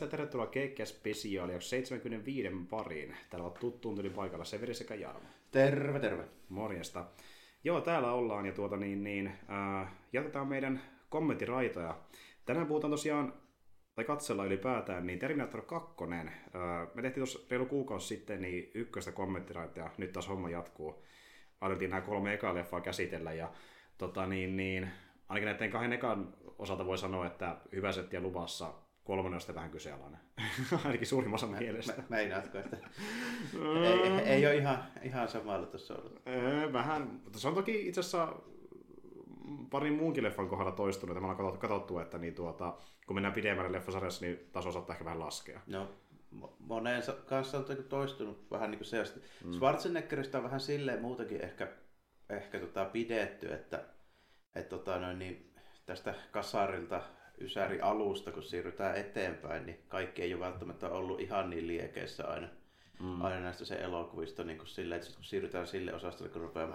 Ja tervetuloa Keikkiä Spesiaalia 75 pariin. Täällä on tuttuun tuli paikalla Severi sekä Jarmo. Terve, terve. Morjesta. Joo, täällä ollaan ja tuota niin, niin äh, jatketaan meidän kommenttiraitoja. Tänään puhutaan tosiaan, tai katsellaan ylipäätään, niin Terminator 2. Äh, me tehtiin tuossa reilu kuukausi sitten niin ykköstä kommenttiraitoja, ja nyt taas homma jatkuu. Aloitin nämä kolme ekaa leffaa käsitellä ja tota niin, niin ainakin näiden kahden ekan osalta voi sanoa, että hyvä setti ja luvassa kolmonen on sitten vähän kyseenalainen. Ainakin suurimmassa mielestä. Me, meinaatko, että ei, ei ole ihan, ihan samalla tuossa ollut? Vähän, mutta se on toki itse asiassa parin muunkin leffan kohdalla toistunut, että me ollaan katsottu, että niin tuota, kun mennään pidemmälle leffasarjassa, niin taso saattaa ehkä vähän laskea. No, mo- moneen sa- kanssa on toistunut vähän niin kuin se. Mm. Schwarzeneggeristä on vähän silleen muutenkin ehkä, ehkä tota pidetty, että et tota noin, niin tästä kasarilta Ysäri alusta, kun siirrytään eteenpäin, niin kaikki ei ole välttämättä ollut ihan niin liekeissä aina. Mm. aina näistä se elokuvista niin kuin silleen, että sit kun siirrytään sille osastolle, kun rupeaa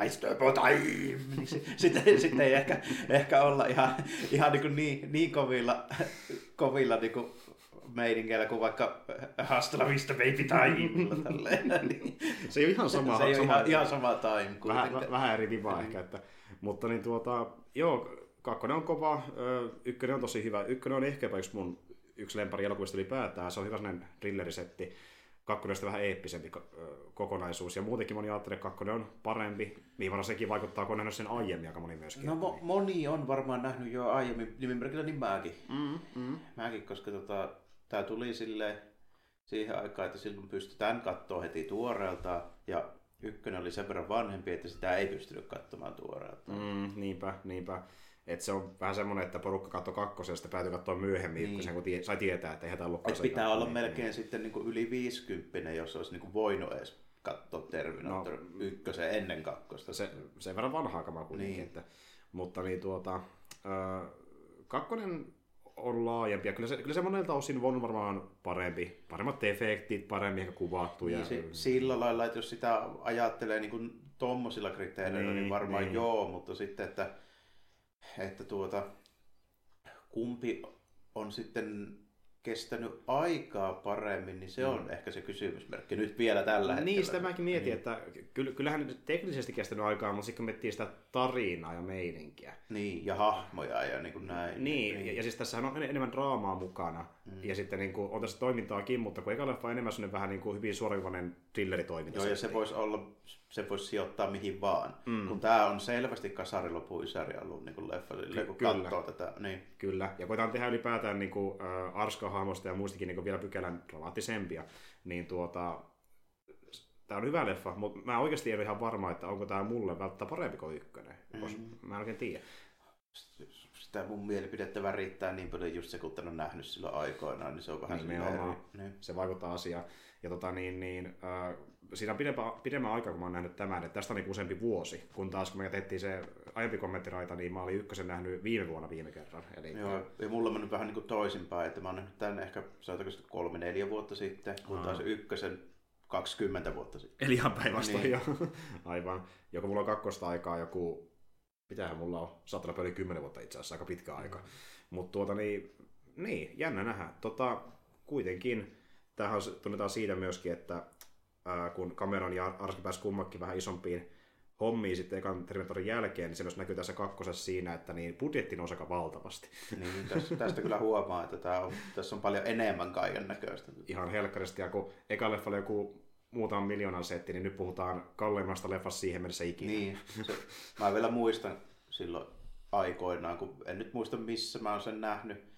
time, niin si- sitten, sitten ei ehkä, ehkä olla ihan, ihan niin, kuin niin, niin kovilla, kovilla niin kuin meiningeillä kuin vaikka Hasta vista baby time. tälleen, niin. Se ei ole ihan sama. se ei ole sama ihan, ihan sama time. vähän, vähän eri viva ehkä. Että, mutta niin tuota, joo, kakkonen on kova, ykkönen on tosi hyvä. Ykkönen on ehkäpä yksi mun yksi lempari elokuvista ylipäätään. Se on hyvä sellainen thrillerisetti. Kakkonen on vähän eeppisempi kokonaisuus. Ja muutenkin moni ajattelee, että kakkonen on parempi. Viimana sekin vaikuttaa, kun on nähnyt sen aiemmin aika moni myöskin. No mo- moni on varmaan nähnyt jo aiemmin nimimerkillä, niin mäkin. mm, mm. Mäkin, koska tota, tämä tuli sille siihen aikaan, että silloin pystytään katsoa heti tuoreeltaan. Ja ykkönen oli sen verran vanhempi, että sitä ei pystynyt katsomaan tuoreeltaan. Mm, niinpä, niinpä. Et se on vähän semmoinen, että porukka katsoi kakkosen ja sitten päätyi katsoa myöhemmin Niin. ykkösen, kun tie, sai tietää, että eihän tämä ollut Et pitää olla melkein sitten niin kuin yli 50, jos olisi niin kuin voinut edes katsoa Terminator no, ykkösen ennen kakkosta. se, sen verran vanhaa kamaa kuitenkin. Niin. Että, mutta niin tuota, ö, kakkonen on laajempi ja kyllä se, kyllä se monelta osin on varmaan parempi. Paremmat efektit, paremmin ehkä kuvattu. Ja, Niin se, sillä lailla, että jos sitä ajattelee niin kuin tommosilla kriteereillä, niin, Niin, niin varmaan niin. niin. joo, mutta sitten, että, että tuota, kumpi on sitten kestänyt aikaa paremmin, niin se on ehkä se kysymysmerkki nyt vielä tällä hetkellä. Niin, sitä mäkin mietin, että ky- kyllähän nyt teknisesti kestänyt aikaa, mutta sitten kun miettii sitä tarinaa ja meininkiä. Niin, ja hahmoja ja niin kuin näin. Niin, ja, ja siis tässähän on en- enemmän draamaa mukana. Mm. Ja sitten niin kuin, on tässä toimintaakin, mutta kun eka leffa on enemmän sellainen vähän niin kuin hyvin suoraviivainen thrilleritoiminta. Joo, ja se voisi olla, se voisi sijoittaa mihin vaan. Mm. Kun tämä on selvästi kasarilopu ysäri ollut niin kuin leffa, silleen, kun kyllä. katsoo tätä. Niin. Kyllä, ja koetaan tehdä ylipäätään niin kuin, äh, Arska-hahmosta ja muistakin niin kuin vielä pykälän dramaattisempia, niin tuota, tämä on hyvä leffa, mutta mä oikeasti en ole ihan varma, että onko tämä mulle välttämättä parempi kuin ykkönen, koska mä en oikein tiedä. Sitä mun mielipidettä värittää niin paljon just se, kun on nähnyt silloin aikoinaan, niin se on vähän Nimenomaan. silleen eri. Niin. Se vaikuttaa asiaan. Ja tota, niin, niin, äh, siinä on pidempään, pidemmän aikaa, kun mä oon nähnyt tämän, että tästä on niin useampi vuosi, kun taas kun me tehtiin se aiempi kommenttiraita, niin mä olin ykkösen nähnyt viime vuonna viime kerran. Eli Joo, ja mulla on mennyt vähän niin kuin toisinpäin, että mä oon nähnyt tän ehkä sanotaanko kolme, neljä vuotta sitten, kun taas ykkösen 20 vuotta sitten. Eli ihan päinvastoin Niin. jo. Aivan. Joku mulla on kakkosta aikaa joku, mitähän mulla on, saattaa yli 10 vuotta itse asiassa, aika pitkä aika. Mutta tuota niin, niin, jännä nähdä. Tota, kuitenkin, tämähän on- tunnetaan siitä myöskin, että ää, kun Cameron ja Arski pääsi kummakin vähän isompiin hommiin sitten ekan Terminatorin jälkeen, niin se myös näkyy tässä kakkosessa siinä, että niin budjetti nousi aika valtavasti. Niin, tästä, tästä kyllä huomaa, että tää on, tässä on paljon enemmän kaiken näköistä. Ihan helkkaristi, ja kun eka leffa oli joku muutaman miljoonan setti, niin nyt puhutaan kalleimmasta leffasta siihen mennessä ikinä. Niin, se, mä vielä muistan silloin aikoinaan, kun en nyt muista missä mä oon sen nähnyt,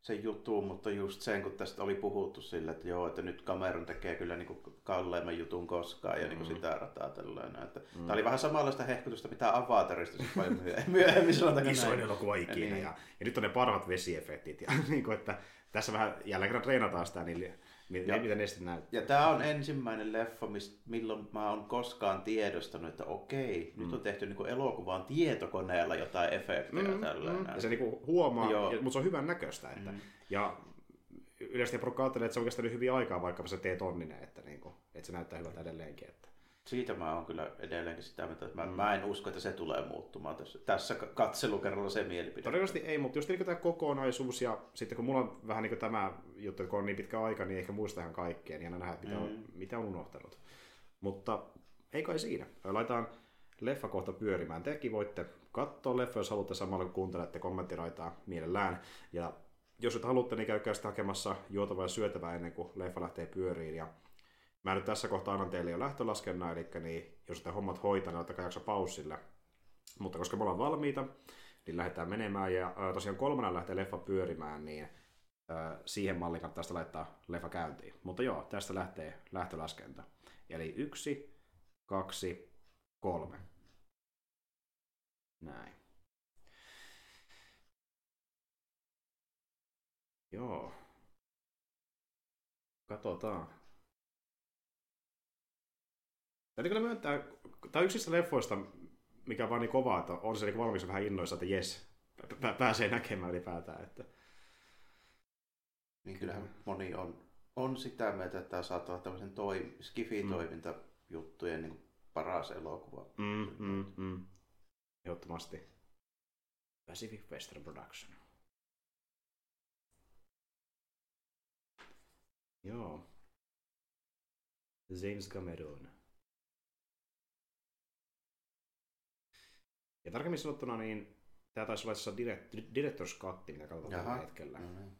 sen jutun, mutta just sen, kun tästä oli puhuttu sillä, että joo, että nyt Cameron tekee kyllä niin kuin kalleimman jutun koskaan ja niin kuin Mm. sitä rataa tällainen. Että Tämä oli vähän samanlaista hehkutusta, mitä Avatarista sitten paljon myöhemmin, sanotaanko Isoin elokuva ikinä. Niin. Ja, ja, nyt on ne parhaat vesiefektit. Ja, niin kuin, että tässä vähän jälleen kerran treenataan sitä, niin mi- Ja- miten ne sitten näyttää. Ja tämä on ensimmäinen leffa, mist, milloin mä oon koskaan tiedostanut, että okei, mm. nyt on tehty niin elokuvaan tietokoneella jotain efektejä mm, tällainen. Ja se niinku huomaa, Joo. ja, mutta se on hyvän näköistä. Että, Mm. Ja yleisesti porukka ajattelee, että se on kestänyt hyvin aikaa, vaikka se teet onninen, että, niinku, että se näyttää hyvältä edelleenkin. Siitä mä oon kyllä edelleenkin sitä mieltä, että mä, mm. mä en usko, että se tulee muuttumaan tässä, tässä katselukerralla se mielipide. Todennäköisesti ei, mutta just niin tämä kokonaisuus ja sitten kun mulla on vähän niin tämä juttu, kun on niin pitkä aika, niin ehkä muista ihan kaikkea, niin aina nähdä, mitä, on, Mm. mitä on unohtanut. Mutta ei kai siinä. Laitetaan leffa kohta pyörimään. Tekin voitte katsoa leffa, jos haluatte samalla kun kuuntelette kommenttiraitaa mielellään. Ja jos et haluatte, niin käykää sitten hakemassa juotavaa ja syötävää ennen kuin leffa lähtee pyöriin. Ja mä nyt tässä kohtaa annan teille jo lähtölaskennan, eli niin, jos ette hommat hoitaa, niin ottakaa jakso paussille. Mutta koska me ollaan valmiita, niin lähdetään menemään. Ja ää, tosiaan kolmana lähtee leffa pyörimään, niin ää, siihen malliin kannattaa sitä laittaa leffa käyntiin. Mutta joo, tästä lähtee lähtölaskenta. Eli yksi, kaksi, kolme. Näin. Joo. Katsotaan. Täytyy kyllä myöntää, tämä on yksi niistä leffoista, mikä vaan niin kovaa, että on se niin valmis vähän innoissa, että jes, pä- pääsee näkemään ylipäätään. Että... Niin kyllähän moni on, on sitä mieltä, että tämä saattaa olla tämmöisen toi, skifi-toimintajuttujen niin paras elokuva. Mm, mm, mm. Ehdottomasti. Pacific Western Production. Joo. James Cameron. Ja tarkemmin sanottuna, niin tämä taisi olla asiassa direct, Director's Cut, mitä katsotaan Jaha. tällä hetkellä. No niin.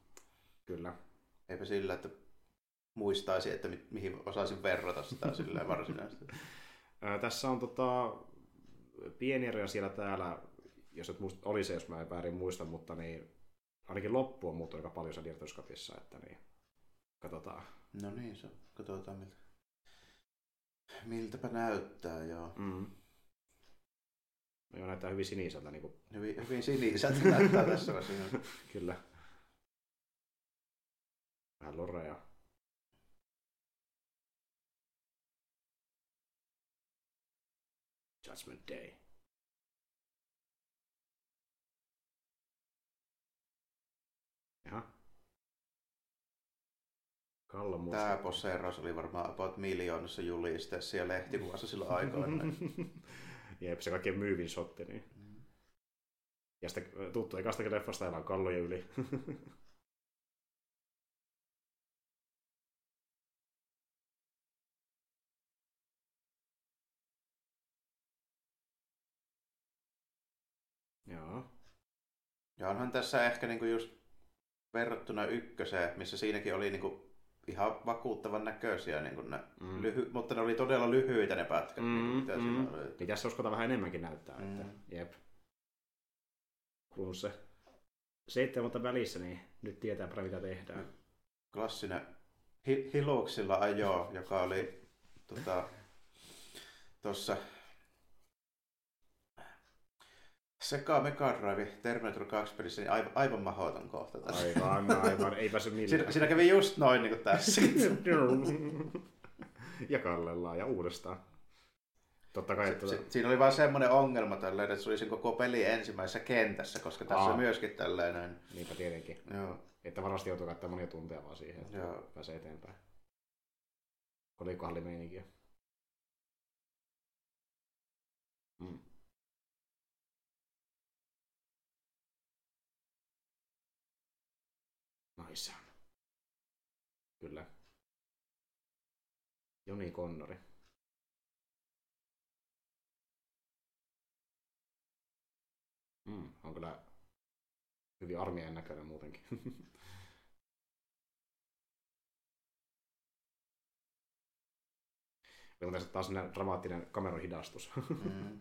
Kyllä. Eipä sillä, että muistaisi, että mi- mihin osaisin verrata sitä silleen varsinaisesti. Tässä on tota, pieni ero siellä täällä, jos et muist, oli se, jos mä en väärin muista, mutta niin, ainakin loppu on muuttunut aika paljon siellä Director's että niin, katsotaan. No niin, se katsotaan miltä. Miltäpä näyttää, joo. Mm. No joo, näyttää hyvin siniseltä, niin kuin, Hyvin, hyvin siniseltä näyttää tässä vaiheessa. kyllä. Vähän lorea. Judgment Day. Jaha. Musta. Tämä poseeraus oli varmaan about miljoonassa julisteessa ja lehtikuvassa silloin aikoinaan. Jep, se kaikkein myyvin shotti. Niin. Ja sitten tuttu ekastakin leffasta elää kallojen yli. Joo. Ja onhan tässä ehkä niinku just verrattuna ykköseen, missä siinäkin oli niinku ihan vakuuttavan näköisiä, niinku ne Mm. lyhy- mutta ne oli todella lyhyitä ne pätkät. Mm, niinku, mitä mm. siinä oli. Niin tässä uskotaan vähän enemmänkin näyttää. Mm. Että, jep. Kun se seitsemän vuotta välissä, niin nyt tietää paljon mitä tehdään. Klassinen hi- Hiluksilla ajo, joka oli tota, tuossa Seka Mega Drive Terminator 2 pelissä niin aivan, aivan mahdoton kohta tässä. Aivan, aivan. Ei pääse millään. Siinä, siinä kävi just noin niin kuin tässä. ja kallellaan ja uudestaan. Totta kai, että... Si- siinä oli vaan semmoinen ongelma tällainen, että se oli sen koko peli ensimmäisessä kentässä, koska tässä Aa. on myöskin tällainen. Niinpä tietenkin. Joo, Että varmasti joutuu käyttämään monia tunteja vaan siihen, että joo. pääsee eteenpäin. Kolikkohallimeininkiä. Mm. Nice. Kyllä. Joni Konnori. Mm, on kyllä hyvin armeijan näköinen muutenkin. Meillä on tässä taas dramaattinen kameran hidastus. Mm.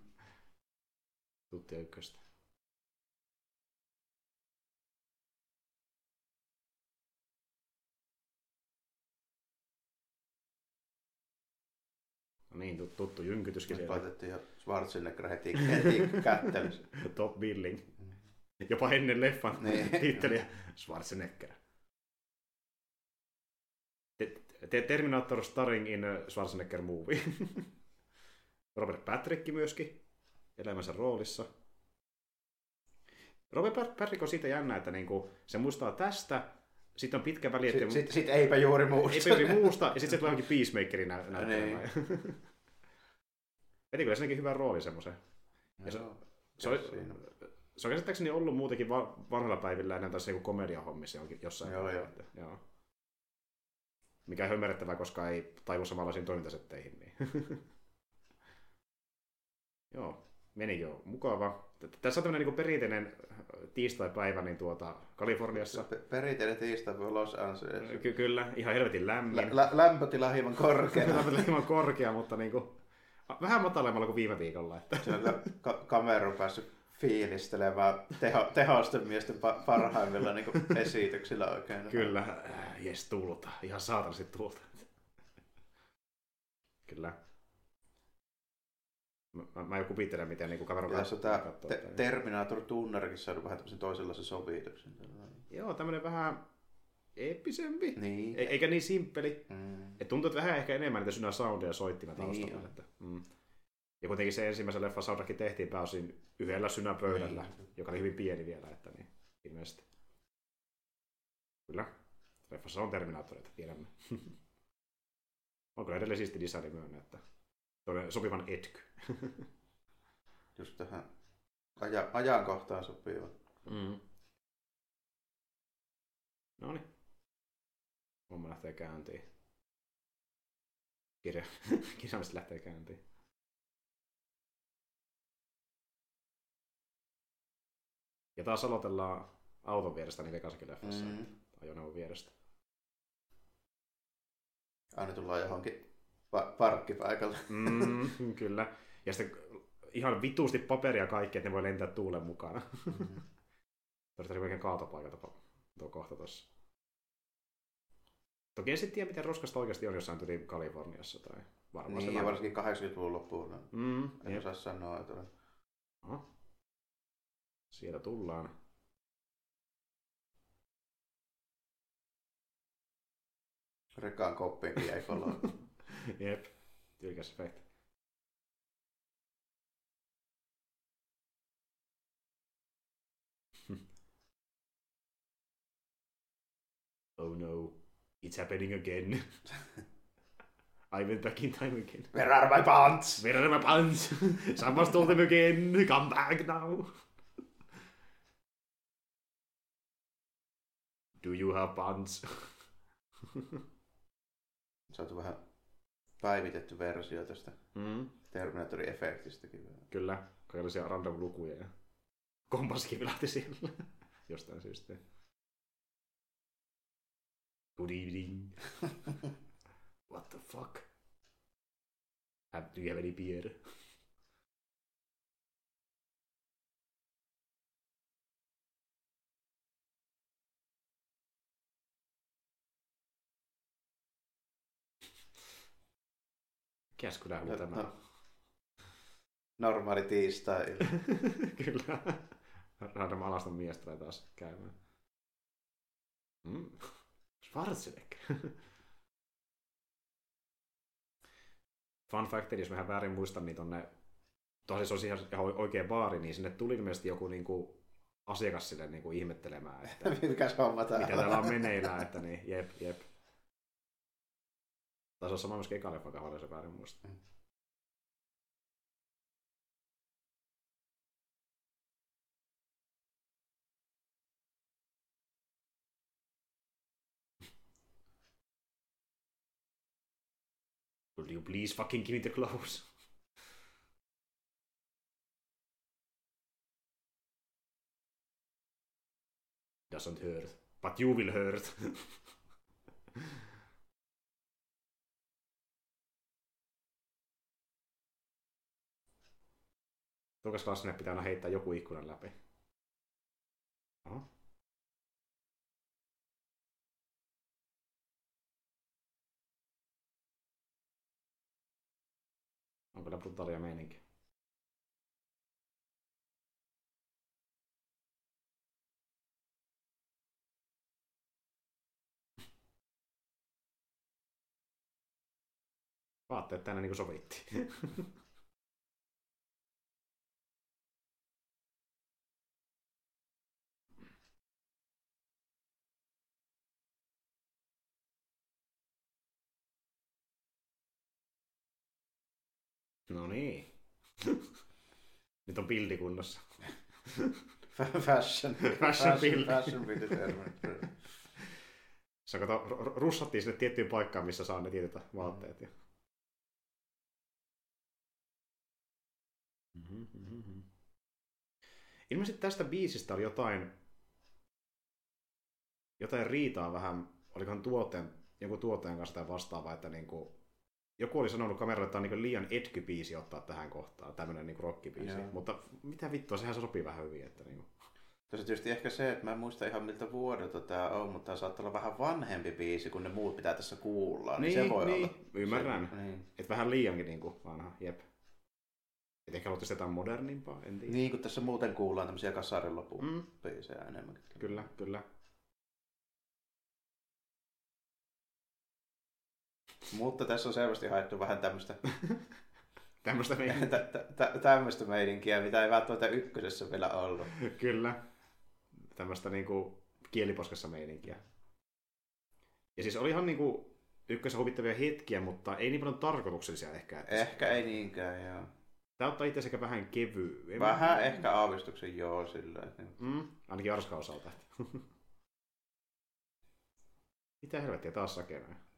Tuttia ykköstä. Niin, tut- tuttu jynkytyskin siellä. laitettiin jo Schwarzenegger heti, heti kättelyssä. Top billing. Jopa ennen leffan Niin. titteliä Schwarzenegger. Te- Terminator starring in Schwarzenegger movie. Robert Patrick myöskin elämänsä roolissa. Robert Pat- Patrick on siitä jännä, että niinku, se muistaa tästä, sitten on pitkä väli, että Sitten sit, sit eipä juuri muusta. ei peli muusta, ja sitten se tulee johonkin Peacemakerin nä- näyttelemään. Niin. Veti kyllä senkin hyvän roolin semmoisen. Ja se, se, oli, siinä. se on käsittääkseni ollut muutenkin va- vanhoilla päivillä ennen tässä niinku komediahommissa jonkin- jossain. Joo, joo. Joo. Mikä on ymmärrettävää, koska ei taivu samanlaisiin toimintasetteihin. Niin. joo, meni jo mukava. Tässä on tämmöinen niin perinteinen tiistai-päivä niin tuota, Kaliforniassa. Pe- Perinteinen tiistai voi Los Angeles. Ky- kyllä, ihan helvetin lämmin. Lä- lä- lämpötila hieman korkea. Lämpötila hieman korkea, mutta niin kuin, vähän matalemmalla kuin viime viikolla. Että. Siellä on ka- kamera on päässyt fiilistelemään teho, tehosten miesten pa- parhaimmilla niin esityksillä oikein. Kyllä, äh, jes tulta, ihan saatanasti tulta. Kyllä. Mä, mä, jo kuvittelen, miten niin kamera Ja tässä on tämä katsoo te-. Terminator Tunnarikin saanut vähän tämmöisen toisenlaisen sovituksen. Joo, tämmönen vähän eeppisempi. Niin. E- eikä niin simppeli. Mm. Et tuntuu, että vähän ehkä enemmän niitä synää soundia soittina Niin taustalla. on. että, mm. Ja kuitenkin se ensimmäisen leffan soundtrackin tehtiin pääosin yhdellä synäpöydällä, Niin. joka oli hyvin pieni vielä, että niin, ilmeisesti. Kyllä. Leffassa on Terminaattoreita, tiedämme. on kyllä edelleen siisti designi myönnä, että sopivan etky. Just tähän aja- ajankohtaan sopiva. Mm. No niin. Homma lähtee käyntiin. Kirja, kirjaimista lähtee käyntiin. Ja taas aloitellaan auton vierestä niin ekassakin leffassa, mm. ajoneuvon vierestä. Aina tullaan johonkin pa- parkkipaikalle. Mm, kyllä. Ja sitten ihan vituusti paperia kaikki, että ne voi lentää tuulen mukana. Mm. Todennäköisesti oikein kaatopaikalta pa- tuo kohta tossa. Toki en sitten tiedä, miten roskasta oikeasti on jossain tyyli Kaliforniassa tai varmaan Niin, ja varsinkin 80-luvun loppuun. Mm, En jep. osaa sanoa, että Aha. Sieltä tullaan. rekaan koppiin kiekolla. Jep, tyylikäs efekti. oh no, it's happening again. I went back in time again. Where are my pants? Where are my pants? Someone stole them again. Come back now. Do you have pants? Saatu vähän päivitetty versio tästä mm. Terminatorin efektistäkin. vielä. Kyllä, kaikenlaisia random lukuja ja kompaskin lähti siellä jostain syystä. Good evening. What the fuck? Have, do you have any beer? Mikäs kyllä on tämä? No, normaali tiistai. Kyllä. Random alaston mies tulee taas käymään. Mm. Schwarzenegger. Fun fact, jos mä väärin muistan, niin tonne, tosi se olisi ihan, ihan oikea baari, niin sinne tuli ilmeisesti joku niinku asiakas sille niinku ihmettelemään, että Mikäs homma mitä täällä on meneillään, että niin, jep, jep. Taisi olla sama myöskin eka leffa kohdalla, se väärin muista. Mm. Will you please fucking give me the clothes? Doesn't hurt. But you will hurt. Tuokas klassinen pitää aina heittää joku ikkunan läpi. Aha. brutaalia meininkiä. Vaatteet tänne niin kuin sovittiin. No niin. Nyt on pildi kunnossa. Fashion. Fashion bill. Fashion termi. Se kato, ru- russattiin sinne tiettyyn paikkaan, missä saa ne tietyt vaatteet. Ja... Mm-hmm. Ilmeisesti tästä biisistä oli jotain, jotain riitaa vähän, olikohan tuotteen, joku tuotteen kanssa tai vastaava, että niinku, joku oli sanonut kameralle, että tämä on niinku liian etky-biisi ottaa tähän kohtaan, tämmöinen niinku rockibiisi. Joo. Mutta mitä vittua, sehän sopii vähän hyvin. Että niinku. Tässä tietysti ehkä se, että mä en muista ihan miltä vuodelta tämä on, mutta tämä saattaa olla vähän vanhempi biisi, kun ne muut pitää tässä kuulla. Niin, se voi niin, olla. ymmärrän. Se, niin. Et vähän liiankin niinku vanha, jep. Et ehkä haluaisi jotain modernimpaa, en tiedä. niin, kun tässä muuten kuullaan tämmöisiä kasarin lopun Mm. biisejä enemmän. Kyllä, kyllä. Mutta tässä on selvästi haettu vähän tämmöistä, Tämmöistä tä, tä, tä, tämmöistä meininkiä, mitä ei välttämättä ykkösessä vielä ollut. kyllä. Tämmöistä niinku kieliposkessa meininkiä. Ja siis oli ihan niinku ykkösen huvittavia hetkiä, mutta ei niin paljon tarkoituksellisia ehkä. Että Ehkä ei niinkään, joo. Tämä ottaa itse sekä vähän kevyy. Vähän ehkä aavistuksen joo sillä. Mm, ainakin Arska osalta. Mitä helvettiä taas sakenaa?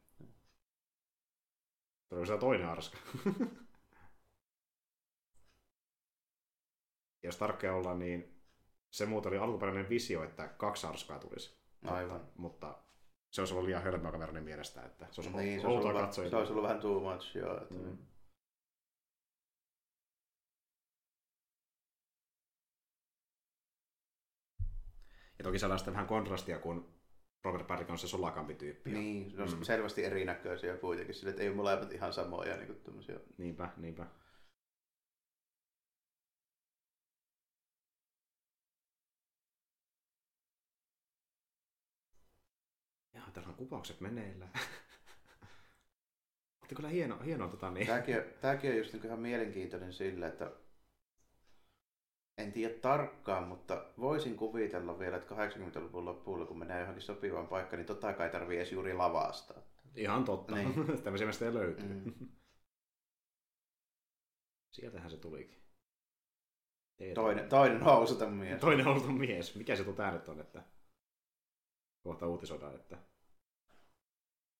Se toinen Arska? Jos tarkkoja ollaan, niin se muuta oli alkuperäinen visio, että kaksi Arskaa tulisi. Aivan. Mutta se olisi ollut liian hölmöä kameran mielestä, että se olisi Niin, se olisi, ollut, se olisi ollut vähän too much, joo. Että Mm. Ja toki sellaista vähän kontrastia, kun Robert Patrick on se solakampi tyyppi. Niin, ne on Mm. selvästi erinäköisiä kuitenkin, sillä että ei ole molemmat ihan samoja niin kuin tämmöisiä. Niinpä, niinpä. Jaa, täällä on kuvaukset meneillään. Otti kyllä hieno, hienoa tota niin. Tämäkin, on- tämäkin on just niin ihan mielenkiintoinen sillä, että en tiedä tarkkaan, mutta voisin kuvitella vielä, että 80-luvun lopulla, kun menee johonkin sopivaan paikkaan, niin totta kai tarvii edes juuri lavasta. Ihan totta. Niin. Tämmöisiä meistä löytyy. Mm. Sieltähän se tulikin. Teet- Toinen, toinen housuton mies. Toinen on ollut mies. Mikä se tää nyt on, että kohta uutisoidaan, että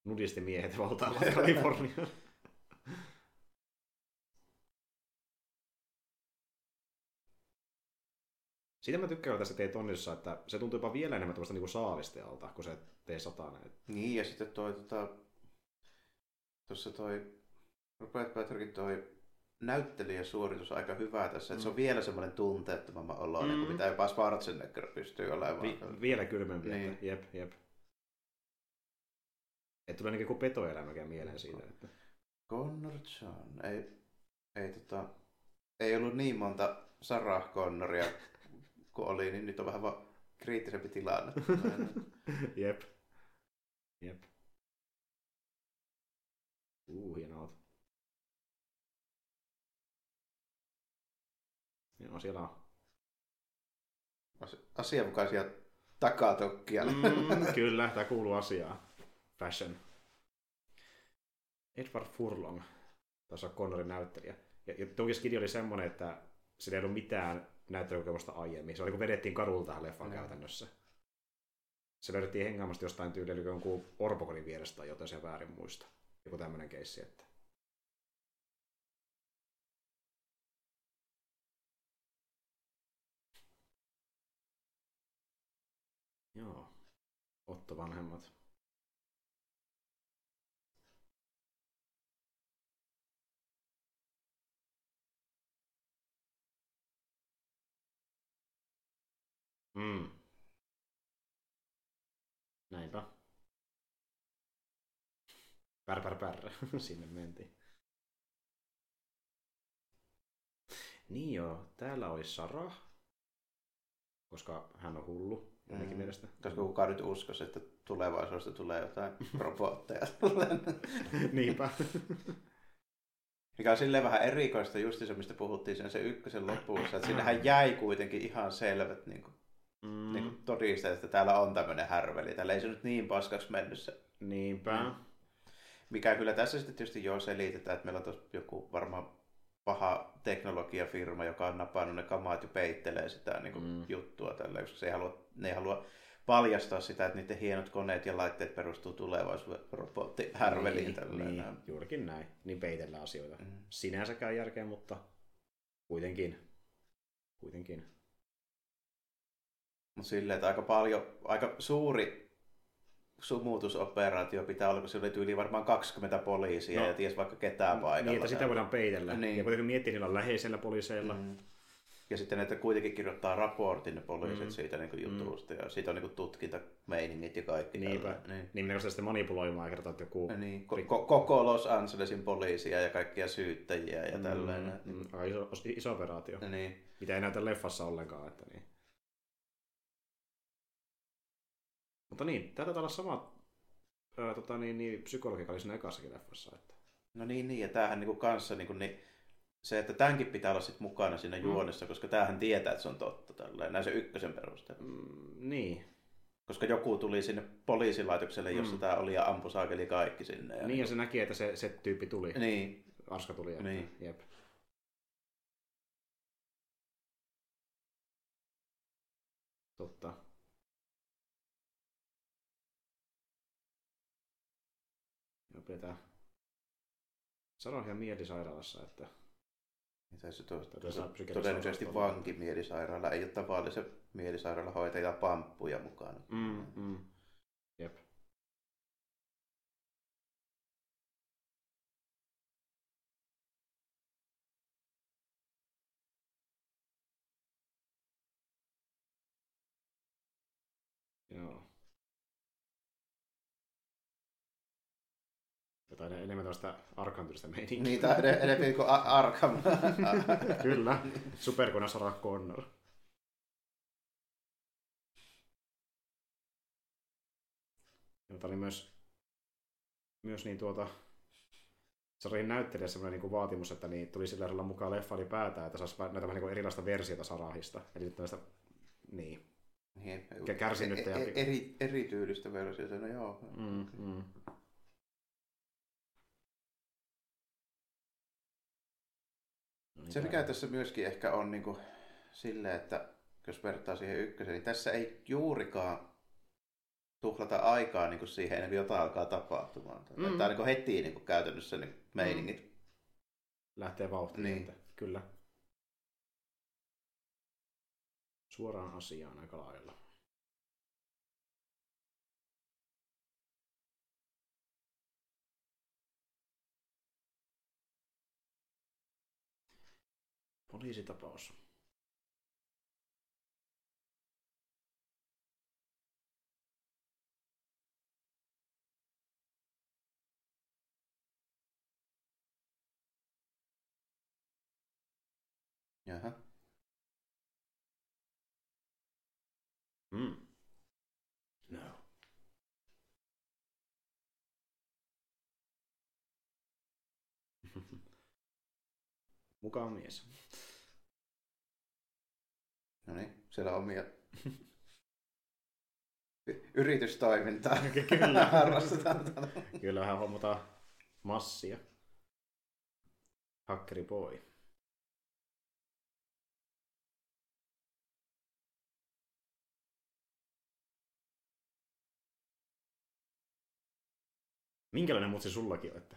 nudistimiehet valtaavat Kaliforniaa. Sitä mä tykkään tässä teet onnissa, että se tuntuu jopa vielä enemmän tämmöistä niinku saavistealta, kun se tee satanen. Niin, ja sitten toi, tota, tuossa toi Robert Patrickin toi näyttelijäsuoritus aika hyvä tässä, että se on vielä semmoinen tunteettomamman oloinen Mm. kuin mitä jopa Schwarzenegger pystyy olemaan. Vi- vielä kylmempi, Niin. että jep, jep. Ei tule niinku petoelämäkään mieleen siitä. Että... Connor John, ei, ei, tota, ei ollut niin monta Sarah Connoria kuin oli, niin nyt on vähän vaan kriittisempi tilanne. Jep. Jep. Uu, hieno auto. Joo, siellä on. Asi- asianmukaisia takatokkia. Mm, kyllä, tämä kuuluu asiaan. Fashion. Edward Furlong, tässä on Connorin näyttelijä. Ja, ja oli semmoinen, että sillä ei ollut mitään näyttelykokemusta aiemmin. Se oli kun vedettiin kadulta tähän leffan Joo. käytännössä. Se löydettiin hengaamasta jostain tyyliä, eli jonkun orpokodin vierestä tai jotain se väärin muista. Joku tämmöinen keissi, että Joo. Otto vanhemmat. Mm. Näinpä. Pär, pär, pär. Sinne mentiin. Niin joo, täällä olisi Sarah, koska hän on hullu jonnekin Mm. mielestä. Koska kukaan nyt uskoisi, että tulevaisuudesta tulee jotain robotteja. Niinpä. Mikä on silleen vähän erikoista just se, mistä puhuttiin sen se ykkösen lopussa. Että sinnehän jäi kuitenkin ihan selvät niin kuin, Mm, niin kuin todisteet, että täällä on tämmöinen härveli. Täällä ei se nyt niin paskaksi mennyt se. Niinpä. Mm. Mikä kyllä tässä sitten tietysti jo selitetään, että meillä on tuossa joku varmaan paha teknologiafirma, joka on napannut ne kamat ja peittelee sitä niin kuin Mm. juttua tällä, koska se ei halua, ne ei halua paljastaa sitä, että niiden hienot koneet ja laitteet perustuu tulevaisuuden robottihärveliin. Niin, tälleen niin, näin. juurikin näin. Niin peitellään asioita. Mm. Sinänsäkään järkeä, mutta kuitenkin. Kuitenkin. Mutta silleen, että aika paljon, aika suuri sumutusoperaatio pitää olla, kun se oli tyyli varmaan 20 poliisia No. ja ties vaikka ketään paikalla. Niin, että sitä voidaan peitellä. Niin. Ja kuitenkin miettiä, niillä läheisellä poliiseilla. Mm. Ja sitten ne kuitenkin kirjoittaa raportin ne poliisit Mm. siitä niin kuin jutusta ja siitä on niin kuin tutkintameiningit ja kaikki. Niinpä. tällä. Niin. Niin sitä sitten manipuloimaan ja kertoa, että joku... Ja niin. Ko- ko- koko Los Angelesin poliisia ja kaikkia syyttäjiä ja Mm, tällainen. mm, aika iso, iso operaatio. Ja niin. Mitä ei näytä leffassa ollenkaan. Että niin. Mutta niin, taitaa olla sama ää, tota, niin, niin, psykologi, joka oli siinä ekassakin leffassa. Että. No niin, niin. ja tämähän niin kuin kanssa niin, kuin, niin se, että tämänkin pitää olla sit mukana siinä Mm. juonessa, koska tämähän tietää, että se on totta. Tällainen. Näin se ykkösen perusteella. Mm, niin. Koska joku tuli sinne poliisilaitokselle, jossa Mm. tämä oli ja ampui saakeli kaikki sinne. Ja Niin, ja se näki, että se, se tyyppi tuli. Niin, Arska tuli. Että, Niin. Jep. Totta. Pidetään Sarohia mielisairaalassa, että Mitä se saada psykiatrista Todennäköisesti vankimielisairaala. Ei ole tavallisen mielisairaalahoitaja pamppuja mukana. mm, mm. Jep. Joo. Jotain enemmän tällaista arkantystä meininkiä. Niitä on ed- enemmän kuin Arkham. Kyllä, superkone Sarah Connor. Tämä oli myös, myös niin tuota, se oli näyttelijä semmoinen niin vaatimus, että niin tuli sillä lailla mukaan leffa ylipäätään, että saisi näitä vähän niin kuin erilaista versiota Sarahista. Eli tällaista, niin. Niin, ja- e- e- eri, erityylistä versiota, no joo. Mm, mm. Se mikä tässä myöskin ehkä on niin kuin, silleen, että jos vertaa siihen ykköseen, niin tässä ei juurikaan tuhlata aikaa niin kuin siihen ennen kuin jotain alkaa tapahtumaan. Mm. Mm. Tämä on niin kuin heti niin kuin käytännössä niin meiningit. lähtee vauhtiin. Niin. Että, kyllä. Suoraan asiaan aika lailla. Poliisitapaus. Jaha. Mm. No. Mukaan mies. No niin, siellä omia yritystoimintaa. Kyllä. Harrastetaan. Kyllä vähän hommataan massia. Hakkeri boy. Minkälainen mutsi sullakin on? Että?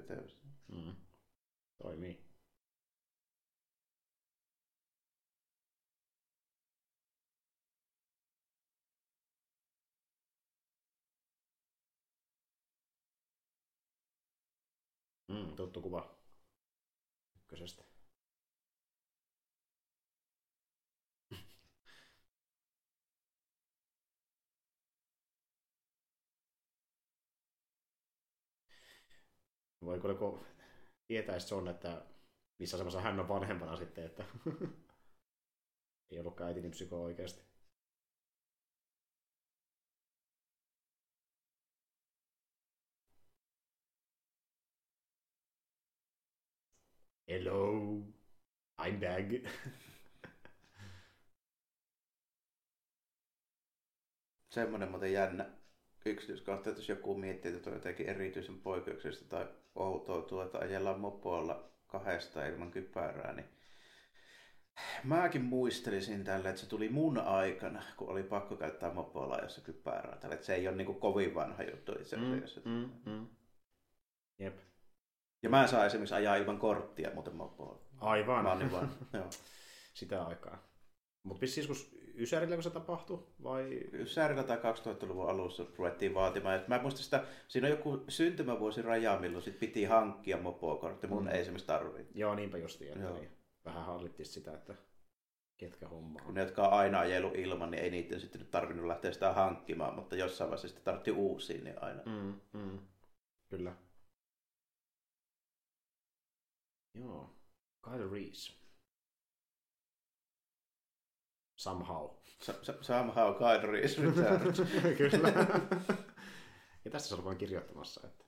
Köteys. Mm. Toimii. Mm, tuttu kuva. Ykkösestä. Voi kyllä kun tietäisi se on, että missä asemassa hän on vanhempana sitten, että ei ollutkaan äitini psyko oikeasti. Hello, I'm back. Semmoinen muuten jännä yksityiskohta, että jos joku miettii, että on jotenkin erityisen poikkeuksellista tai outoa että ajellaan mopoilla kahdesta ilman kypärää, niin Mäkin muistelisin tälle, että se tuli mun aikana, kun oli pakko käyttää mopoilla jossa kypärää. Tälle, että se ei ole niin kuin kovin vanha juttu itse Mm, asiassa. mm, mm. Jep. Ja mä saan esimerkiksi ajaa ilman korttia muuten mopoilla. Aivan. Mä niin vaan, joo. Sitä aikaa. Mutta siis kun Ysärillä kun se tapahtui, vai? Särillä tai 2000-luvun alussa ruvettiin vaatimaan. Et mä muistan sitä, siinä on joku syntymävuosi raja, milloin sit piti hankkia mopokortti. Mun Mm. ei esimerkiksi tarvii. Joo, niinpä justiin, että Joo. niin. vähän hallittiin sitä, että ketkä hommaa. Kun ne, jotka on aina ajellut ilman, niin ei niiden sitten nyt tarvinnut lähteä sitä hankkimaan, mutta jossain vaiheessa sitten tarvittiin uusia, niin aina. Mm, mm. Kyllä. Joo. Kyle Reese. Somehow. S- somehow Reese returned. Kyllä. ja tästä se on vain kirjoittamassa, että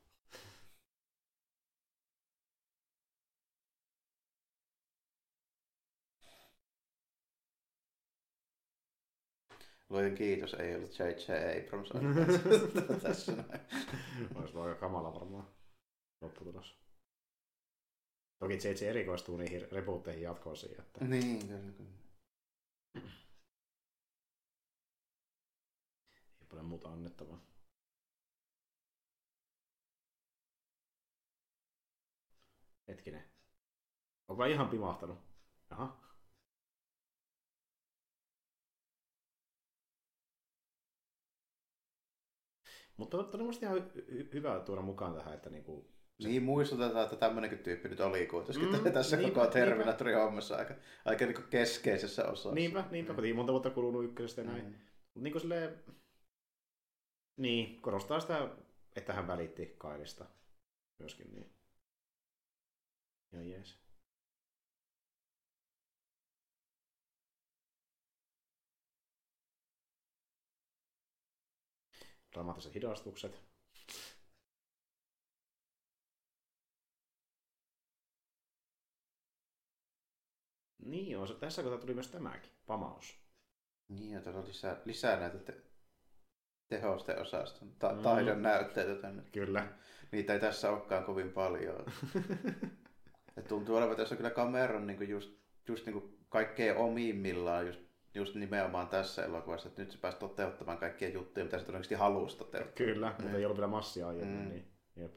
Luojen kiitos, ei ollut J.J. Abrams tässä näin. olisi aika kamala varmaan lopputulos. Toki JJ erikoistuu niihin rebootteihin jatkoosiin, että Niin, kyllä, kyllä. Ei paljon muuta annettavaa. Hetkinen. Onko ihan pimahtanut? Aha. Mutta on hy- hy- hyvä tuoda mukaan tähän, että niinku, Niin muistutetaan, että tämmöinenkin tyyppi nyt oli kuitenkin Mm, mm, tässä niinpä, koko Terminator-hommassa aika, aika niin keskeisessä osassa. niinpä, niinpä, kun monta vuotta kulunut ykkösestä ja näin. Mm. Mutta niin kuin silleen, niin, korostaa sitä, että hän välitti Kailista myöskin. Niin. Ja jees. Dramaattiset hidastukset. Niin se, tässä kohtaa tuli myös tämäkin, pamaus. Niin, ja tuolla on lisää, lisää näitä te- tehosten osaston, ta- Mm. taidon näytteitä tänne. Kyllä. Niitä ei tässä olekaan kovin paljon. Ja tuntuu olevan tässä kyllä kameran niin just, just niin kaikkein omimmillaan just, just nimenomaan tässä elokuvassa, että nyt se pääsi toteuttamaan kaikkia juttuja, mitä se todennäköisesti halusi toteuttaa. Kyllä, mutta Mm. ei ollut vielä massia aiemmin, Mm. niin jep.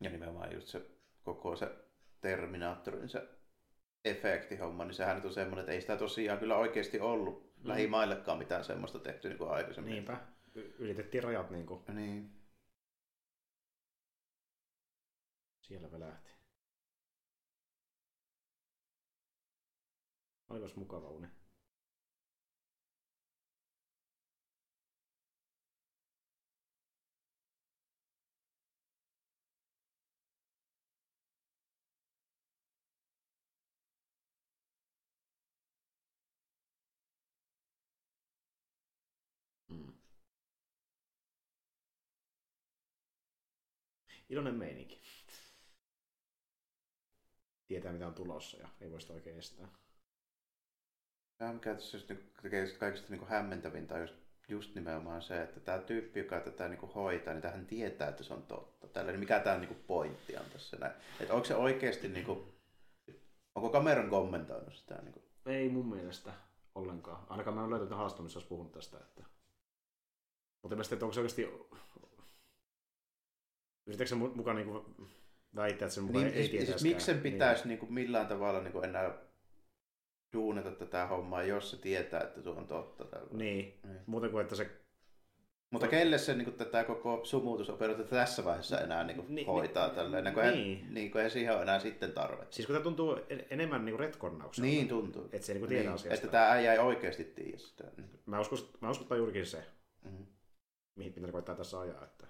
Ja nimenomaan just se koko se Terminaattorin se efektihomma, niin sehän nyt on semmoinen, että ei sitä tosiaan kyllä oikeasti ollut Mm. lähimaillekaan mitään semmoista tehty niin kuin aikaisemmin. Niinpä, y- ylitettiin rajat niin kuin Niin. siellä välähti. Olipas mukava uni. Iloinen meininki. Tietää mitä on tulossa ja ei voi sitä oikein estää. Tämä mikä tässä just niin tekee just kaikista niin hämmentävintä on just, just nimenomaan se, että tämä tyyppi, joka tätä niin kuin hoitaa, niin hän tietää, että se on totta. Tällä, niin mikä tämä niin kuin pointti on tässä näin. Että onko se oikeasti, niin kuin, onko kameran kommentoinut sitä? Niin kuin, Ei mun mielestä ollenkaan. Ainakaan mä en löytänyt haastamissa olisi puhunut tästä. Että... Mutta mielestäni, että onko se oikeasti... Yritätkö mu- mukaan niinku väittää, että se mukaan niin, ei siis, siis miksi sen pitäisi niin. kuin, millään tavalla niin kuin enää duunata tätä hommaa, jos se tietää, että tuo on totta. Tällä. Niin. niin. Niin. Muuten kuin, että se... Mutta kelle se niin kuin, tätä koko sumutusoperaatiota tässä vaiheessa enää niin kuin, Ni- hoitaa ni- tälleen, niin, niin. niin. niin kuin, ei siihen ole enää sitten tarvetta. Siis kun tämä tuntuu en- enemmän niinku retkonnaukselta. Niin tuntuu. Että se ei niinku tiedä niin, asiasta. Että tämä äijä ei oikeasti tiedä sitä. Mä uskon, mä uskon, juurikin se. Mm. mihin mitä ne koittaa tässä ajaa. Että...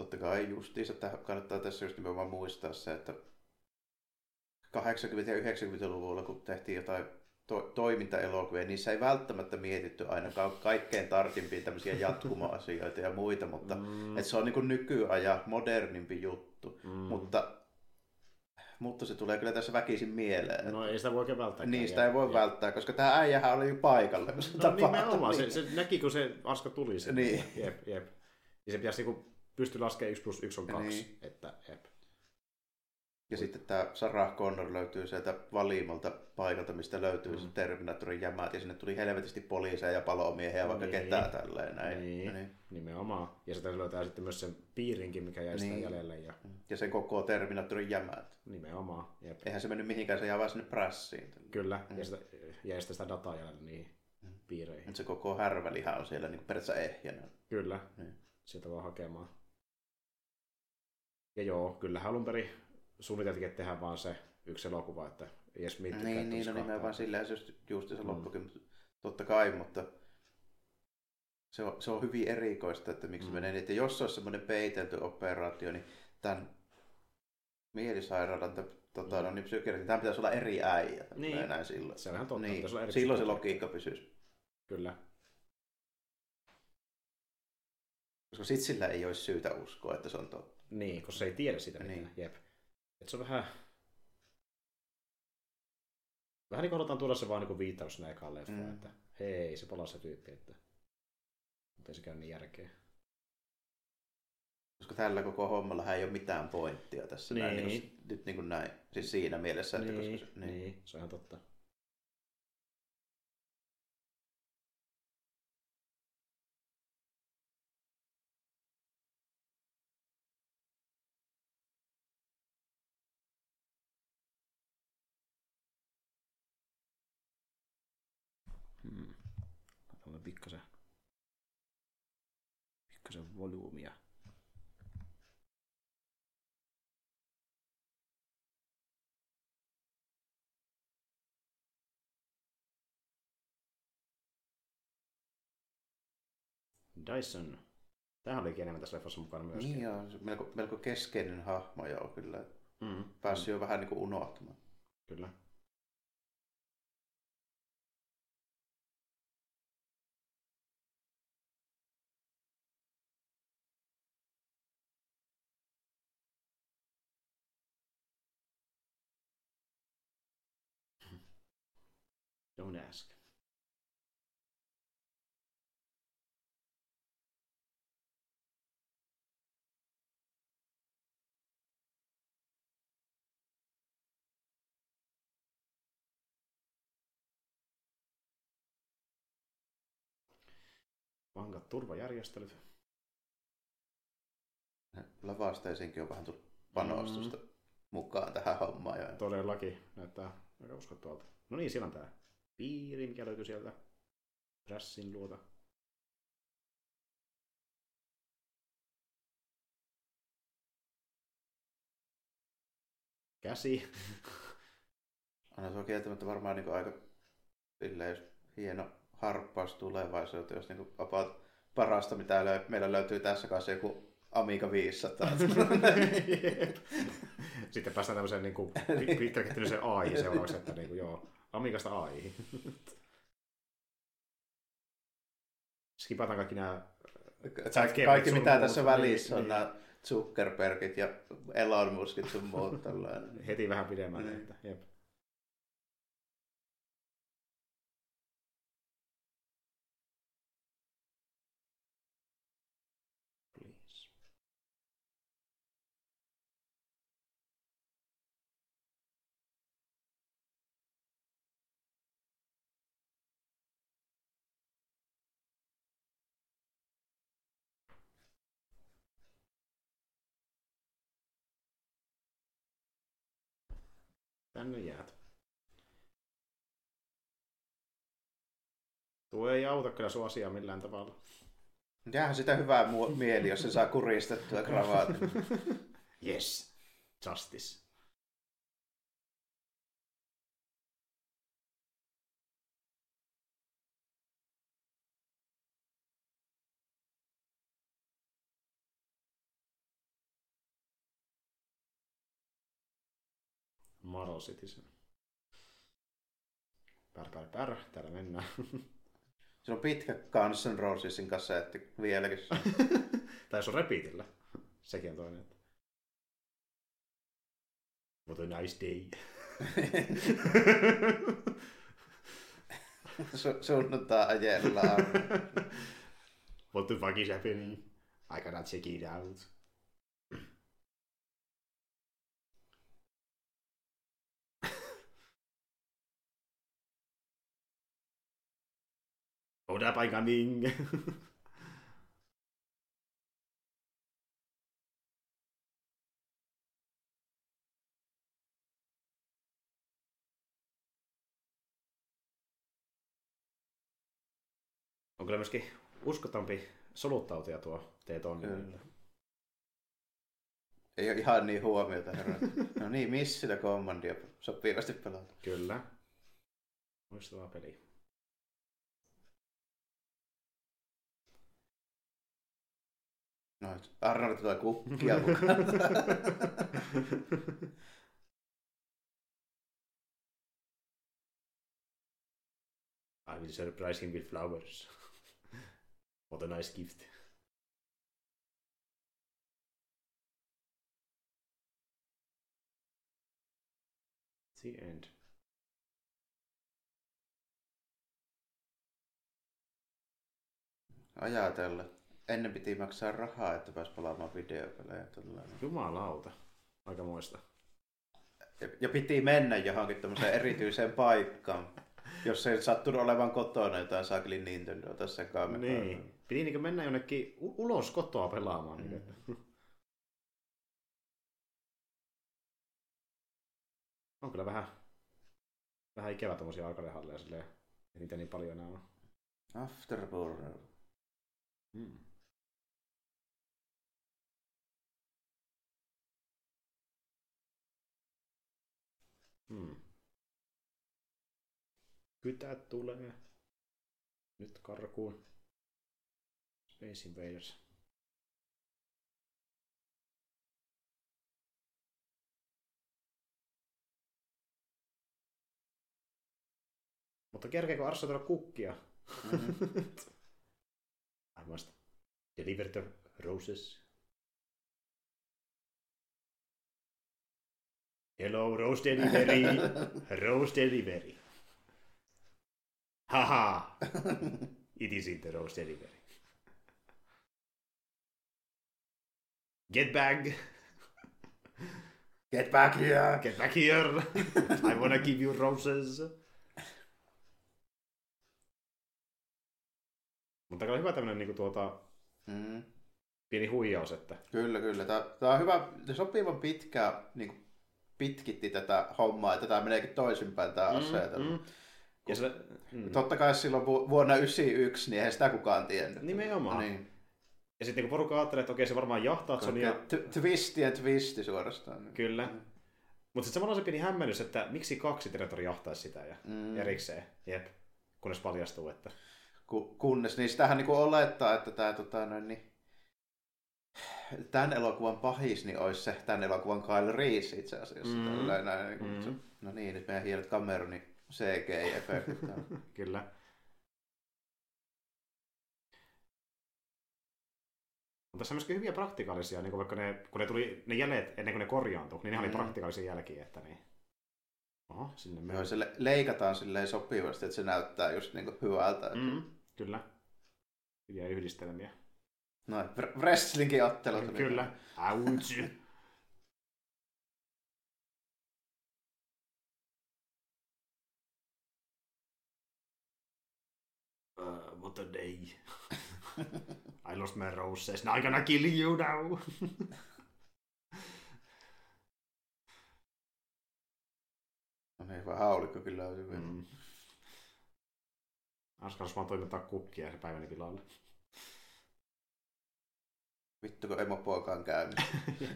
Totta kai justiinsa että kannattaa tässä just nimenomaan muistaa se, että 80- ja 90-luvulla, kun tehtiin jotain to- toimintaelokuvia, niissä ei välttämättä mietitty ainakaan kaikkein tarkimpia tämmöisiä jatkuma-asioita ja muita, mutta mm. et se on niin nykyajan modernimpi juttu, mm. mutta mutta se tulee kyllä tässä väkisin mieleen. No ei sitä voi oikein välttää. Niin, sitä ei voi ja, välttää, koska tämä äijähän oli jo paikalla. Kun se no nimenomaan, se, se, näki kun se aska tuli. Sen. Niin. Jep, jep. Ja se pitäisi niinku pysty laskemaan 1 plus 1 on 2. Niin. Että, jep. Ja sitten tämä Sarah Connor löytyy sieltä valimalta paikalta, mistä löytyy mm. se Terminatorin jämät, ja sinne tuli helvetisti poliiseja ja palomiehiä, vaikka niin. ketään tälleen näin. Niin. niin. nimenomaan. Ja sitten löytää sitten myös sen piirinkin, mikä jäi niin. jäljelle. Ja... ja sen koko Terminatorin jämät. Nimenomaan. Jep. Eihän se mennyt mihinkään, se jää vaan sinne prassiin. Kyllä, mm. ja, sitä, ja sitä dataa jäljelle niihin mm. piireihin. Nyt se koko härvälihan on siellä niin periaatteessa ehjänä. Kyllä, niin. sieltä vaan hakemaan. Ja joo, kyllä alun perin suunniteltiin, että tehdään vaan se yksi elokuva, että edes miettikää, Niin, niin no nimenomaan silleen se just, just se mm. loppukin, mutta totta kai, mutta se on, se on hyvin erikoista, että miksi mm. menee niin, että jos olisi semmoinen peitelty operaatio, niin tämän mielisairaalan tota, mm. no, niin psykiatri, tämä pitäisi olla eri äijä. Niin. Näin silloin. Se on ihan totta. Niin. Eri silloin se logiikka pysyisi. Kyllä. Koska sitten sillä ei olisi syytä uskoa, että se on totta. Niin, koska se ei tiedä sitä mitään. Niin. Jep. Et se on vähän... Vähän niin kuin tuoda se vaan niin viittaus sinne ekaan leffaan, mm. että hei, se palaa se tyyppi, että... Mutta ei se käy niin järkeä. Koska tällä koko hommalla ei ole mitään pointtia tässä niin. näin, niin kuin, nyt niin kuin näin. Siis siinä mielessä, että niin, koska se, niin. niin, se on ihan totta. Dyson. Tämähän oli enemmän tässä leffassa mukana myös. Niin joo, melko, melko keskeinen hahmo joo kyllä. Mm. Päässyt mm. jo vähän niin kuin unohtumaan. Kyllä. Don't ask. Vankat turvajärjestelyt. Lavasteisinkin on vähän tullut panostusta mm. mukaan tähän hommaan. Ja... Todellakin. Näyttää aika uskottavalta. No niin, siellä on tämä piiri, mikä löytyy sieltä Trassin luota. Käsi. Anna se on kieltämättä varmaan niin aika silleen, jos hieno harppaus tulevaisuuteen, jos niin about parasta, mitä löy- meillä löytyy tässä kanssa joku Amiga 500. Sitten päästään tämmöiseen niin kuin, AI seuraavaksi, että niin kuin, joo, Amigasta AI. Skipataan kaikki nämä... Kaikki, kaikki mitä tässä välissä on, niin. nämä Zuckerbergit ja Elon Muskit sun muut. Heti vähän pidemmälle. Niin. Että, jep. Tänne jäät. Tuo ei auta kyllä sua asiaa millään tavalla. Jäähän sitä hyvää mieli, jos se saa kuristettua kravaatin. yes, justice. Model Citizen. Pär, pär, pär. Täällä mennään. Se on pitkä Guns N' Rosesin kassetti vieläkin. tai jos on repeatillä. Sekin on toinen. What a nice day. Su- sunnuntaa ajellaan. What the fuck is happening? I cannot check it out. Up, I'm coming. on kyllä myöskin uskottavampi soluttautuja tuo T-tonni. Kyllä. Ei ole ihan niin huomiota, herra. No niin, missillä kommandia sopivasti pelata. Kyllä. Muistavaa peliä. No, Arnold tulee kukkia mukaan. I will surprise him with flowers. what a nice gift. The end. Ajatella. Ennen piti maksaa rahaa, että pääsi pelaamaan videopelejä. Tällainen. Jumalauta. Aika muista. Ja, ja piti mennä johonkin tämmöiseen erityiseen paikkaan. Jos ei sattunut olevan kotona jotain saakeli Nintendo tässä kameraa. Niin. Piti niin mennä jonnekin u- ulos kotoa pelaamaan. Mm. on kyllä vähän, vähän ikävä tommosia arcade-halleja silleen. Ei niitä niin paljon enää on. Afterburner. Mm. Hmm. Kytät tulee. Nyt karkuun. Space Invaders. Mutta kerkeekö Arssa tuoda kukkia? Mm-hmm. I must deliver the roses. Hello, Rose Delivery. Rose Delivery. Haha. It the Rose Delivery. Get back. Get back here! Get back here. I wanna give you roses. Mutta kyllä hyvä tämmönen niinku tuota, Mm. pieni huijaus, että Kyllä, kyllä. Tämä, tämä on hyvä, sopivan pitkä niin pitkitti tätä hommaa, että tämä meneekin toisinpäin tämä asetelma. mm. Ja se, mm. Totta kai silloin vu- vuonna 1991, niin eihän sitä kukaan tiennyt. Nimenomaan. Niin. Ja sitten kun porukka ajattelee, että okei se varmaan jahtaa Sonia, T- twisti ja twisti suorastaan. kyllä. Mutta sitten samalla se pieni hämmennys, että miksi kaksi territori jahtaisi sitä ja Mm. erikseen. Jep. Kunnes paljastuu, että Ku- kunnes, niin sitähän niin olettaa, että tämä tota, noin, niin, tämän elokuvan pahis niin olisi se tämän elokuvan Kyle Reese itse asiassa. Mm. Mm. Näin, niin, Mm. mm. No niin, nyt meidän hienet Cameronin CGI-efektit. kyllä. Mutta tässä on myöskin hyviä praktikaalisia, niin kuin vaikka ne, kun ne tuli ne jäljet ennen kuin ne korjaantui, niin ne mm. oli praktikaalisia jälkiä, että niin. Oho, sinne Joo, se le- leikataan silleen sopivasti, että se näyttää just niin hyvältä. Mm. Mm, kyllä. Hyviä yhdistelmiä. No, wr- wrestlingin ottelut. Kyllä. Ouch. what a day. I lost my roses. Now I'm gonna kill you now. No niin, vaan haulikko kyllä on hyvin. Mm. Askas vaan toimittaa kukkia se päiväni pilalle. Vittu kun emopoika on käynyt.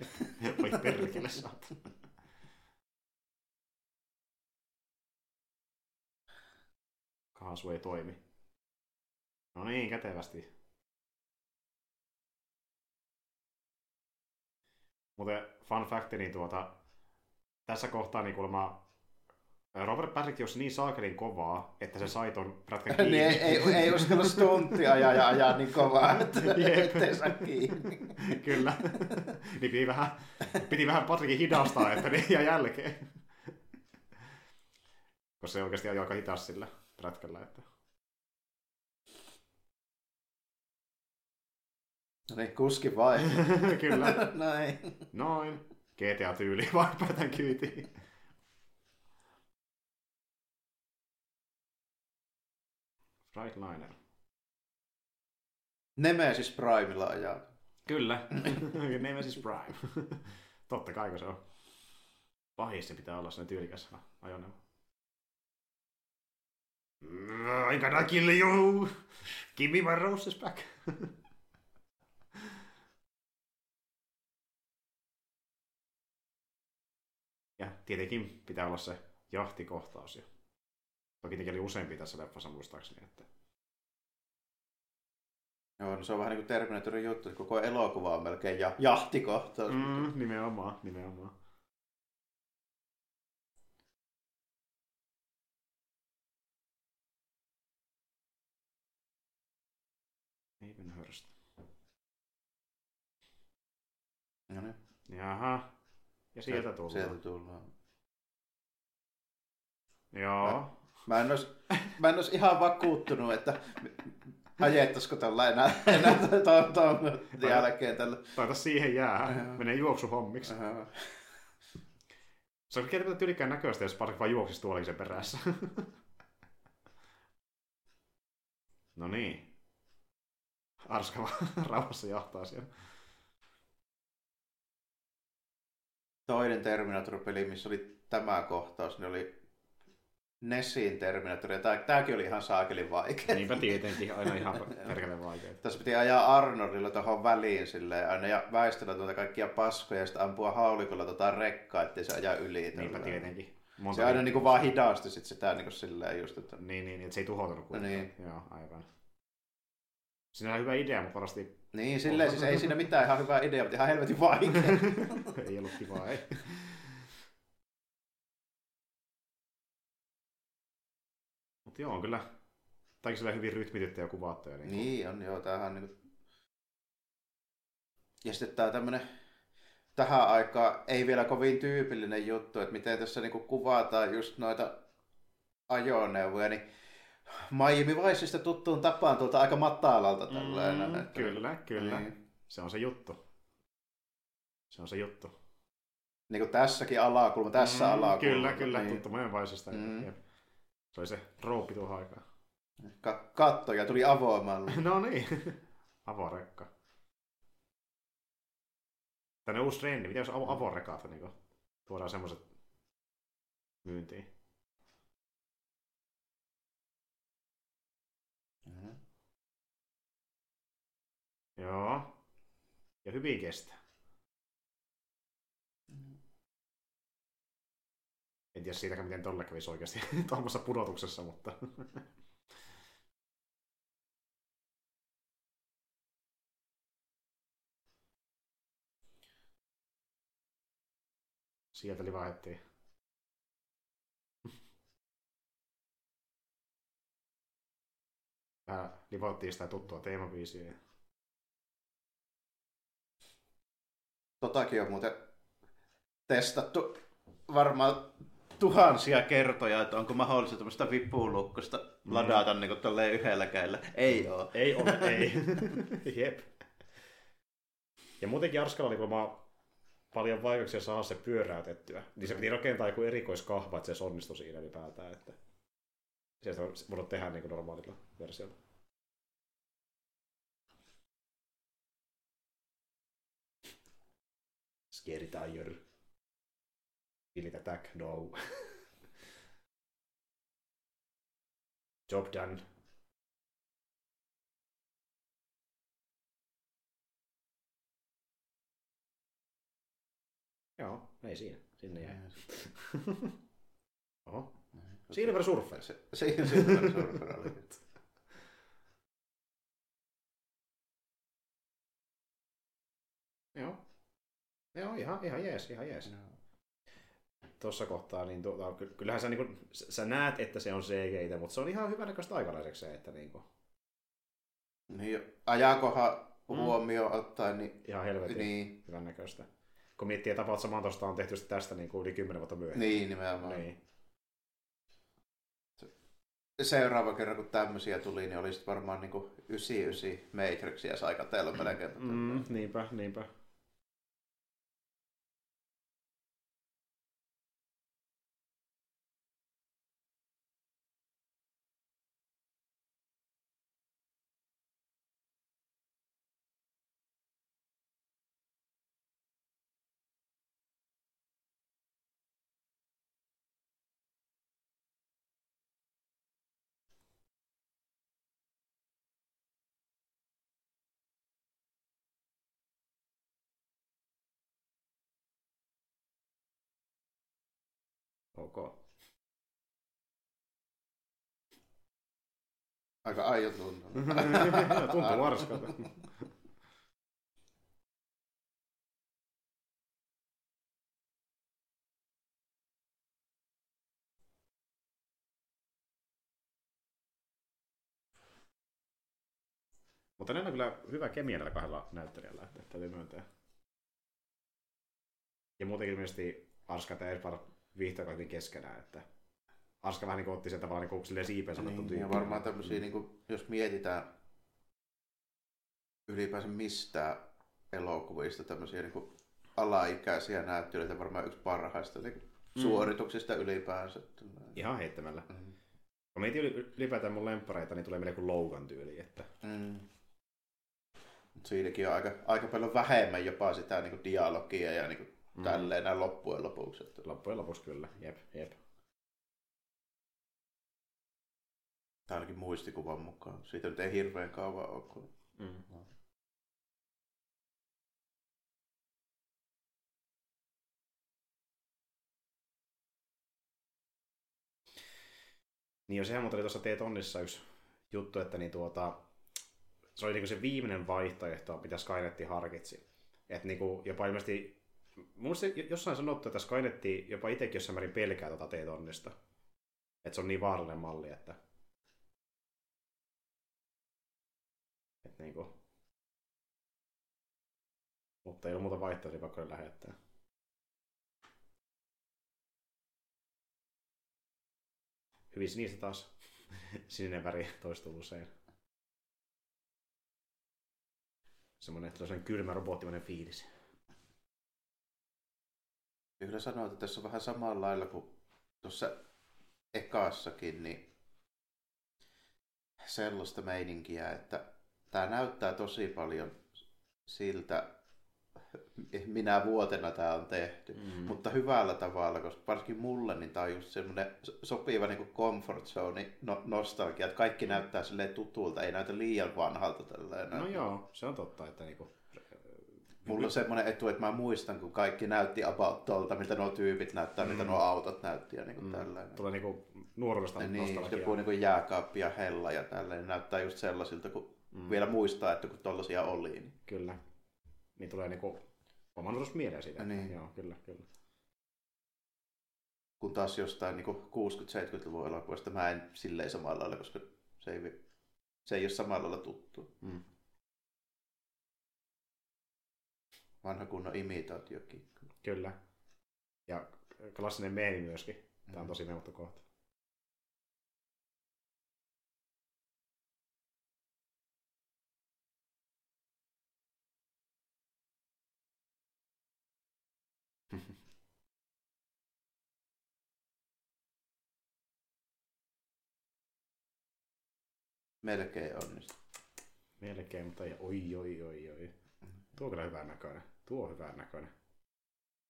Voi perkele saatana. Kaasu ei toimi. No niin, kätevästi. Muuten fun fact, niin tuota, tässä kohtaa niin kuulemma Robert Patrick jos niin saakelin kovaa, että se sai ton pätkän kiinni. niin ei, ei, ei uskalla stuntia ajaa ja ajaa niin kovaa, että Jep. ettei saa kiinni. Kyllä. niin piti vähän, piti vähän Patrickin hidastaa, että ne jää jälkeen. Koska se oikeasti ajoi aika hitas sillä prätkällä. Että... No niin, kuski vai? Kyllä. Näin. Noin. GTA-tyyli vaan päätän kyytiin. Freightliner. Nemesis Primella ajaa. Kyllä. Nemesis Prime. Totta kai, kun se on. Pahis se pitää olla sellainen tyylikäs ajoneuvo. I gotta kill you! Give me my roses back! Ja tietenkin pitää olla se jahtikohtaus. Ja toki teki oli useampi tässä leffassa muistaakseni. Että... Joo, no se on vähän niin kuin Terminatorin juttu, että koko elokuva on melkein ja- jahtikohtaus. Mm, nimenomaan, nimenomaan. Havenhurst. No niin, Jaha. Ja sieltä tullaan. Sieltä tullaan. Joo. Mä en, mä en ois ihan vakuuttunut, että ajettaisiko tällä enää, enää tuon, tuon jälkeen tällä. Taita siihen jää. Menee juoksuhommiksi. Aha. Se on kertaa tyylikkään näköistä, jos Park vaan juoksisi tuolikin sen perässä. no niin. Arska vaan rauhassa jahtaa siellä. Toinen Terminator-peli, missä oli tämä kohtaus, niin oli Nessin Terminator. Ja tää, tääkin oli ihan saakelin vaikea. Niinpä tietenkin, aina ihan perkeleen vaikeita. Tässä piti ajaa Arnoldilla tuohon väliin silleen, aina ja väistellä tuota kaikkia paskoja ja sitten ampua haulikolla tota rekkaa, ettei se aja yli. Niinpä tälleen. tietenkin. Monta Se aina niinku vaan hidasti sit sitä niinku silleen just, että... Niin, niin, että se ei tuhoutunut kuitenkaan. Niin. Joo, aivan. Siinä on hyvä idea, mutta varmasti Niin, silleen siis ei siinä mitään ihan hyvää idea, mutta ihan helvetin vaikea. ei ollut kivaa, ei. Mutta joo, on kyllä. Tämäkin sillä hyvin rytmitetty ja kuvattu. Ja niin kuin, niin on, joo, tämähän on niinku... Ja sitten tää tämmönen tähän aikaan ei vielä kovin tyypillinen juttu, että miten tässä niinku kuvataan just noita ajoneuvoja, niin Miami Viceista tuttuun tapaan tuolta aika matalalta tällainen. Mm, että- kyllä, kyllä. Niin. Se on se juttu. Se on se juttu. Niin kuin tässäkin alakulma, tässä Mm, alakulma. Kyllä, kyllä. Niin. Tuttu meidän vaisista. Mm. Jep. Se oli se rooppi tuohon aikaan. Ka- kattoja tuli avoimella. No niin. Avorekka. Tänne uusi trendi. Miten jos avo- avorekat niin tuodaan semmoiset myyntiin? Joo. Ja hyvin kestää. En tiedä siitäkään, miten tolle kävisi oikeasti tuommoisessa pudotuksessa, mutta... Sieltä livahettiin. Vähän livottiin sitä tuttua teemabiisiä. Totakin on muuten testattu varmaan tuhansia kertoja, että onko mahdollista tämmöistä vipulukkosta Mm. ladata niin tolleen yhdellä kädellä. Ei oo. Ei ole, ei. Jep. Ja muutenkin Arskalla oli kuulemma paljon vaikeuksia saada se pyöräytettyä. Niin se piti rakentaa joku erikoiskahva, että se onnistui siinä ylipäätään. Että sieltä on voinut tehdä niin kuin normaalilla versiolla. Scary Tire. Kill attack, no. Job done. Joo, ei siinä. Sinne jäi. Oho. Silver Surfer. Se, siinä Silver Surfer oli. Joo. Joo, ihan, ihan jees, ihan jees. tuossa kohtaa, niin tuota, ky- kyllähän sä, niin kuin, sä näet, että se on CGI, mutta se on ihan hyvän näköistä aikalaiseksi se, että niin kuin, Niin, ajankohan huomioon ottaen, niin, ihan helvetin niin, hyvän näköistä. Kun miettii, että About Saman tuosta on tehty tästä niin kuin yli 10 vuotta myöhemmin. niin nimenomaan. Niin. Seuraava kerran, kun tämmöisiä tuli, niin olisi varmaan niin 99 Matrixia saika teillä melkein. Mm, niinpä, niinpä. Ok. Aika aiot tuntuu. Tuntuu varskalta. Mutta ne on kyllä hyvä kemia näillä kahdella näyttelijällä, että täytyy myöntää. Ja muutenkin ilmeisesti Arska ja Edvard hyvin keskenään, että Arska vähän niin kuin otti sen tavallaan niin kuin siipensä Niin, ja varmaan tämmöisiä, niin kuin, jos mietitään ylipäänsä mistään elokuvista tämmöisiä niin kuin alaikäisiä näyttelijöitä, varmaan yksi parhaista niin kuin Mm. suorituksista ylipäänsä. Ihan heittämällä. Mm. Kun mietin yli- ylipäätään mun lemppareita, niin tulee mieleen kuin Logan tyyli. Että... Mm. Mut Siinäkin on aika, aika paljon vähemmän jopa sitä niin kuin dialogia ja niin kuin Mm. tälleen näin loppujen lopuksi. Että Loppujen lopuksi kyllä. Jep, jep. Tai ainakin muistikuvan mukaan. Siitä nyt ei hirveän kauan ole. Kun... Mm. Niin jo sehän muuten oli tuossa T-tonnissa yksi juttu, että niin tuota, se oli niinku se viimeinen vaihtoehto, mitä Skynetti harkitsi. Että niinku jopa ilmeisesti, mun mielestä jossain sanottu, että Skynetti jopa itsekin jossain määrin pelkää tuota T-tonnista. Että se on niin vaarallinen malli, että... Että niinku... Mutta ei ole muuta vaihtoehtoja, vaikka oli lähettää. Hyvin sinistä taas. Sininen väri toistuu usein. Semmoinen, että on kylmä robottimainen fiilis. Ja kyllä sanoa, että tässä on vähän samalla lailla kuin tuossa ekassakin, niin sellaista meininkiä, että tämä näyttää tosi paljon siltä, minä vuotena tämä on tehty, Mm. mm. mutta hyvällä tavalla, koska varsinkin mulle niin tämä on just semmoinen sopiva niin comfort zone no, nostalgia, että kaikki näyttää silleen tutulta, ei näytä liian vanhalta tällainen. No joo, se on totta, että niinku... Mulla on semmoinen etu, että mä muistan, kun kaikki näytti about tolta, miltä nuo tyypit näyttää, mm. miltä nuo autot näytti ja niin kuin mm. tällainen. Tulee niinku nuoruudesta Ja niin, nostalgiaa. joku niin kuin jääkaappi ja hella ja tälleen näyttää just sellaisilta, kun mm. vielä muistaa, että kun tollasia oli. Niin. Kyllä. Niin tulee niinku oma nuoruus mieleen siitä. Niin. Joo, kyllä, kyllä. Kun taas jostain niin 60-70-luvun elokuvasta mä en silleen samalla lailla, koska se ei, se ei ole samalla lailla tuttu. Mm. Vanha kunnon imitaatiokin. Kyllä. Ja klassinen meemi myöskin. Tämä on Mm. tosi neuvottu kohta. Melkein onnistu. Melkein, mutta ei, oi, oi, oi, oi. Tuo on kyllä hyvän näköinen. Tuo on hyvän näköinen.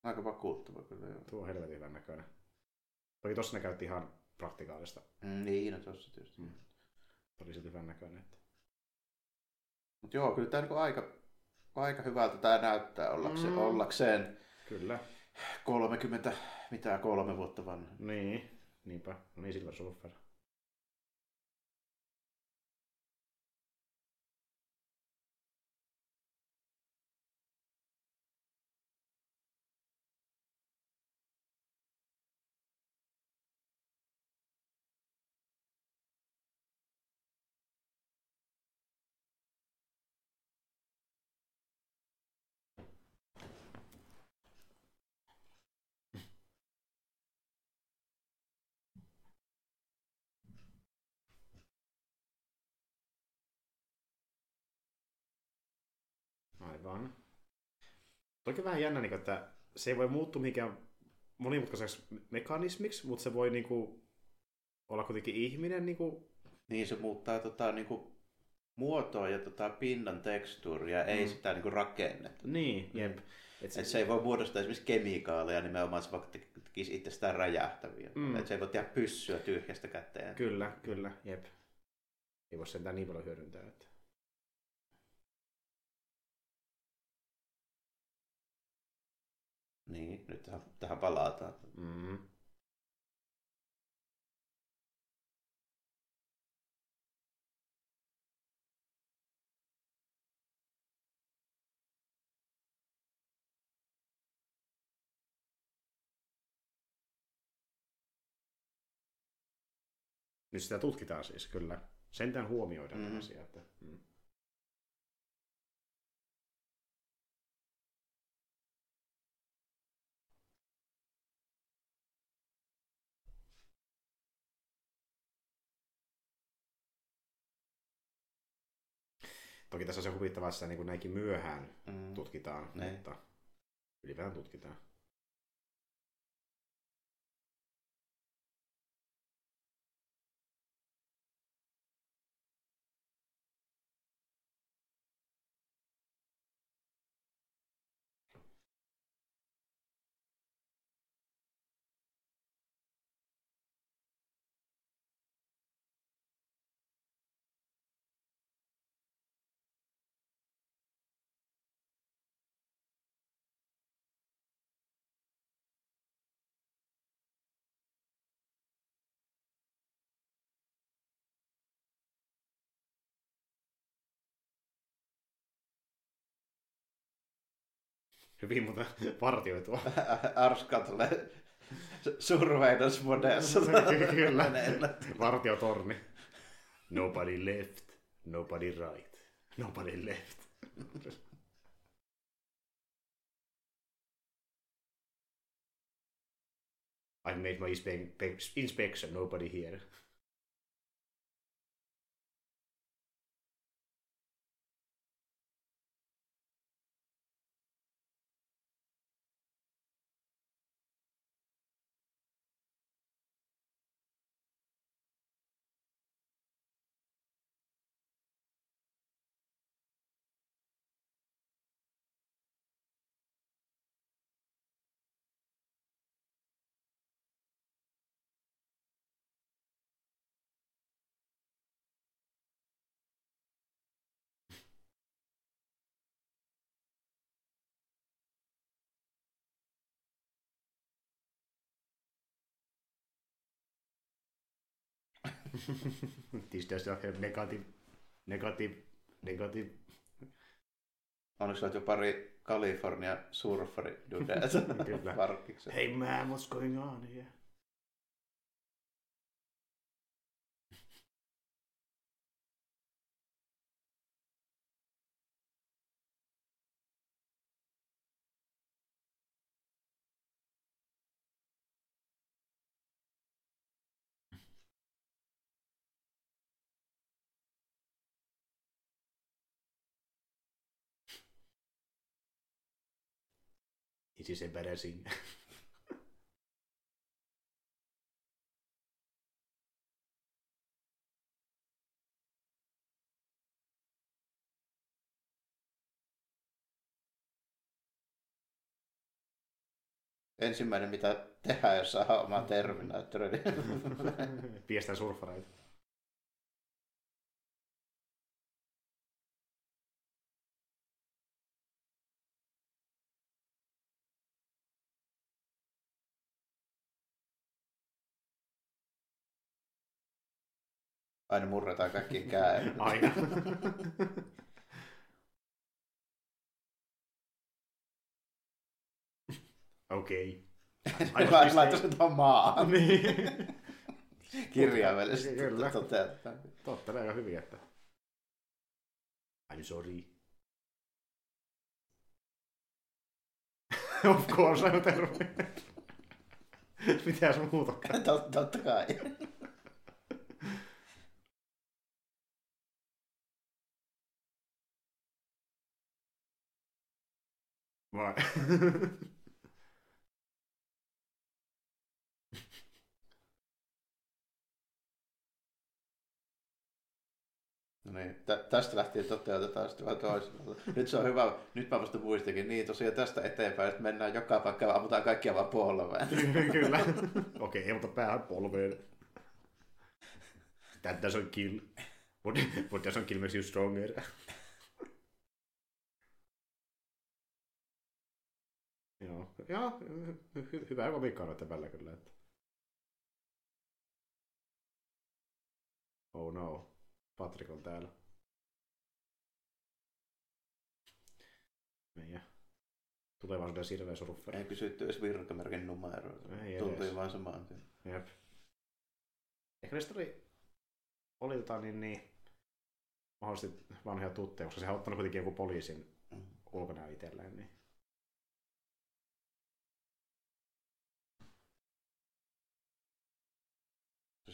Aika vakuuttava kyllä joo. Tuo on helvetin hyvän näköinen. Toki tossa ne käytti ihan praktikaalista. Mm, niin, no tossa tietysti. Mm. Oli silti hyvän näköinen. Että... Mutta joo, kyllä tämä niinku aika, aika hyvältä tämä näyttää ollakseen, mm. ollakseen Kyllä. 30, mitä kolme vuotta vanha. Niin, niinpä. No niin, Silver Surfer. On. Toki vähän jännä, niin että se ei voi muuttua mikään monimutkaiseksi mekanismiksi, mutta se voi niin kuin, olla kuitenkin ihminen. Niin, kuin... niin se muuttaa tota, niin kuin, muotoa ja tota, pinnan tekstuuria, mm. ei sitä niin kuin, rakennetta. Niin, jep. Et se... Et se ei voi muodostaa esimerkiksi kemikaaleja nimenomaan, se vaikka tekisi itsestään räjähtäviä. Mm. Et se ei voi tehdä pyssyä tyhjästä käteen. Kyllä, kyllä, jep. Ei voi sentään niin paljon hyödyntää. Että... Niin, nyt tähän, tähän palataan. Mm. Nyt sitä tutkitaan siis, kyllä. Sentään huomioidaan mm. asia. Että, mm. Toki tässä on se huvittavaa, että niin näinkin myöhään mm. tutkitaan, ne. mutta ylipäätään tutkitaan. Hyvin mutta partioitua. Arskatle surveillance-modessa. Kyllä. Vartiotorni. Nobody left, nobody right, nobody left. I made my inspection, nobody here. This does not have negative, negative, negative. Onneksi olet jo pari California surfari Kyllä. Hey man, what's going on here? It is embarrassing. Ensimmäinen, mitä tehdään, jos saa oma Terminaattori. Piestään surfareita. Aina murretaan kaikki käy. Aina. Okei. Okay. Laita se tuohon maahan. niin. Kirjaimellisesti Kyllä. toteuttaa. Totta, aika hyvin, että I'm sorry. of course, I'm terve. Mitäs muutakaan? Totta kai. Vai? No niin, tä- tästä lähtien toteutetaan sitten vaan toisella. Nyt se on hyvä, nyt mä vasta muistakin, niin tosiaan tästä eteenpäin, että mennään joka paikkaan, ammutaan kaikkia vaan polveen. Kyllä. Okei, okay, mutta päähän polveen. That doesn't kill. What, what doesn't kill makes you stronger. Joo, ja hy- hyvää komiikkaa noiden välillä kyllä. Että. Oh no, Patrick on täällä. Meidän tulevaisuuden sirveä surfferi. Ei kysytty edes virkamerkin numeroita. Ei Tuntui vaan samaan. Jep. Ehkä niistä oli, oli tota, niin, niin, mahdollisesti vanhoja tutteja, koska se on ottanut kuitenkin joku poliisin Mm. ulkonäö itselleen. Niin.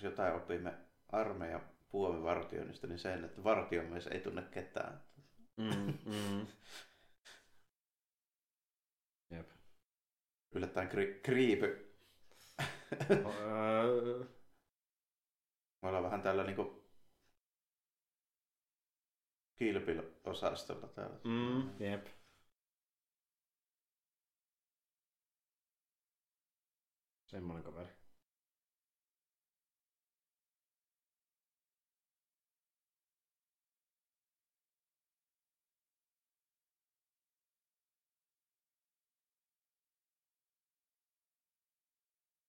Jos jotain opimme armeijan puomivartioinnista, niin sen, että vartiomies ei tunne ketään. Mm, mm. Jep. Yllättäen kri- kriipy. Me ollaan vähän tällä niinku kilpilosastolla täällä. mm, jep. Semmoinen kaveri.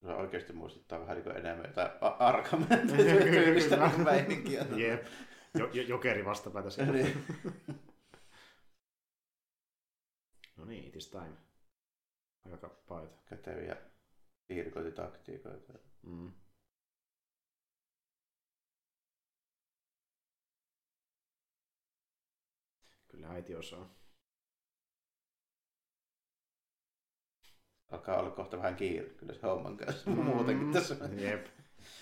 Se oikeasti muistuttaa vähän niin enemmän jotain Arkham tyylistä Kyllä. niin meininkiä. Jep. Jo, jo, jokeri vastapäätä siellä. Niin. No niin, it is time. Aika paita. Käteviä piirikointitaktiikoita. Mm. Kyllä äiti osaa. Alkaa olla kohta vähän kiire kyllä se homman kanssa muutenkin tässä. Jep.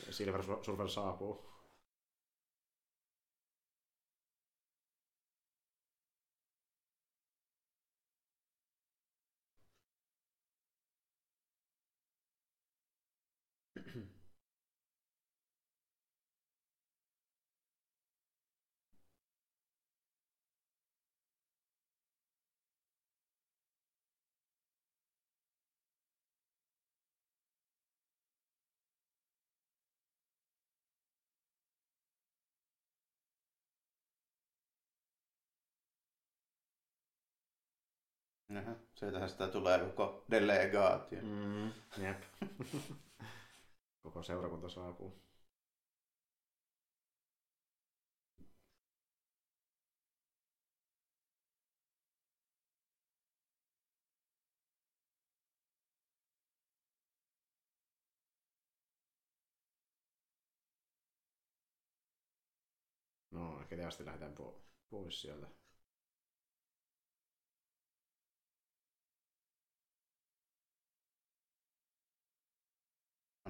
Silver Surfer saapuu. Jaha, sieltähän sitä tulee koko delegaatio. Mm. Jep. Koko seurakunta saapuu. No, ketästi lähdetään po- pois sieltä.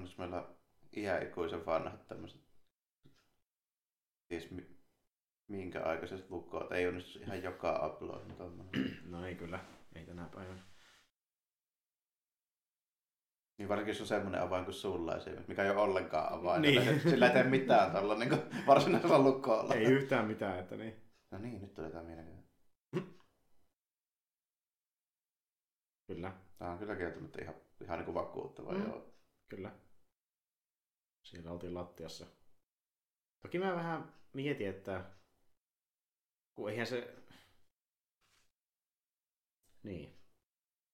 Onko meillä iäikuisen vanhat tämmöiset, siis mi- minkä aikaiset lukot, ei onnistu ihan joka uploadin tommonen. No ei kyllä, ei tänä päivänä. Niin varsinkin jos on semmoinen avain kuin sulla esimerkiksi, mikä ei ole ollenkaan avain. Niin. Sillä ei tee mitään tuolla niin varsinaisella lukolla. Ei yhtään mitään, että niin. No niin, nyt tulee tämä mielenkiintoinen. Kyllä, Tämä on kyllä kieltämättä ihan, ihan niin kuin vakuuttava. Mm. Joo. kyllä. Siellä oltiin lattiassa. Toki mä vähän mietin, että kun eihän se... Niin.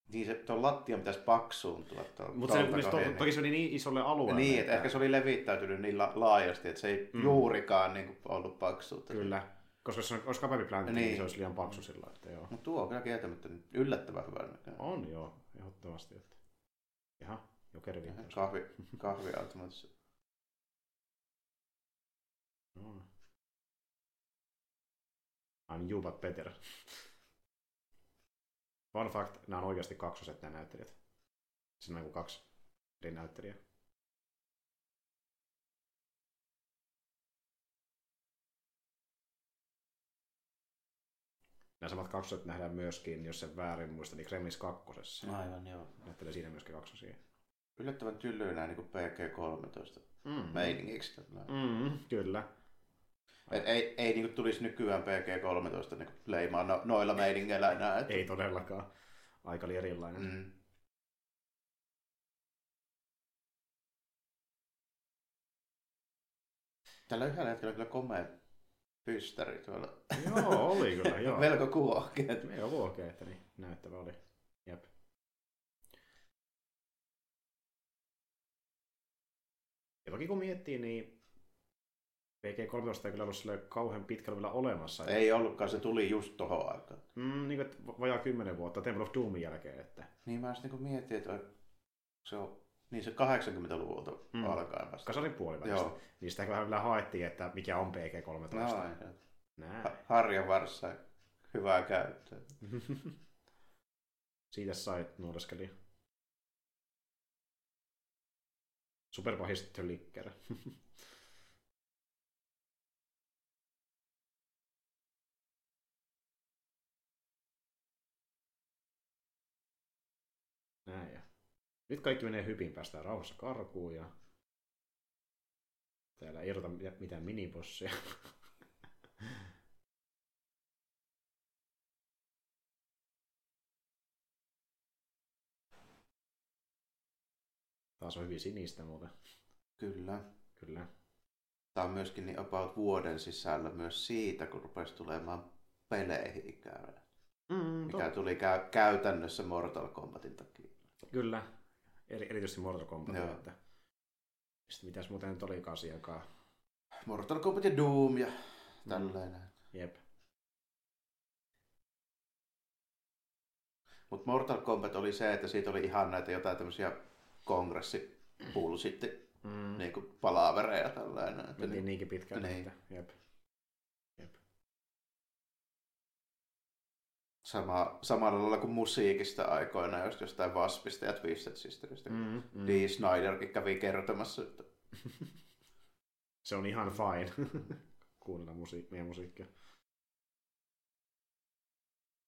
Niin se tuon lattian pitäisi paksuuntua. Mutta se, to, toki se oli niin isolle alueelle. Niin, että ehkä se oli levittäytynyt niin la- laajasti, että se ei Mm. juurikaan niin kuin, ollut paksuutta. Kyllä. Koska se olisi kapempi pläntti, niin. Niin. se olisi liian paksu sillä että joo. Mutta tuo on kyllä kieltämättä yllättävän hyvä näköinen. On joo, ehdottomasti. Että... Jaha, jokeri viittaus. Kahvi, kahviautomaatissa. No. I'm you but better. Fun fact, nämä on oikeasti kaksoset nämä näyttelijät. Siinä on joku kaksi eri näyttelijää. Ja samat kaksoset nähdään myöskin, jos sen väärin muista, niin Gremlins kakkosessa. Aivan, joo. Näyttelee siinä myöskin kaksosia. Yllättävän tylyynä niin kuin PG-13 Mm. meiningiksi. Mm, kyllä. Et ei, ei niin kuin tulisi nykyään PG-13 niin leimaa no, noilla meiningeillä enää. Et, Ei todellakaan. Aika oli erilainen. Mm. Tällä yhdellä hetkellä kyllä komea pystäri tuolla. Joo, oli kyllä, joo. Melko kuohkeet. Joo, vuokea, että niin näyttävä oli. Jep. Ja toki kun miettii, niin PG-13 ei kyllä ollut silleen kauhean pitkällä vielä olemassa. Ei ollutkaan, se tuli just tohon aikaan. Mm, niin kuin, vajaa kymmenen vuotta Temple of Doomin jälkeen. Että. Niin mä sitten niin mietin, että se on niin se 80-luvulta Mm. alkaen vasta. Kasarin puolivälistä. Joo. Niin sitä vähän vielä haettiin, että mikä on PG-13. No. Näin. Ha- Harjan varssa hyvää käyttöä. Siitä sai nuoleskeli. Superpahis liikkeelle. Näin ja. Nyt kaikki menee hypin, päästään rauhassa karkuun ja täällä ei erota mitään- minibossia. Taas on hyvin sinistä muuten. Kyllä. Kyllä. Tämä on myöskin niin about vuoden sisällä myös siitä, kun rupesi tulemaan peleihin ikävä. Mm, Mikä tuli käy- käytännössä Mortal Kombatin takia. Kyllä. Eri, erityisesti Mortal Kombat. Joo. Että... Sitten mitäs muuten nyt olikaan sielläkaan. Mortal Kombat ja Doom ja tällainen. Jep. Mutta Mortal Kombat oli se, että siitä oli ihan näitä jotain tämmöisiä kongressipulsitti Mm. niin kuin palavereja tällainen. Mentiin niin, niinkin pitkälle. Niin. Että... Jep. Sama, samalla lailla kuin musiikista aikoina, jos jostain Waspista ja Twisted Sisteristä. Mm. Mm. Dee Snyderkin kävi kertomassa, että Se on ihan fine. Kuunnella musiik- meidän musiikkia.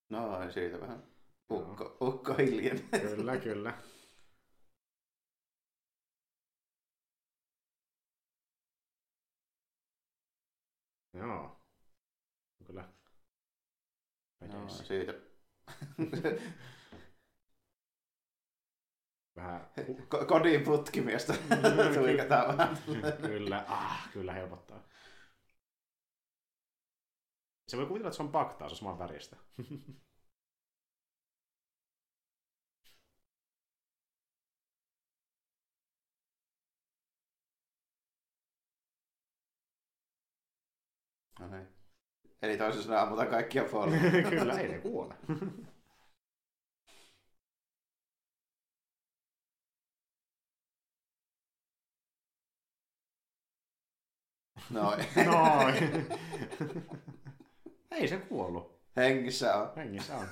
no ei siitä vähän ukko, ukko hiljeni. Kyllä, kyllä. Joo. Kyllä. no, siitä. Vähän Ko- Kodin putkimiestä tuikataan vähän. kyllä, ah, kyllä helpottaa. Se voi kuvitella, että se on paktaa, se on saman väristä. No niin. Eli toisin sanoen ammutaan kaikkia polvia. kyllä, ei ne kuole. Noin. Noin. ei se kuollut. Hengissä on. Hengissä on.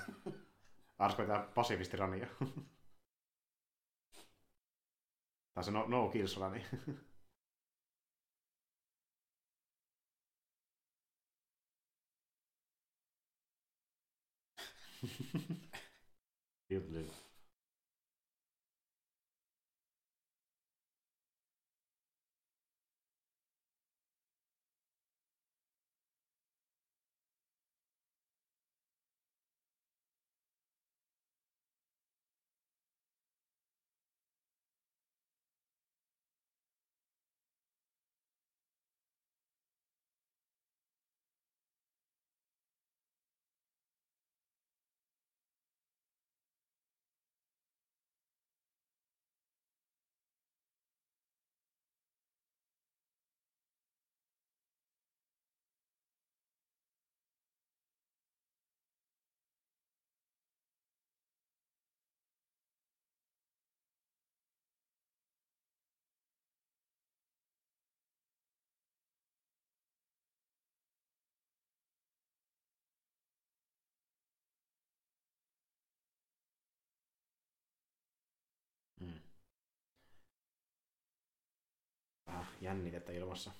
Arsko tää pasifistirania. Tai se no, no kills rani. Kyllä. Mm. jännitettä ilmassa.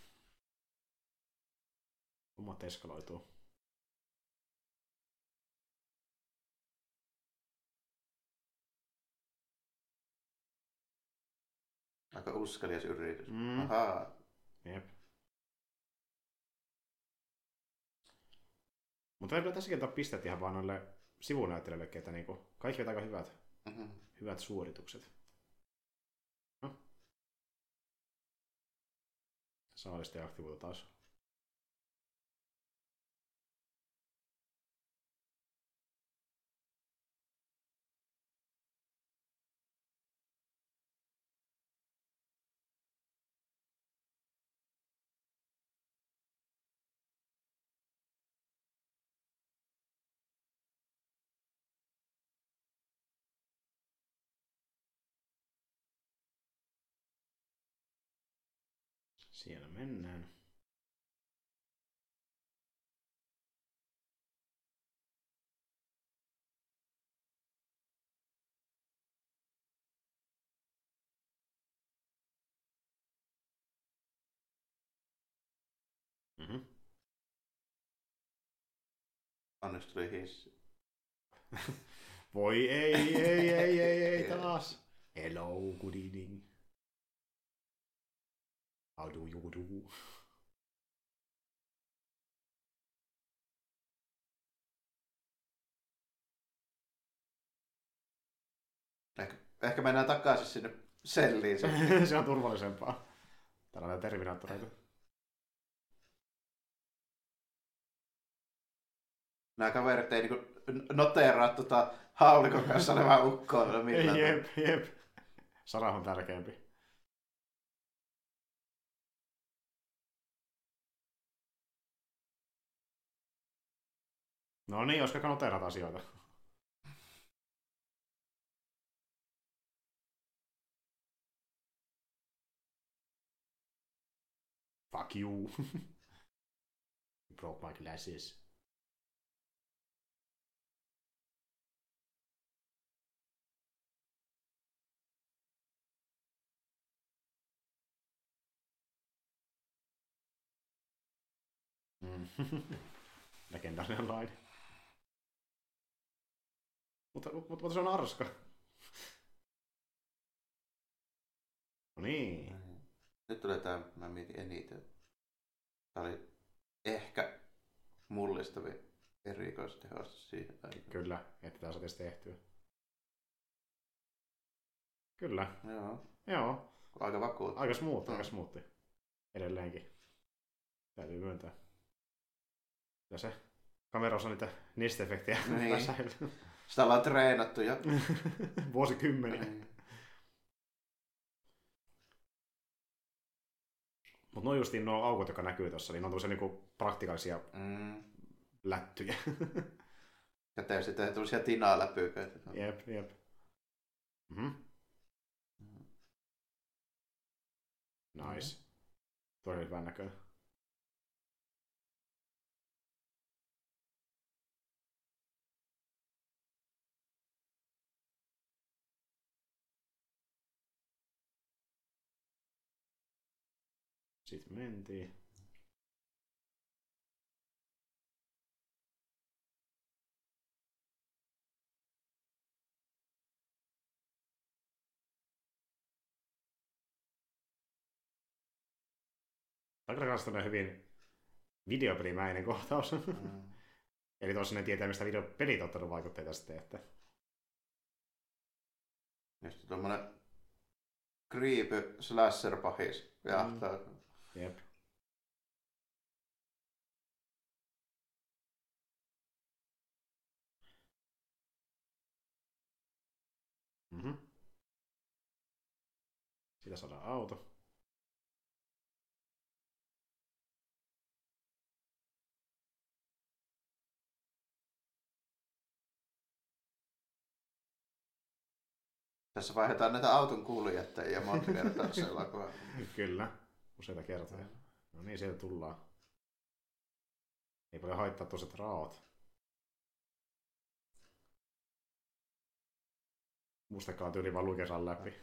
Hommat eskaloituu. Aika uskallias yritys. Mm. Ahaa. Jep. Mutta täytyy tässäkin antaa pisteet ihan vaan noille sivunäyttelijöille, että niinku, kaikki on aika hyvät, mm-hmm. hyvät suoritukset. Saalista ja aktivoitu taas. Siellä mennään. Mhm. Onneksi tuli hissi. Voi ei, ei, ei, ei, ei taas. Hello, good evening. How do you do? Ehkä, ehkä mennään takaisin sinne selliin. Se on turvallisempaa. Täällä on terminaattoreita. Nämä kaverit ei niinku noteeraa tota haulikon kanssa olevaa ukkoa. Jep, jep. Sara on tärkeämpi. No niin, olisiko noterat asioita? Fuck you. broke my glasses. Mm. Legendaarinen laini. Mutta, mutta, mutta se on arska. No niin. Nyt tulee tää, mä mietin eniten. Tää oli ehkä mullistavin erikoistehostus siihen aikaan. Kyllä, että tämä saataisiin tehtyä. Kyllä, Joo, joo. aika vakuuttava. Aika smooth, Mm. aika smoothi. Edelleenkin. Täytyy myöntää. Ja se kamerassa on niitä nesteefektejä Niin. Sitä ollaan treenattu ja... Vuosikymmeniä. Niin. Mutta no justiin nuo aukot, jotka näkyy tuossa, niin ne on tämmöisiä niinku praktikaalisia Mm. lättyjä. Ja sitten tämmöisiä tinaa läpyköitä. jep, jep. Mhm. Nice. Tuo oli hyvän näköinen. Sitten mentiin. Aika rakastunut hyvin videopelimäinen kohtaus. Mm. Eli tuossa ne tietää, mistä videopelit on ottanut vaikutteita sitten, että Ja sitten tommonen creepy slasher pahis. Jahtaa. Jep. Mhm. Siitä saadaan auto. Tässä vaihdetaan näitä auton kuljettajia monta kertaa. Kyllä, useita kertoja. No niin, sieltä tullaan. Ei paljon haittaa tuossa raot. Mustakaan tyyli vaan lukesan läpi.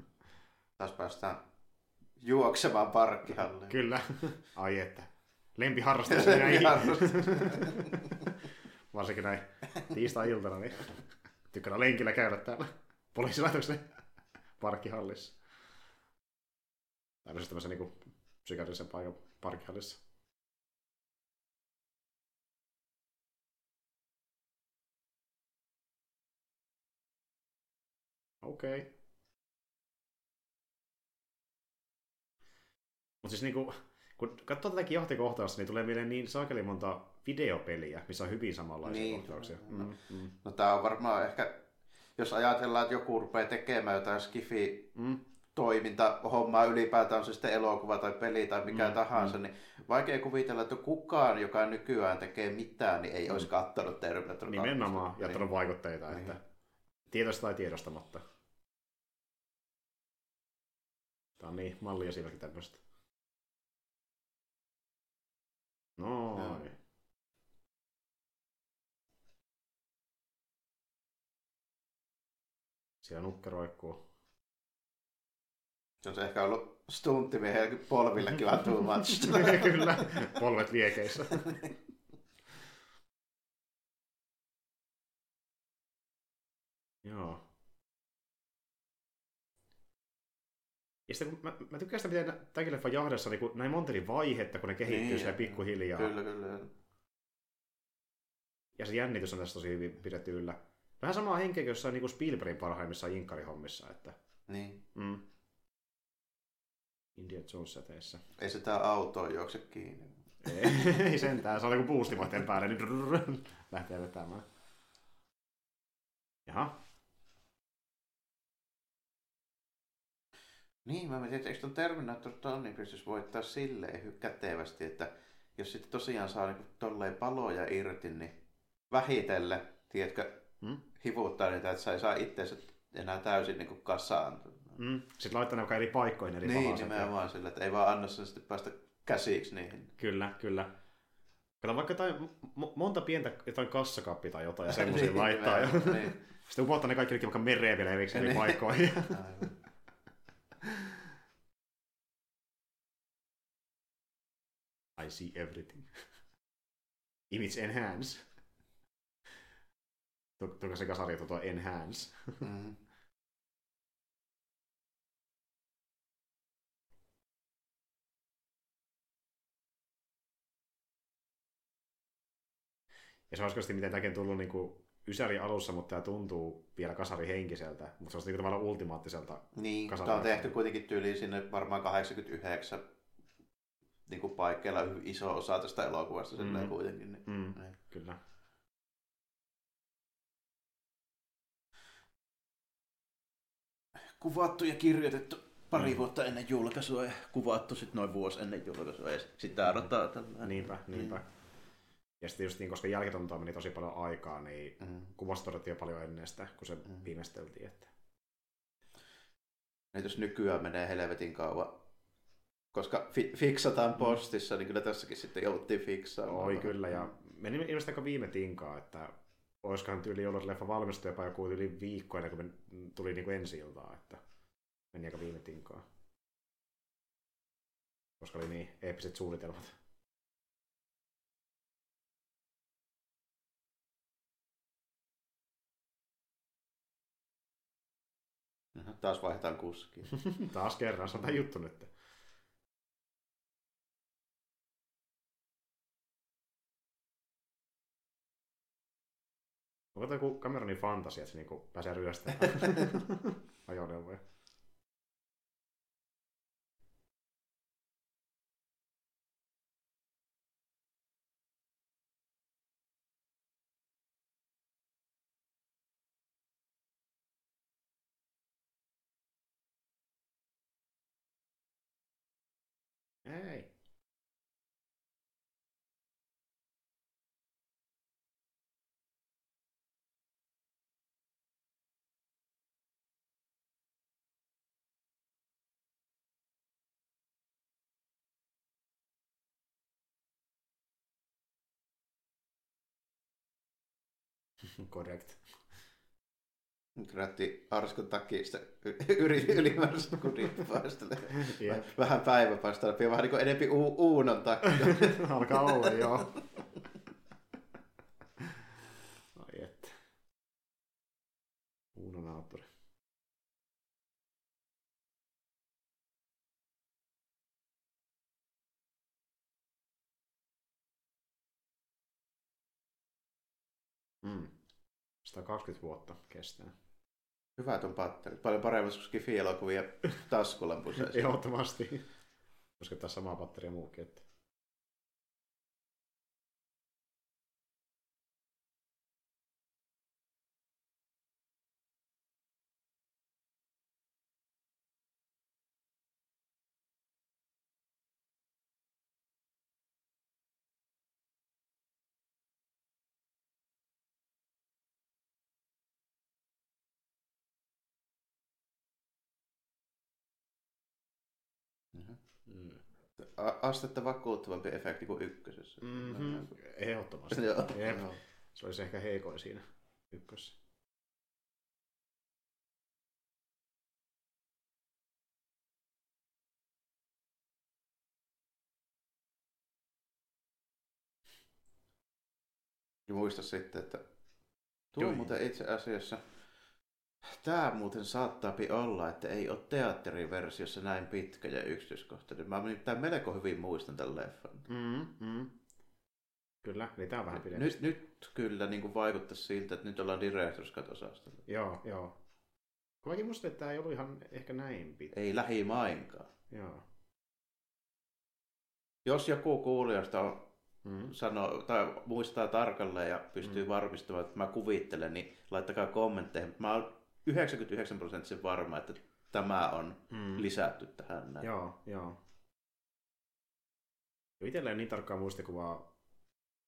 Taas päästään juoksemaan parkkihalliin. Kyllä. Ai että. Lempiharrastus näin. Varsinkin näin tiistai-iltana, niin tykkään lenkillä käydä täällä poliisilaitoksen parkkihallissa. Tämmöisessä tämmöisen niin psykiatrisen paikan parkkihallissa. Okei. Okay. Mutta siis niinku, kun katsoo tätäkin johtikohtausta, niin tulee mieleen niin saakeli monta videopeliä, missä on hyvin samanlaisia niin. kohtauksia. No, mm, mm. no tämä on varmaan ehkä, jos ajatellaan, että joku rupeaa tekemään jotain skifi mm toiminta, hommaa ylipäätään, on se sitten elokuva tai peli tai mikä mm, tahansa, mm. niin vaikea kuvitella, että kukaan, joka nykyään tekee mitään, niin ei mm. olisi kattanut Terminator Nimenomaan, ja niin. vaikutteita, niin. että tiedosta tai tiedostamatta. Tämä on niin malli esimerkki tämmöistä. Noin. Siellä nukke roikkuu. Se on se ehkä ollut stuntimiehen polvillekin vähän too much. Kyllä, polvet liekeissä. Joo. Ja sitten mä, mä tykkään sitä, miten tämäkin leffa jahdessa niin näin monta eri vaihetta, kun ne kehittyy niin, siellä pikkuhiljaa. Kyllä, kyllä. Ja se jännitys on tässä tosi hyvin pidetty yllä. Vähän samaa henkeä kuin jossain niin Spielbergin parhaimmissa inkkarihommissa. Että... Niin. Mm. India Jones säteessä. Ei se tää auto juokse kiinni. Ei sentään, se on kuin boostimaten päälle, niin lähtee vetämään. Jaha. Niin, mä mietin, että eikö ton Terminator tonni pystyisi voittaa silleen kätevästi, että jos sitten tosiaan saa niin tolleen paloja irti, niin vähitelle, tiedätkö, hmm? hivuttaa niitä, että sä ei saa itseänsä enää täysin niin kasaan. Mm. Sitten laittaa ne vaikka eri paikkoihin eri Niin, nimenomaan sillä, että ei vaan anna sen sitten päästä käsiksi niihin. Kyllä, kyllä. Kato vaikka jotain, monta pientä jotain kassakappi tai jotain ja semmoisia niin, laittaa. Ja... niin. Sitten upottaa ne kaikki vaikka mereen vielä erikseen eri niin. paikkoihin. I see everything. Image enhance. Tuoko se kasari tuo enhance? mm. Ja se olisi miten tämäkin tullut niin kuin Ysäri alussa, mutta tämä tuntuu vielä kasarihenkiseltä, mutta se on niin tavallaan ultimaattiselta Niin, tämä on tehty kuitenkin tyyliin sinne varmaan 89 niin kuin paikkeilla iso osa tästä elokuvasta mm. kuitenkin. Niin, mm, niin. Kyllä. Kuvattu ja kirjoitettu pari mm. vuotta ennen julkaisua ja kuvattu sitten noin vuosi ennen julkaisua ja sitten tämä odottaa tällä. Niinpä, niinpä. Mm. Ja sitten just niin, koska jälkitontoa meni tosi paljon aikaa, niin mm. kuvasta todettiin jo paljon ennen sitä, kun se mm. viimeisteltiin. Että... Ja jos nykyään menee helvetin kauan, koska fi- fiksataan mm. postissa, niin kyllä tässäkin sitten jouduttiin fiksaamaan. Oi kyllä, ja meni ilmeisesti aika viime tinkaa, että olisikohan tyyli ollut leffa valmistu jopa joku yli viikko ennen kuin tuli niin kuin ensi iltaa, että meni aika viime tinkaa. Koska oli niin eeppiset suunnitelmat. Taas vaihdetaan kuskia. Taas kerran, tämä juttu nyt. Onko joku Cameronin fantasia, että se niinku pääsee ryöstämään ajoneuvoja? Korrekt. Krätti arskun takia sitä yli, ylimääräistä kudinpaista. Vähän päiväpaista läpi, vähän niin kuin enempi u- uunon takia. Alkaa olla, joo. Ai että. Uunon autori. 120 vuotta kestää. Hyvät on patterit. Paljon paremmin kuin Skifi-elokuvia taskulampuissa. Ehdottomasti. Koska tässä samaa patteria muukin. Että... astetta vakuuttavampi efekti kuin ykkösessä. Mm-hmm. Ehdottomasti. Joo. Jep. Joo. Se olisi ehkä heikoin siinä ykkössä. Ja muista sitten, että tuo Joo. muuten itse asiassa, tämä muuten saattaapi olla, että ei ole teatteriversiossa näin pitkä ja yksityiskohtainen. Mä nimittäin melko hyvin muistan tämän leffan. Mm, mm. Kyllä, niin tää on vähän pidempi. Nyt, nyt kyllä niin kuin vaikuttaisi siltä, että nyt ollaan Directors Cut-osastolla. Joo, joo. Kun mäkin muistin, että tämä ei ollut ihan ehkä näin pitkä. Ei lähimainkaan. Joo. Jos joku kuulijoista on Mm. sano, tai muistaa tarkalleen ja pystyy Mm. varmistamaan, että mä kuvittelen, niin laittakaa kommentteihin. Mä oon 99 prosenttisen varma, että tämä on Mm. lisätty tähän näin. Joo, joo. Itsellä ei niin tarkkaa muistikuvaa,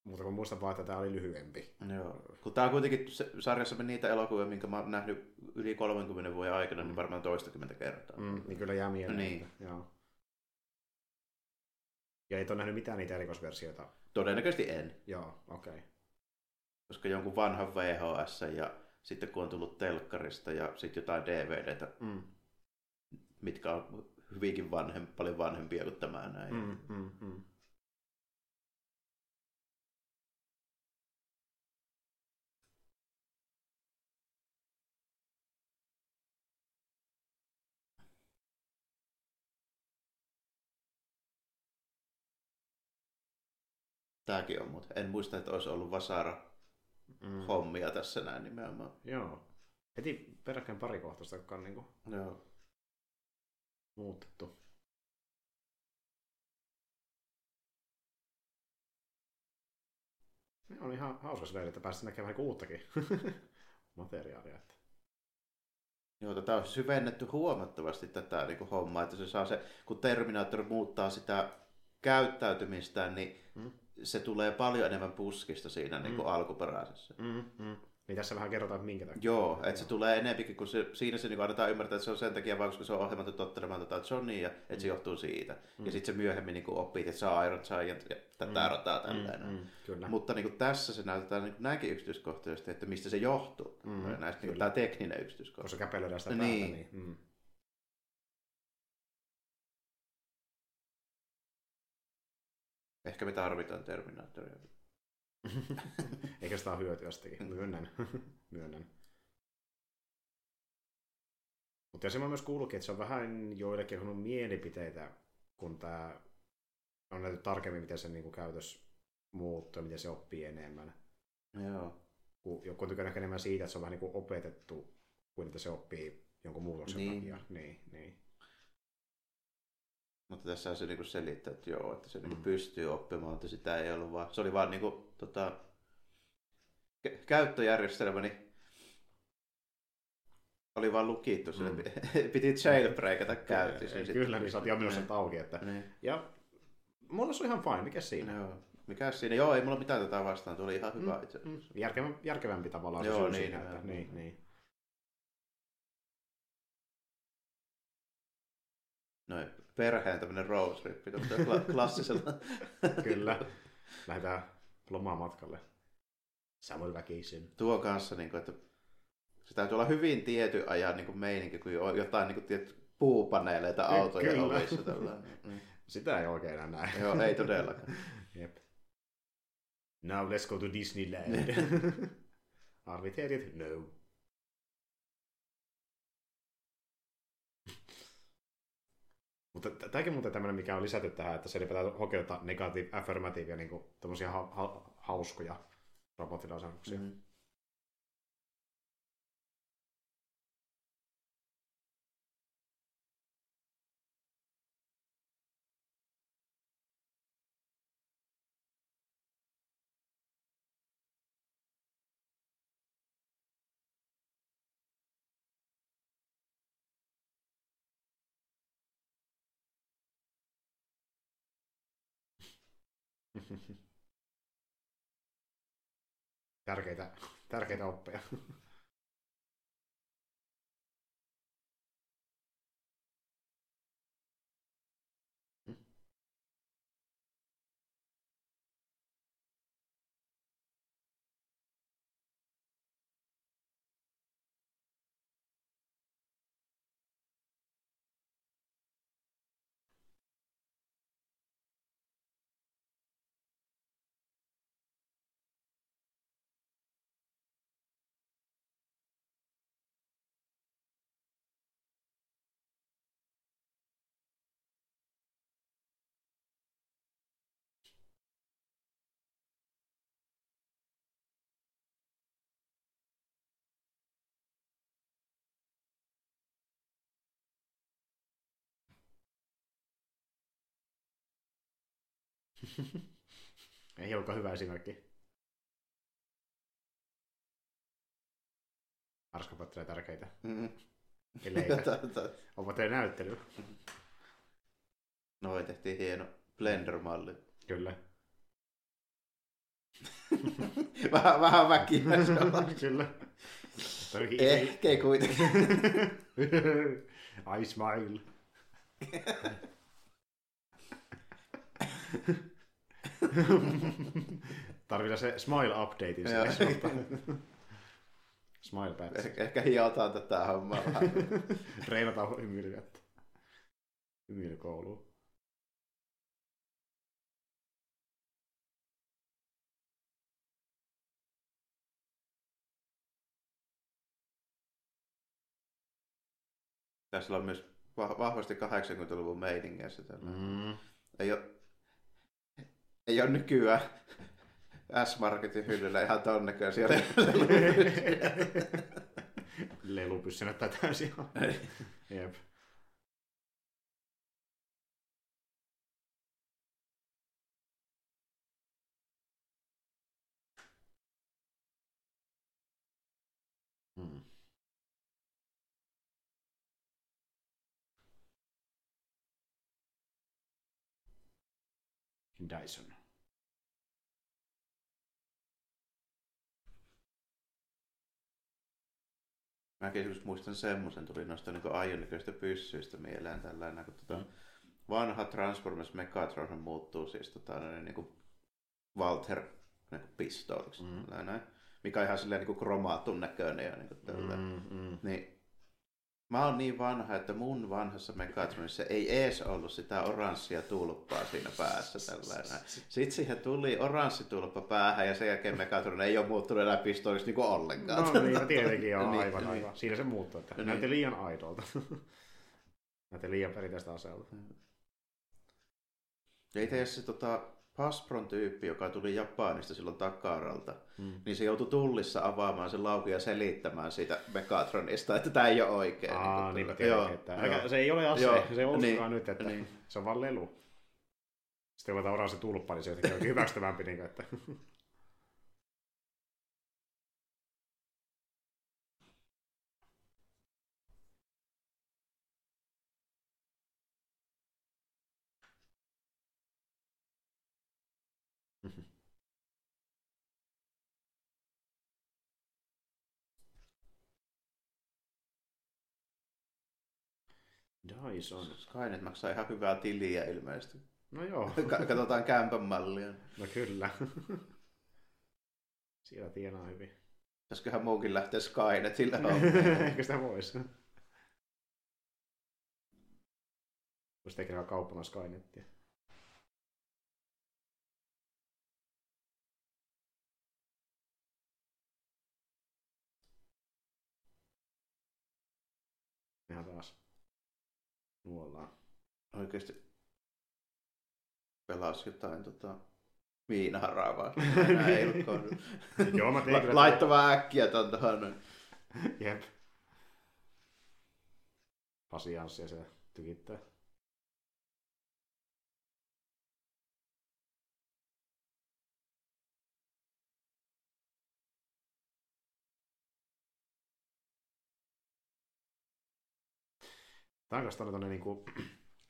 mutta kun muistan vaan, että tämä oli lyhyempi. Joo. Kun tää on kuitenkin se- sarjassamme niitä elokuvia, minkä mä oon nähnyt yli 30 vuoden aikana, Mm. niin varmaan toistakymmentä kertaa. Mm, niin kyllä jää mieleen. Niin. Joo. Ja et ole nähnyt mitään niitä erikoisversioita. Todennäköisesti en, Joo, okei. Okay. koska jonkun vanhan VHS ja sitten kun on tullut telkkarista ja sitten jotain DVDtä, Mm. mitkä on hyvinkin vanhem, paljon vanhempia kuin tämä näin. Mm, mm, mm. Tääkin on, mutta en muista, että olisi ollut Vasara Mm. hommia tässä näin nimenomaan. Joo. Heti peräkkäin pari kohtaista, jotka on niinku Joo. muutettu. Ne on ihan hauska silleen, että päästä näkemään niinku uuttakin materiaalia. Että. Joo, tätä on syvennetty huomattavasti tätä niin kuin hommaa, että se saa se, kun Terminator muuttaa sitä käyttäytymistään, niin Mm. Se tulee paljon enemmän puskista siinä niin kuin Mm. alkuperäisessä. Mm, mm. Niin tässä vähän kerrotaan, että minkä takia. Joo, että se tulee enempikin, kun se, siinä se niin annetaan ymmärtää, että se on sen takia vaan, koska se on ohjelmattu tottelemaan tätä Johnia, että se johtuu siitä. Mm. Ja sitten se myöhemmin niin oppii, että se on Iron Giant ja tätä Mm. rataa tälleen. Mm, mm, kyllä. Mutta niin kuin tässä se näytetään niin kuin näinkin yksityiskohtaisesti, että mistä se johtuu. Mm, Mm, näistä, niin kyllä. tämä tekninen yksityiskohta. Koska käpelöidään sitä Niin. päätä, niin... Mm. Ehkä me tarvitaan Terminatoria. Eikä sitä ole hyötyä sitäkin. Myönnän. Myönnän. Mutta se mä myös kuullutkin, että se on vähän joillekin on mielipiteitä, kun tämä on näytetty tarkemmin, miten se niinku käytös muuttuu, miten se oppii enemmän. Joo. Kun joku on tykännyt ehkä enemmän siitä, että se on vähän niinku opetettu, kuin että se oppii jonkun muutoksen Niin. takia. Niin, niin. Mutta tässä se niinku selittää, että joo, että se niinku Mm. pystyy oppimaan, että sitä ei ollut vaan, se oli vaan niinku, tota, kä- käyttöjärjestelmä, niin oli vaan lukittu sille, Mm. piti jailbreakata käyttöön. Kyllä, kyllä, niin oot jo minun sen auki. Että... Niin. Ja mulla se on ihan fine, mikä siinä? Joo. Mikä siinä? Joo, ei mulla mitään tätä vastaan, tuo oli ihan hyvä Mm, itse Mm. asiassa. Järkevä, järkevämpi tavallaan se Joo, syy niin, siinä, että, niin, niin. Noin, perheen tämmönen road trip, kla- klassisella. Kyllä. Lähdetään lomamatkalle. Samuel väkisin. Tuo kanssa, niin kuin, että se täytyy olla hyvin tiety ajan niin kuin meininki, kun on jotain niin kuin, tietty, puupaneeleita autojen Kyllä. ovissa. tällainen. Mm. Sitä ei oikein enää näe. Joo, ei todellakaan. Jep. Now let's go to Disneyland. Arviteetit? No. Mutta tämäkin muuten tämmöinen, mikä on lisätty tähän, että se pitää hokeuta negatiiv, affirmatiivia, niin kuin tommosia ha- ha- hauskoja robottilausannuksia. Mm. Tärkeitä, tärkeitä oppeja. Ei olekaan hyvä esimerkki. Arskapattelee tärkeitä Mm. Onpa teidän näyttely. Noin tehtiin hieno Blender-malli. Kyllä. vähän, vähän väkiä. Kyllä. Ehkä ei kuitenkin. I smile. Tarvitaan se smile update Joo. sinne. smile patch. Eh- Ehkä hiotaan tätä hommaa vähän. Treenataan hymyilyä. Hymyilykouluun. Tässä on myös va- vahvasti 80-luvun meiningissä. tällä. Mm. Ei ole, ei ole nykyään S-Marketin hyllyllä ihan ton näköisiä. Lelupyssy näyttää täysin. Jep. Hmm. Dyson. Mäkin just muistan semmoisen, tuli noista niin aionnäköistä pyssyistä mieleen tällainen, kun tota, Mm. vanha Transformers Megatron muuttuu siis tota, niin, niin kuin Walter niin kuin pistooliksi, Mm. näin, mikä on ihan silleen niin kuin kromaattun näköinen ja niin kuin. Mm, mm. Niin, mä oon niin vanha, että mun vanhassa Megatronissa ei ees ollut sitä oranssia tulppaa siinä päässä tällainen. Sitten siihen tuli oranssi tulppa päähän ja sen jälkeen Megatron ei ole muuttunut enää pistooliksi niin kuin ollenkaan. No niin, tietenkin joo, Niin, aivan, niin. aivan. Siinä se muuttuu, että Niin. näytti liian aidolta. näytti liian perinteistä aseelta. Ja itse asiassa tota, Paspron tyyppi, joka tuli Japanista silloin takaralta, Mm. niin se joutui tullissa avaamaan sen laukun ja selittämään siitä Megatronista, että tämä ei ole oikein. Aa, niin niin tiedänkin, että älkää- se ei ole ase, Joo, se on niin, niin, nyt, että niin. se on vaan lelu. Sitten kun otetaan oranssi tulppa, niin se jotenkin onkin hyväksyttävämpi, niin kuin, että Dyson. Skynet maksaa ihan hyvää tiliä ilmeisesti. No joo, Ka- Katsotaan kämpän mallia. no kyllä. Siellä tienaa hyvin. Pitäisiköhän muukin lähteä Skynetille Eikö sitä voisi? Voisi tekemään kauppana Skynettia. Ihan taas. Nuollaan. Oikeasti pelasi jotain tota, viinaharavaa. ei ollut kohdalla. Joo, mä tein Laittava äkkiä ton tuohon. Jep. Pasianssia se tykittää. Tämä on kanssa tonne niinku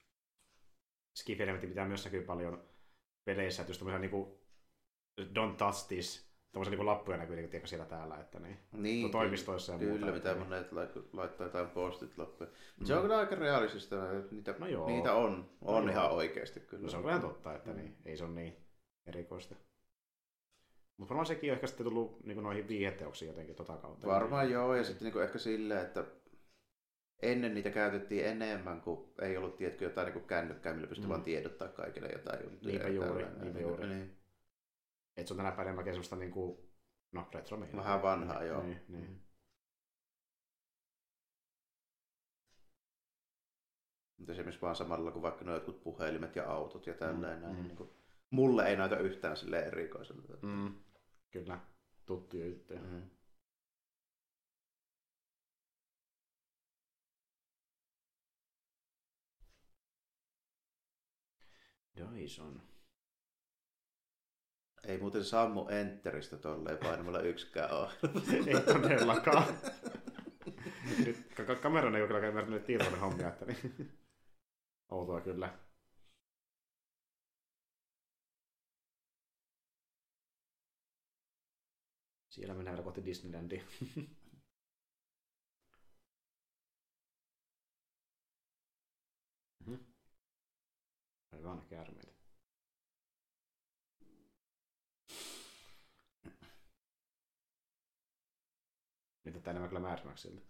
skifi pitää myös näkyy paljon peleissä, että just tämmöisiä niinku don't touch this, tämmöisiä niinku lappuja näkyy niinku, tiedätkö, siellä täällä, että niin. Niin, No, toimistoissa ja kyllä, muuta, mitä että- monet lait- laittaa jotain postit loppuun. Mm. Se on kyllä aika realistista, että niitä, No joo. niitä on, on No ihan joo. oikeasti kyllä. No se on kyllä totta, että niin, ei se ole niin erikoista. Mutta varmaan sekin on ehkä sitten tullut niin noihin viiheteoksiin jotenkin tota kautta. Varmaan joo, ja sitten niinku ehkä silleen, että ennen niitä käytettiin enemmän, kun ei ollut tiedätkö, jotain niinku kännykkää, millä pystyi Mm. vaan tiedottaa kaikille jotain juttuja. Niinpä juuri, tällainen. niinpä juuri. Niin. Että se on tänä päivänä enemmänkin semmoista niinku, no retro Vähän vanhaa, joo. Niin, niin. Mm. Mutta esimerkiksi vaan samalla kuin vaikka nuo jotkut puhelimet ja autot ja Mm, näin, mm. niin kuin, mulle ei näytä yhtään sille erikoiselta. Mm, kyllä, tuttuja juttuja. Mm. Dyson. Ei muuten sammu enteristä tolleen painamalla yksikään ole. ei todellakaan. Nyt ka- kameran ei ole kyllä ymmärtänyt tietoinen hommia, että niin. Outoa kyllä. Siellä mennään kohti Disneylandia. Aivan käärmeitä. Nyt tätä enemmän kyllä Mad Maxilta.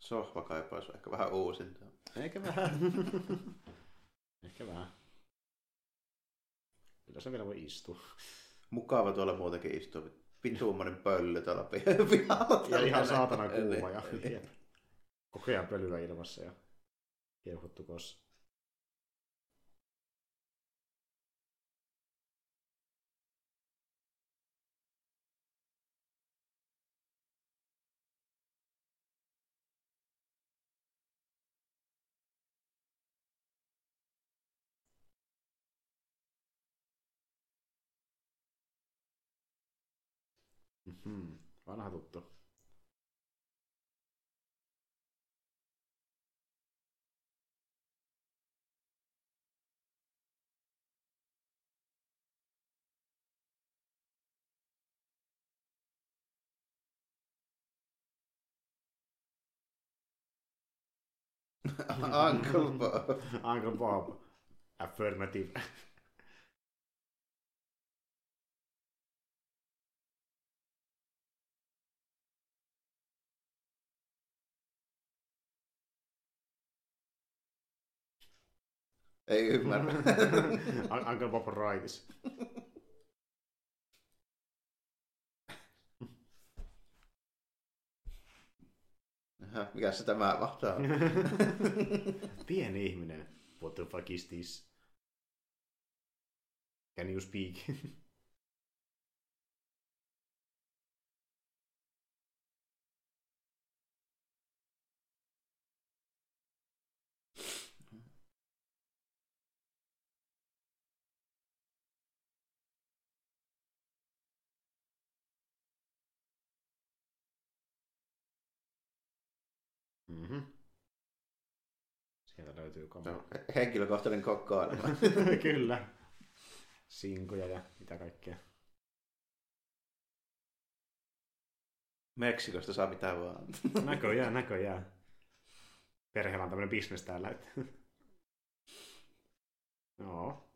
Sohva kaipaisi ehkä vähän uusinta. Ehkä vähän. Ehkä vähän. Kyllä se vielä voi istua. Mukava tuolla muutenkin istua. Vituummoinen pölly tuolla pi- pihalla. Ja ihan saatana kuuma. Ja, Niin. ajan pölyä ilmassa ja keuhottu kossa. Mhm. Vanha tuttu. Uncle Bob. Uncle Bob. Affirmative. Ei ymmärrä. Un- Uncle Bob raitis. Mikä se tämä mahtaa? olla? Pieni ihminen. What the fuck is this? Can you speak? Mhm. Sieltä löytyy kamera. No, he- Henkilökohtainen kokkailema. Kyllä. Sinkoja ja mitä kaikkea. Meksikosta saa mitä vaan. Näköjään, näköjään. Perheellä on tämmöinen bisnes täällä. Että... Joo.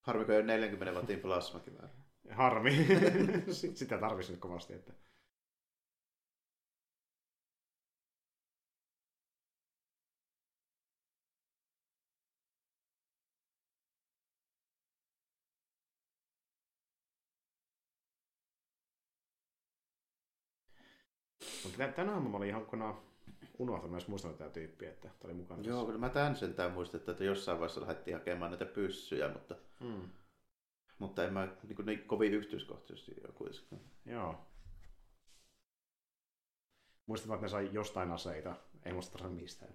Harmiko jo 40 wattin plasmakivääri. Harmi. Sit- Sitä tarvitsisi nyt kovasti. Että... Mutta tän- tänä aamuna mä olin ihan kokonaan unohtanut myös muistanut tätä tyyppiä, että tämä oli mukana. Joo, kyllä mä tän sentään muistan, että jossain vaiheessa lähdettiin hakemaan näitä pyssyjä, mutta, Mm. mutta en mä niin, kuin, niin kovin yksityiskohtaisesti jo kuitenkaan. Joo. Muistan, että ne sai jostain aseita. Ei muista mistään.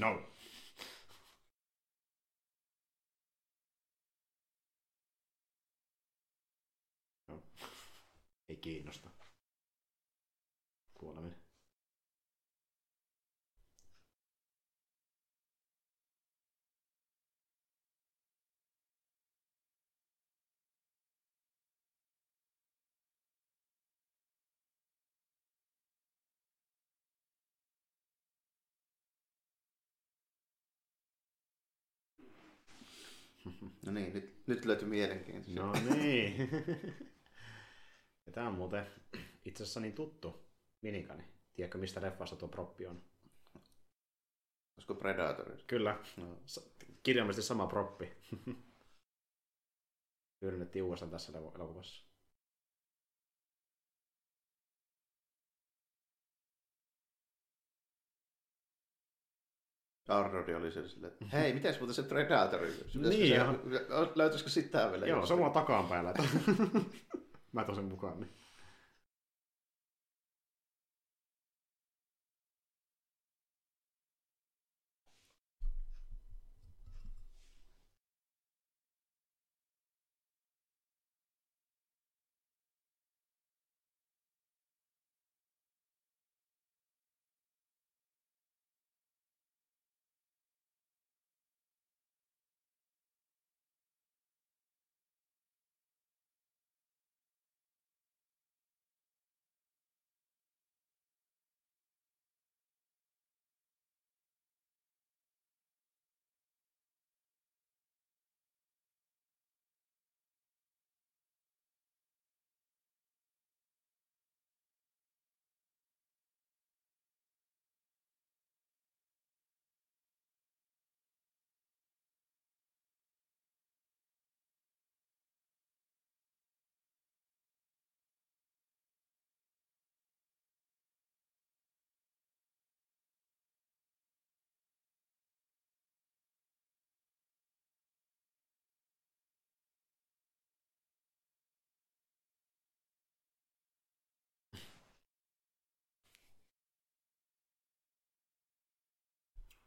No. no. Ei kiinnosta. Kuoleminen. No niin, nyt, nyt löytyi mielenkiintoista. No niin. ja tää on muuten itse asiassa niin tuttu minikani. Tiedätkö, mistä leffasta tuo proppi on? Olisiko Predatorissa? Kyllä. No. Kirjaimellisesti sama proppi. Hyödynnettiin uudestaan tässä eloku- elokuvassa. Arnoldi oli se silleen, että hei, miten muuten se Predator? Niin, se, joo. löytyisikö sitä vielä? Joo, se on takaan päällä. Mä tosin mukaan. Niin.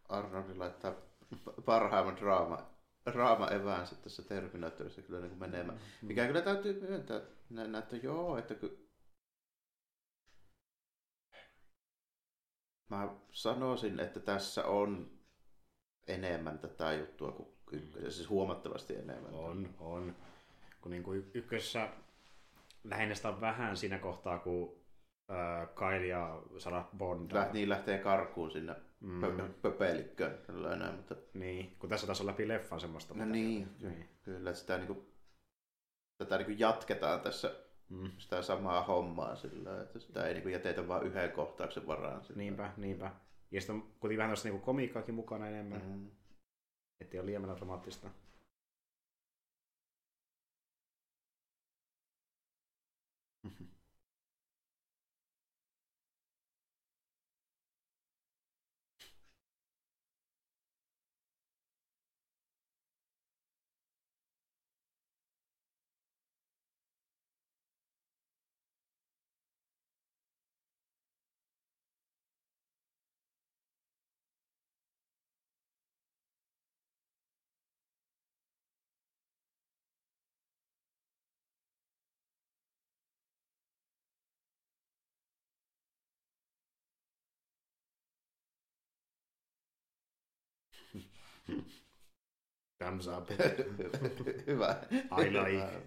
Arnoldi laittaa parhaimman draama, draama evään sitten tässä Terminatorissa kyllä niin kuin menemään. Mikä kyllä täytyy myöntää, nä- nä- että joo, että ky... Mä sanoisin, että tässä on enemmän tätä juttua kuin ykkösessä, siis huomattavasti enemmän. On, on. Kun niin kuin ykkössä lähinnä sitä on vähän siinä kohtaa, kun äh, Kyle ja Sarah Bond Läht, niin lähtee karkuun sinne Mm. pöpelikköön. Tällainen, mutta... Niin, kun tässä taas on läpi leffan semmoista. No niin, niin. kyllä, että sitä niinku, tätä niinku jatketaan tässä Mm. sitä samaa hommaa sillä, että sitä ei niinku jätetä vain yhden kohtauksen varaan. Sillä. Niinpä, niinpä. Ja sitten on kuitenkin vähän tällaista niinku komiikkaakin mukana enemmän, mm. Mm. ettei ole liian dramaattista. Thumbs up. Hyvä. I like.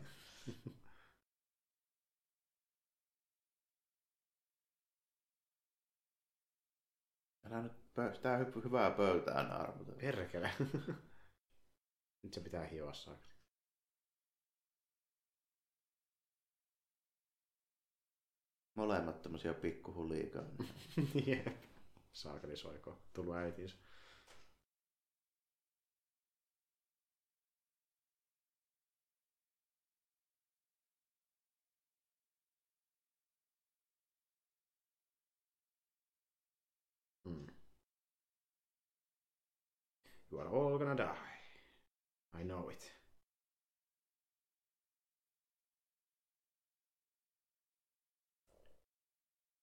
Älä nyt pö- sitä hy- hyvää pöytään arvota. Perkele. Nyt se pitää hioa saakeli. Molemmat tämmösiä pikkuhuliikaa. Jep. Saakeli soiko. Tullut äitiis. You are all gonna die. I know it.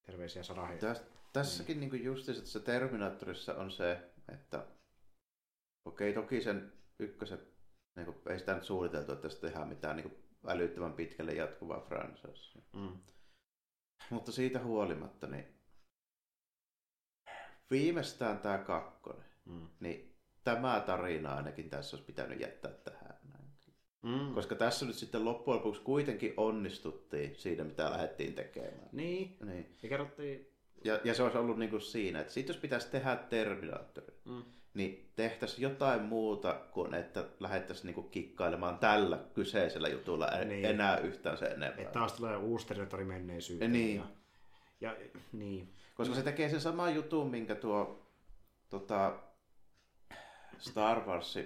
Terveisiä Sarahi. Tästä, Tässäkin niin justiinsa tässä Terminaattorissa on se, että okei, toki sen ykkösen, niin kuin, ei sitä nyt suunniteltu, että tästä tehdään mitään niin kuin, älyttömän pitkälle jatkuvaa franchise. Mm. Mutta siitä huolimatta, niin viimeistään tämä kakkonen, Mm. niin tämä tarina ainakin tässä olisi pitänyt jättää tähän. näin. Mm. Koska tässä nyt sitten loppujen lopuksi kuitenkin onnistuttiin siinä, mitä lähdettiin tekemään. Niin, Niin. ja kerrottiin... Ja, ja se olisi ollut niin kuin siinä, että sit jos pitäisi tehdä Terminaattori, Mm. niin tehtäisiin jotain muuta kuin että lähdettäisiin niin kuin kikkailemaan tällä kyseisellä jutulla Niin. enää yhtään sen enempää. Että taas tulee uusi territori menneisyyteen. Niin. Ja, ja, niin. Koska se tekee sen saman jutun, minkä tuo tota, Star Wars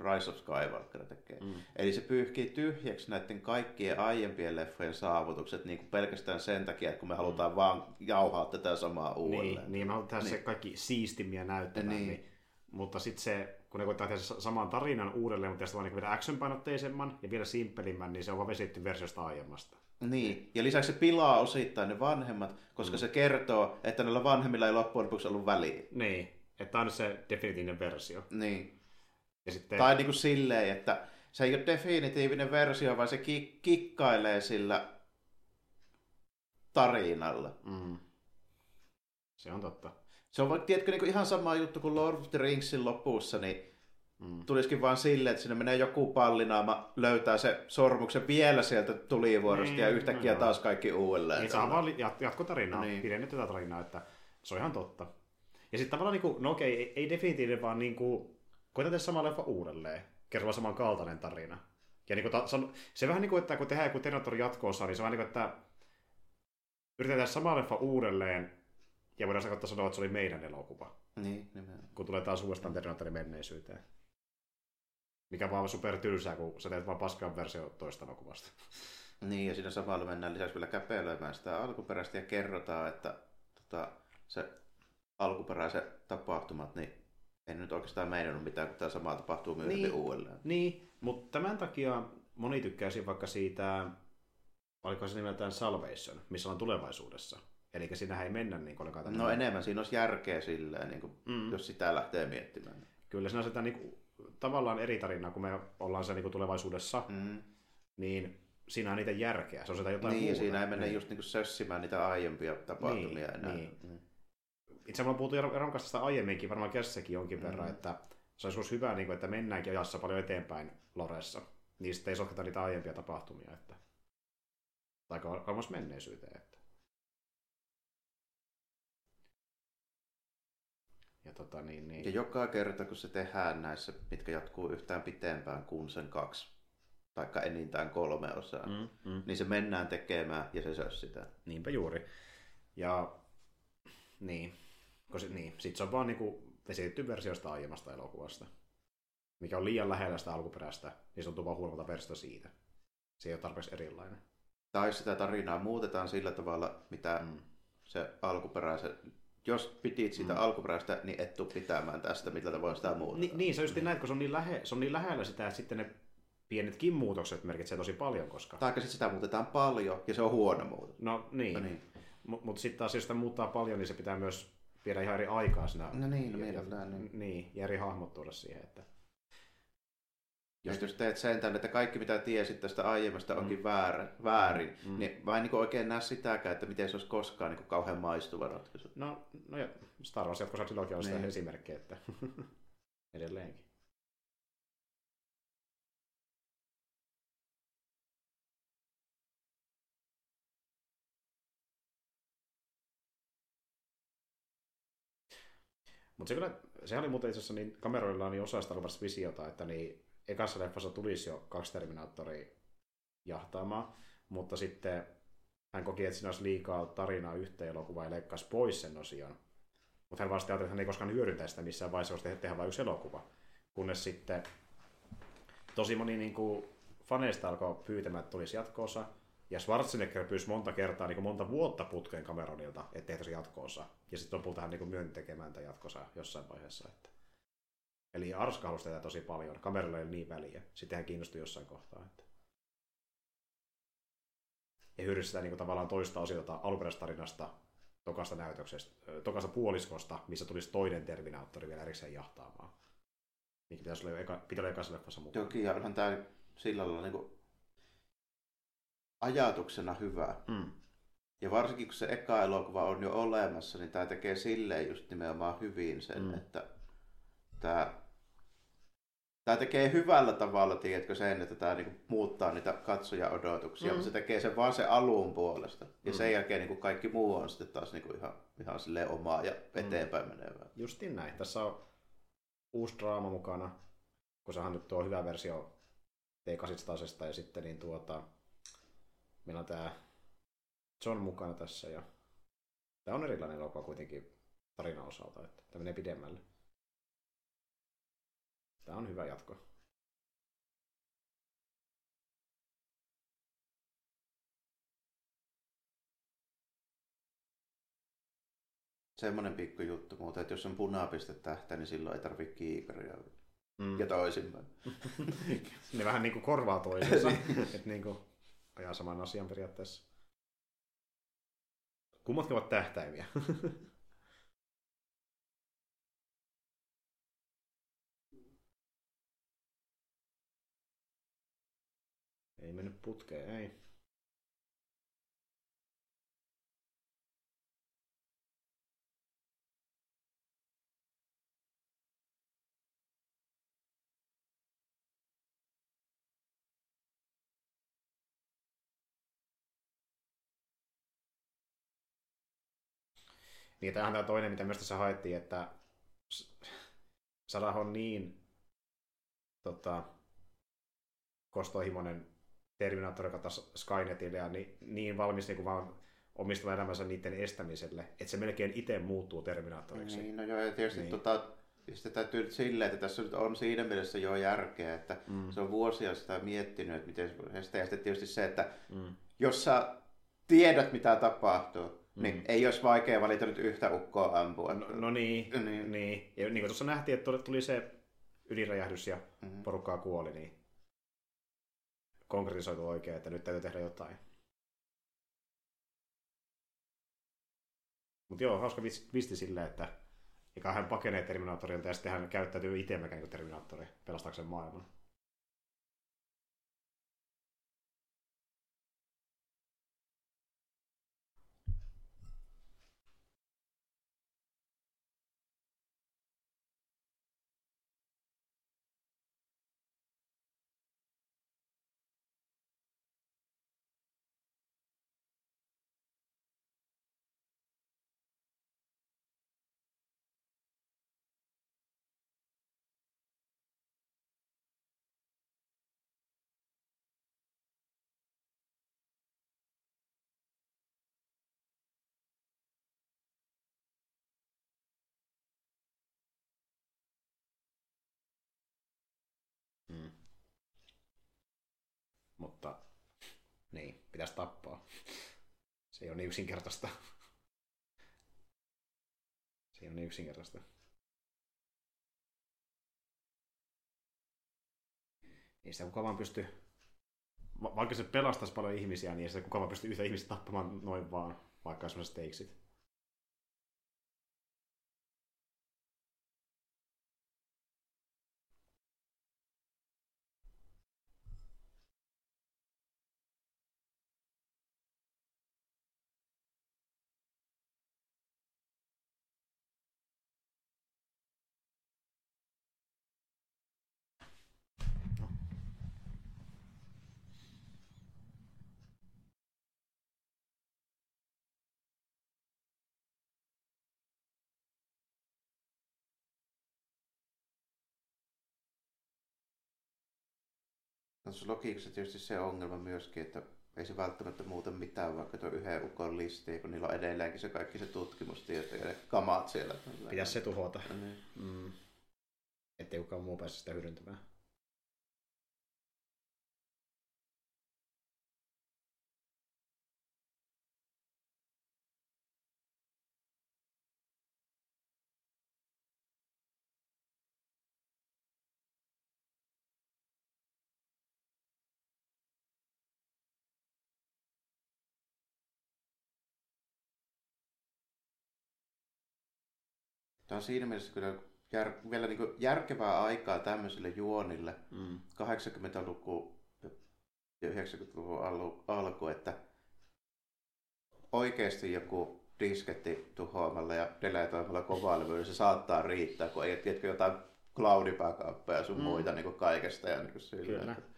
Rise of Skywalker tekee. Mm. Eli se pyyhkii tyhjäksi näiden kaikkien aiempien leffojen saavutukset niin kuin pelkästään sen takia, että kun me halutaan vaan jauhaa tätä samaa uudelleen. Niin, niin haluan tehdä niin. se Niin. kaikki siistimmiä näyttämään. Niin. Niin. Mutta sitten se, kun ne koittaa tehdä sa- saman tarinan uudelleen, mutta tästä vaan niin vielä action-painotteisemman ja vielä simppelimmän, niin se on vaan vesitty versiosta aiemmasta. Niin, ja lisäksi se pilaa osittain ne vanhemmat, koska mm. se kertoo, että näillä vanhemmilla ei loppujen lopuksi ollut väliä. Niin, että tämä on se definitiivinen versio. Niin. Ja sitten, Tai niin kuin silleen, että se ei ole definitiivinen versio, vaan se ki- kikkailee sillä tarinalla. mm, se on totta. Se on vaikka, tiedätkö, niin kuin ihan sama juttu kuin Lord of the Ringsin lopussa, niin Mm. tulisikin vaan silleen, että sinne menee joku pallinaama, löytää se sormuksen vielä sieltä tulivuorosta Niin, ja yhtäkkiä no taas kaikki uudelleen. Niin, saa vaan jat- jatkotarinaa, Niin. niin. pidennetään tarinaa, että se on ihan totta. Ja sitten tavallaan, niin kuin, no okei, ei, ei definitiivinen, vaan niin kuin, koita tehdä sama leffa uudelleen, kerralla samankaltainen tarina. Ja niin kuin, ta, san, se vähän niin kuin, että kun tehdään joku Terminator jatkoosa, niin se on vähän niin kuin, että yritetään tehdä sama leffa uudelleen, ja voidaan sanoa, että se oli meidän elokuva, Niin, nimenomaan. kun tulee taas uudestaan Terminatorin menneisyyteen. Mikä on vaan super tylsää, kun sä teet vaan paskan versio toista elokuvasta. Niin, ja siinä samalla mennään lisäksi vielä käpelöimään sitä alkuperäistä ja kerrotaan, että tota, se alkuperäiset tapahtumat, niin ei nyt oikeastaan meidän ole mitään, kun tämä sama tapahtuu myöhemmin Niin. uudelleen. Niin, mutta tämän takia moni tykkäisi vaikka siitä, oliko se nimeltään Salvation, missä on tulevaisuudessa. Eli siinähän ei mennä niin kuin No enemmän siinä olisi järkeä silleen, niin kuin, Mm. jos sitä lähtee miettimään. Kyllä siinä asetetaan niin kuin, tavallaan eri tarinaa, kun me ollaan se niin kuin tulevaisuudessa, Mm. niin siinä on niitä järkeä. Se on sitä jotain Niin, muuta. siinä ei mennä Niin. just niin kuin sössimään niitä aiempia tapahtumia Niin, enää. niin. Mm. Itse asiassa me on puhuttu tästä aiemminkin, varmaan kessäkin jonkin Mm. verran, että se olisi ollut hyvä, niin että mennäänkin ajassa paljon eteenpäin Loressa. Niin sitten ei sotketa niitä aiempia tapahtumia. Että... Tai kau- kauas menneisyyteen. Että... Ja tota niin, niin. Ja joka kerta, kun se tehdään näissä, mitkä jatkuu yhtään pitempään kuin sen kaksi, taikka enintään kolme osaa, mm. Mm, mm. niin se mennään tekemään ja se sössitään. Niinpä juuri. Ja niin, koska niin, sit se on vaan niinku esitetty versiosta aiemmasta elokuvasta. Mikä on liian lähellä sitä alkuperäistä, niin se on vaan huonomata versiota siitä. Se ei ole tarpeeksi erilainen. Tai sitä tarinaa muutetaan sillä tavalla, mitä Mm. se alkuperäisen, jos pitit sitä Mm. alkuperäistä, niin et tuu pitämään tästä, millä tavoin sitä muuttaa. Ni, niin, se on just näin, kun se on niin, lähe, se on niin lähellä sitä, että sitten ne pienetkin muutokset merkitsee tosi paljon, koska... Tai sitten sitä muutetaan paljon ja se on huono muutos. No niin, No niin. niin. mutta mut sitten taas jos sitä muuttaa paljon, niin se pitää myös viedä ihan eri aikaa siinä. No niin, no ja, ja, mielellään, niin. niin, ja eri hahmot tuoda siihen, että... Jos, jos teet sen tänne, että kaikki mitä tiesit tästä aiemmasta onkin Mm. väärä, väärin, Mm. niin mä en niin oikein näe sitäkään, että miten se olisi koskaan niin kauhean maistuva ratkaisu. No, no ja Star Wars jatkossa silloinkin on sitä Niin. esimerkkejä, että edelleenkin. Mutta se, kyllä, se oli muuten itse asiassa niin kameroilla niin osa sitä alkuperäistä visiota, että niin ekassa leffassa tulisi jo kaksi Terminaattoria jahtaamaan, mutta sitten hän koki, että siinä olisi liikaa tarinaa yhteen elokuvaan ja leikkasi pois sen osion. Mutta hän vasta että hän ei koskaan hyödyntää sitä missään vaiheessa, tehdä, tehdä vain yksi elokuva. Kunnes sitten tosi moni niin kuin, faneista alkoi pyytämään, että tulisi jatkoosa. Ja Schwarzenegger pyysi monta kertaa, niin kuin monta vuotta putkeen Cameronilta, että tehtäisiin jatkoosa. Ja sitten lopulta hän niin myönti tekemään tämän jatkosa jossain vaiheessa. Että... Eli Arska halusi tosi paljon. Cameronilla ei ole niin väliä. Sitten hän kiinnostui jossain kohtaa. Että... Ja hyödynsi sitä niin tavallaan toista osiota alkuperäisestä tarinasta tokasta näytöksestä, tokasta puoliskosta, missä tulisi toinen Terminaattori vielä erikseen jahtaamaan. Mikä pitäisi olla jo eka, pitää olla ekassa mukaan. Toki ja onhan tämä sillä lailla niin kuin ajatuksena hyvä. Mm. Ja varsinkin kun se eka elokuva on jo olemassa, niin tämä tekee silleen just nimenomaan hyvin sen, Mm. mm. että tämä, tämä tekee hyvällä tavalla, tiedätkö sen, että tämä niinku muuttaa niitä katsoja-odotuksia, Mm. mutta se tekee sen vaan sen alun puolesta. Ja Mm. sen jälkeen niinku kaikki muu on sitten taas niinku ihan, ihan silleen omaa ja eteenpäin menevää. Justiin näin. Tässä on uusi draama mukana, kun sehän nyt tuo hyvä versio T800 ja sitten niin tuota, meillä on tämä John mukana tässä ja tämä on erilainen elokuva kuitenkin tarinan osalta, että tämä menee pidemmälle. Tämä on hyvä jatko. Semmoinen pikku juttu muuten, että jos on punapiste tähtä, niin silloin ei tarvitse kiikaria. Mm. Ja toisinpäin. ne vähän niin kuin korvaa toisensa, että niin kuin ajaa saman asian periaatteessa. Kummatkin ovat tähtäimiä. ei mennyt putkeen, ei. Niin tämähän tämä toinen, mitä myös tässä haettiin, että Sarah on niin tota, kostohimoinen Terminaattori, joka taas Skynetille ja niin, niin valmis niin vaan omistamaan elämänsä niiden estämiselle, että se melkein itse muuttuu Terminaattoriksi. Niin, no joo, ja tietysti Niin. tota, sitä täytyy nyt silleen, että tässä nyt on siinä mielessä jo järkeä, että Mm. se on vuosia sitä miettinyt, että miten se estää. Ja sitten tietysti se, että Mm. jos sä tiedät, mitä tapahtuu, Mm. niin ei olisi vaikea valita nyt yhtä ukkoa ampua. No, no niin, niin. Niin. Ja niin kuin tuossa nähtiin, että tuli- tuli se ydinräjähdys ja Mhm. porukkaa kuoli, niin konkretisoitu oikein, että nyt täytyy tehdä jotain. Mutta joo, hauska vis- visti silleen, että eikä hän pakenee Terminaattorilta ja sitten hän käyttäytyy itse kuin Terminaattori pelastaakseen maailman. Mutta niin, pitäisi tappaa. Se ei ole niin yksinkertaista. Se ei ole niin yksinkertaista. Ei sitä kukaan vaan pysty, va- vaikka se pelastaisi paljon ihmisiä, niin ei sitä kukaan vaan pysty yhtä ihmistä tappamaan noin vaan, vaikka olisi sellaiset Tuossa logiikassa tietysti se ongelma myöskin, että ei se välttämättä muuta mitään, vaikka tuo yhden ukon listiin, kun niillä on edelleenkin se kaikki se tutkimustieto ja ne kamat siellä. Pitäisi se tuhota, Niin. mm. ettei kukaan muu pääse sitä hyödyntämään. Tämä on siinä mielessä kyllä jär, vielä niin kuin järkevää aikaa tämmöiselle juonille, Mm. 80-luku ja 90-luvun alku, alku, että oikeasti joku disketti tuhoamalla ja deletoimalla kovaa levyllä se saattaa riittää, kun ei tiedätkö jotain cloudibackuppia ja sun Mm. muita niin kuin kaikesta. Ja niin kuin sillä, Kyllä. että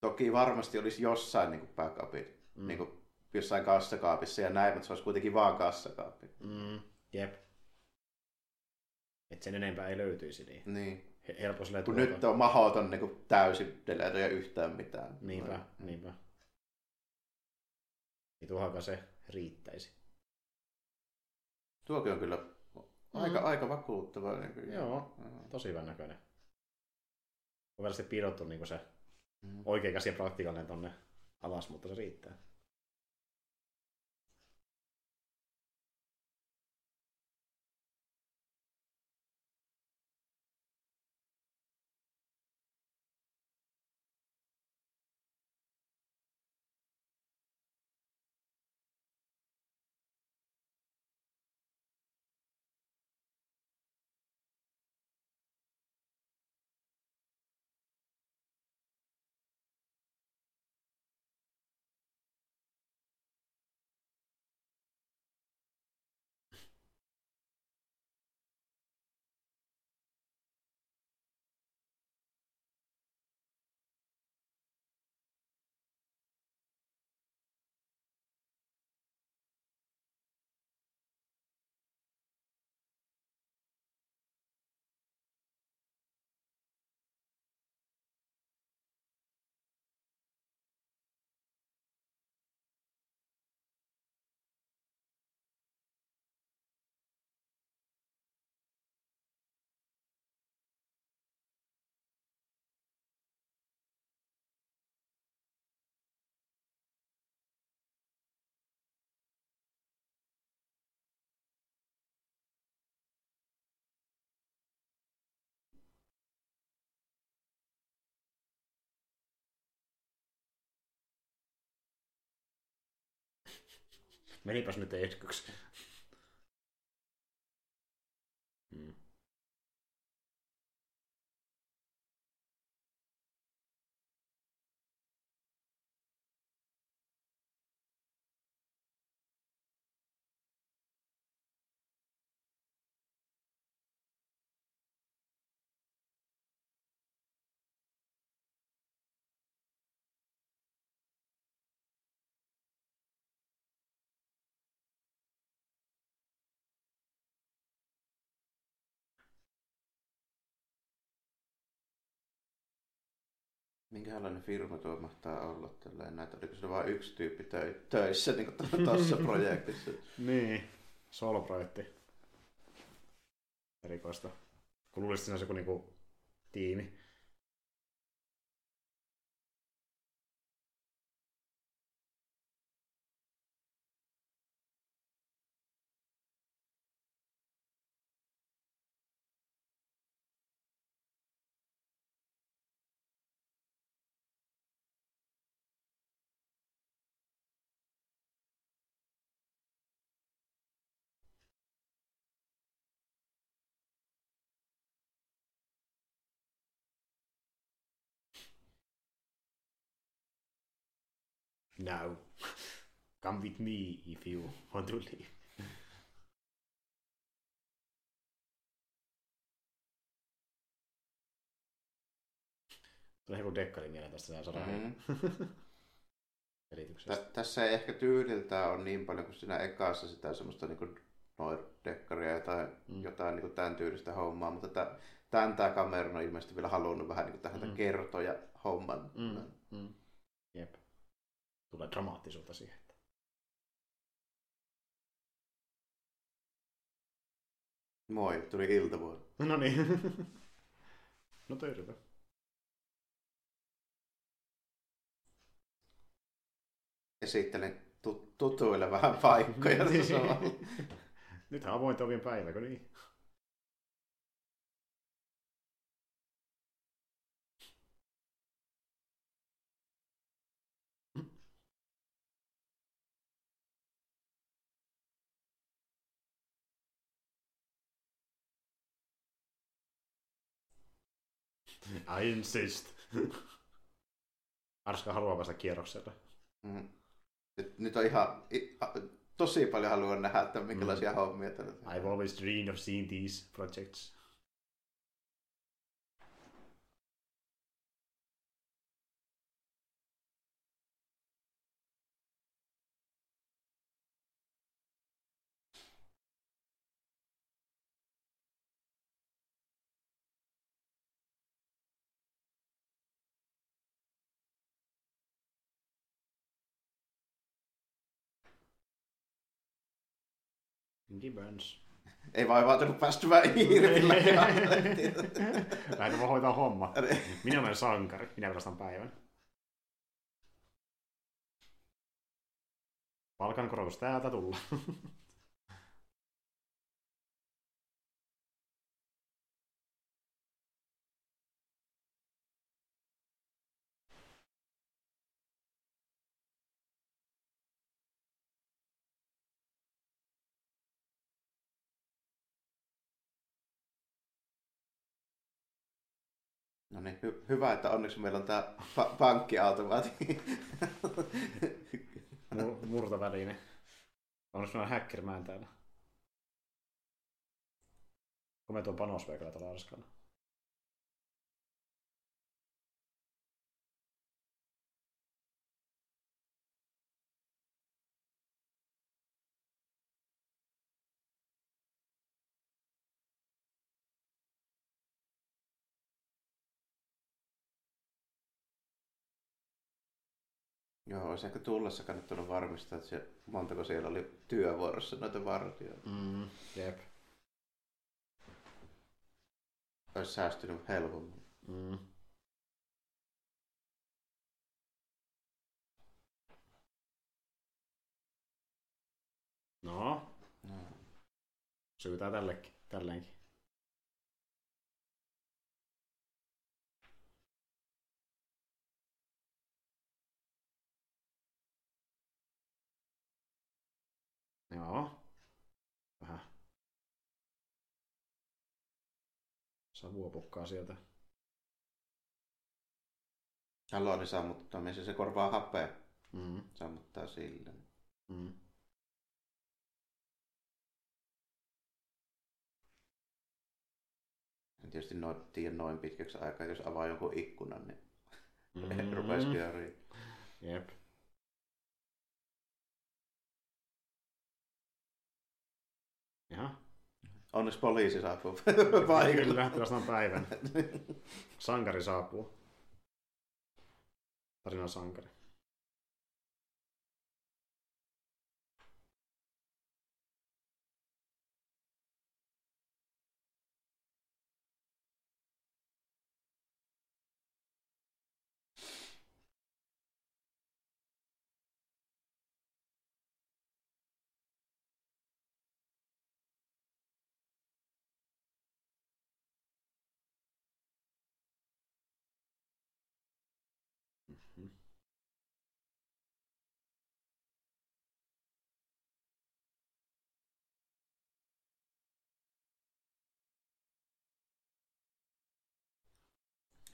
Toki varmasti olisi jossain niin kuin backupit, Mm. mm. niin kuin jossain kassakaapissa ja näin, mutta se olisi kuitenkin vaan kassakaappi. Mm. Jep. Et sen enempää ei löytyisi niin. Niin. He- Helppo silleen Kun tuota- nyt on mahdoton niin kuin täysin deletoida yhtään mitään. Niinpä, niinpä. Niin tuohonkaan se riittäisi. Tuokin on kyllä aika, Mm. aika vakuuttava. Niin kuin, Joo. Joo. Tosi hyvän näköinen. On vielä sitten pidottu niin se Mm. oikea käsi ja praktikallinen tonne alas, mutta se riittää. Menipäs nyt etkyksi. Mm. Minkälainen firma tuo mahtaa olla tällä näitä? Oliko se vain yksi tyyppi tö- töissä niin tuossa projektissa? Niin. Solo-projekti. Erikoista. Kun luulisit, että siinä olisi joku niinku tiimi. No. Come with me if you want to leave. Tulee joku dekkari mieleen tästä sä saadaan Mm. selityksestä. Tä- tässä ei ehkä tyyliltään ole niin paljon kuin siinä ekassa sitä semmoista niin noir-dekkaria tai Mm. jotain niin tämän tyylistä hommaa, mutta tä- tämän tämä Cameron on ilmeisesti vielä halunnut vähän niin tähän mm. kertoja homman. Mm, mm. Tulee dramaattisuutta siihen. Moi, tuli iltavuoro. No niin. no terve. Esittelen tu- tutuille vähän paikkoja. Nythän on avointa ovien päivä, kun niin? I insist. Arska haluaa päästä kierrokselle. Mm. Nyt, nyt on ihan, tosi paljon haluan nähdä, että minkälaisia mm. hommia tällä I've always dreamed of seeing these projects. Gibbons. Ei vaivautunut päästymään irvillä. Lähdetään vaan hoitaa homma. Minä olen sankari. Minä pelastan päivän. Palkankorotus täältä tulla. hy- hyvä, että onneksi meillä on tämä pa- pankkiautomaati. Mur- murtoväline. Onneksi meillä on häkkärmään täällä. Kun me tuon panosveikalla tuolla arskalla. Joo, olisi ehkä tullessa kannattanut varmistaa, että se, montako siellä oli työvuorossa noita vartijoita. Mm, jep. Olisi säästynyt helpommin. Mm. No, No. syytää tällekin, tälleenkin. Joo. Vähän. Savua pukkaa sieltä. Halloni sammuttaa, missä se korvaa happea. Mm. Sammuttaa sillä. Mm. En tietysti noin, tiedä noin pitkäksi aikaa, jos avaa jonkun ikkunan, niin Mm. rupeaisi pyöriä. Jep. Jaha. Onneksi poliisi saapuu Kyllä, paikalle. pelastan päivän. Sankari saapuu. Tarina sankari.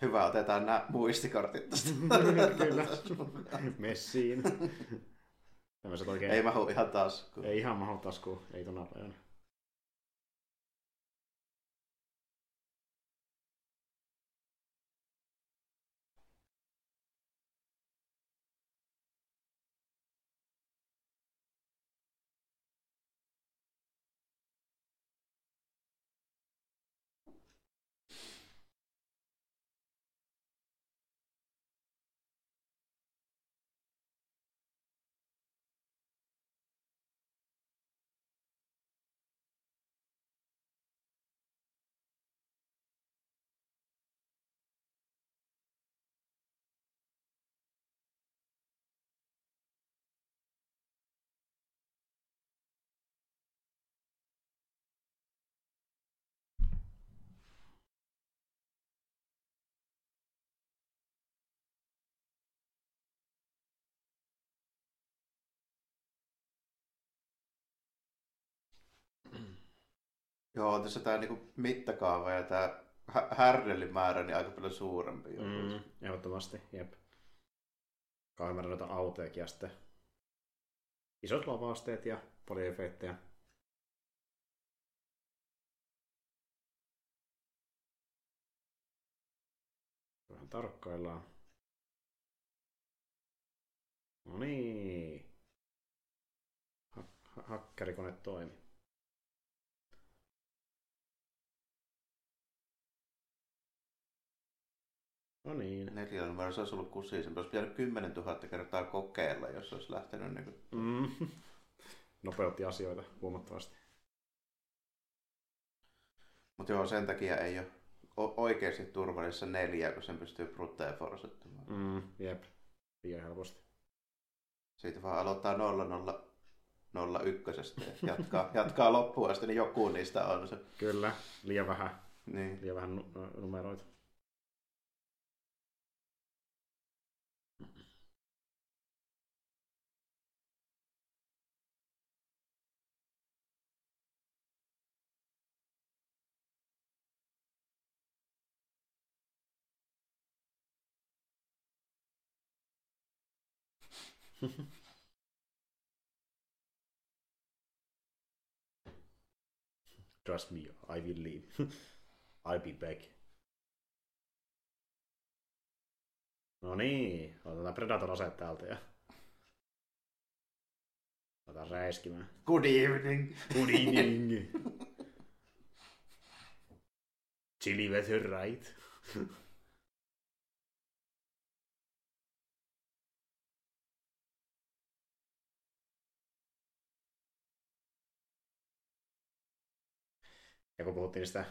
Hyvä, otetaan nämä muistikortit tästä. Kyllä. Messiin. Tämmöiset oikein... Ei mahu ihan taskuun. ei ihan mahu taskuun. Ei tona päivänä. Joo, tässä tämä niinku mittakaava ja tämä hä- härnellin määrä niin aika paljon suurempi. Mm, ehdottomasti, jep. Kauhean määrä noita autojakin ja sitten isot lavasteet ja paljon efektejä. Vähän tarkkaillaan. No niin. Ha- ha- hakkerikone toimi. No niin. Neljä numero, se olisi ollut kusisempi. Olisi pitänyt 10 000 kertaa kokeilla, jos olisi lähtenyt niin kuin... Mm. Nopeutti asioita huomattavasti. Mutta joo, sen takia ei ole oikeasti turvallisessa neljää, kun sen pystyy brutteja forsettamaan. Mm, jep. Liian helposti. Siitä vaan aloittaa 0 0 ykkösestä ja jatkaa, jatkaa loppuun asti, niin joku niistä on se. Kyllä, liian vähän, Niin. liian vähän numeroita. Trust me, I will leave. I'll be back. No niin, otetaan Predator ase täältä ja otetaan räiskimään. Good evening. Good evening. Chili weather right. Ja kun puhuttiin niistä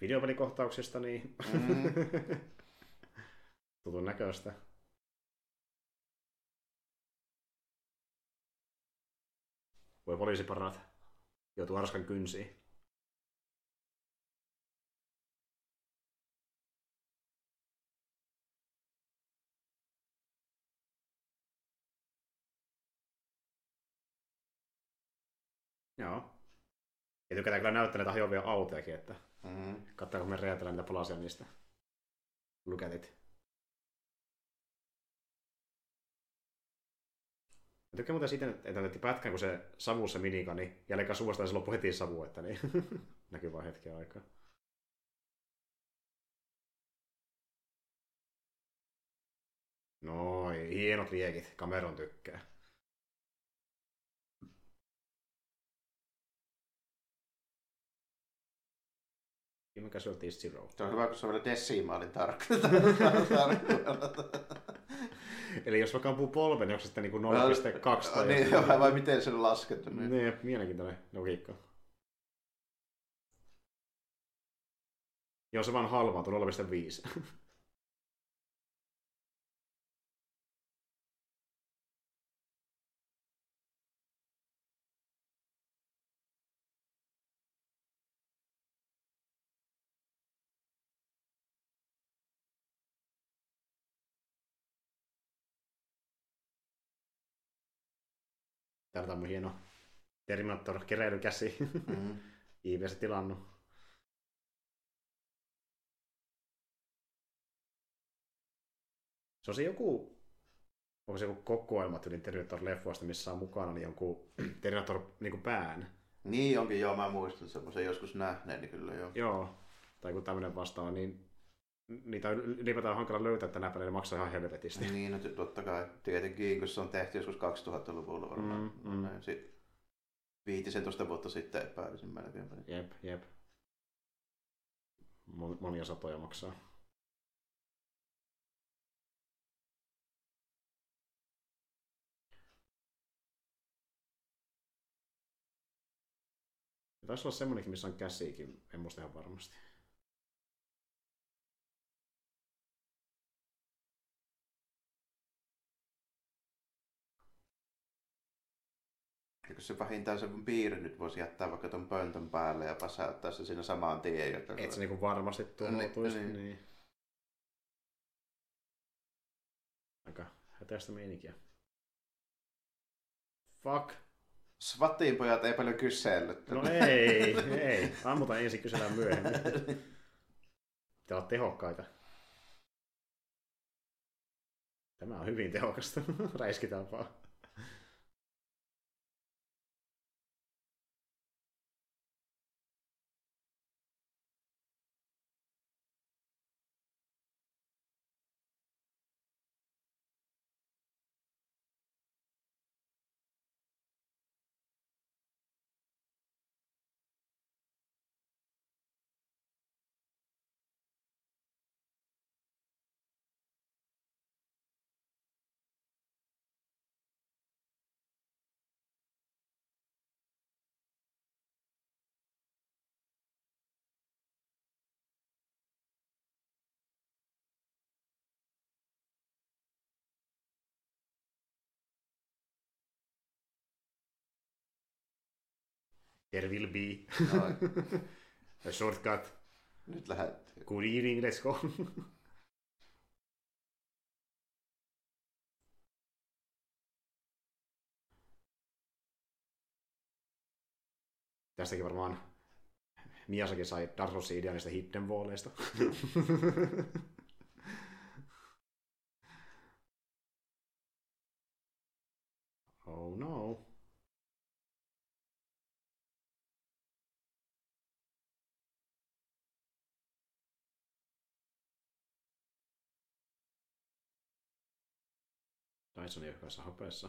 videopelikohtauksista, niin Mm. tutun näköistä. Voi poliisiparat joutuu arskan kynsiin. Joo. Ja tykätään kyllä näyttää näitä hajoavia autojakin, että Mm. katsotaan kun me räjätellään niitä palasia niistä. Look at it. Mä tykkään muuten siitä, että näytti pätkän, kun se savu se minikani, niin jälleen suostaan se loppu heti savu, että niin näkyy vaan hetken aikaa. Noin, hienot liekit, kameron tykkää. Human casualty is zero. Se on hyvä, kun se on vielä desimaalin tarkka. Eli jos vaikka ampuu polven, niin onko se sitten niin 0,2 tai Niin, jotain? vai miten se on laskettu? Niin. Niin, mielenkiintoinen logiikka. Joo, se vaan halvaantui 0,5. Täällä on mun hieno Terminator keräilykäsi. Mm. IVS tilannut. Se on se joku, onko se joku kokoelma tyyli Terminator-leffoista, missä on mukana niin jonkun Terminator niin pään. Niin onkin, joo, mä muistan semmoisen joskus nähneeni kyllä joo. Joo, tai kun tämmöinen vastaava, niin niitä on ylipäätään hankala löytää tänä päivänä, ne maksaa ihan helvetisti. Niin, no totta kai. Tietenkin, kun se on tehty joskus 2000-luvulla varmaan. Mm, mm. Sitten viitisentoista vuotta sitten epäilisin melkein. Jep, jep. Mon- Monia satoja maksaa. Taisi olla semmonenkin, missä on käsiäkin, en muista ihan varmasti. Eikö se vähintään se piirre nyt voisi jättää vaikka ton pöntön päälle ja pasauttaa se siinä samaan tien. Jotta Et se niinku varmasti tuhoutuisi. Niin, Niin, niin. Aika hätäistä meininkiä. Fuck. Svattiin pojat ei paljon kysellyt. No ei, ei. Ammutaan ensin, kysellään myöhemmin. Pitää olla tehokkaita. Tämä on hyvin tehokasta räiskitapaa. There will be Noin. a shortcut. Nyt lähdettiin. Good evening, let's go. Tästäkin varmaan Miasakin sai Dark Soulsin idean niistä hidden walleista. oh no. Dyson ole hapeessa.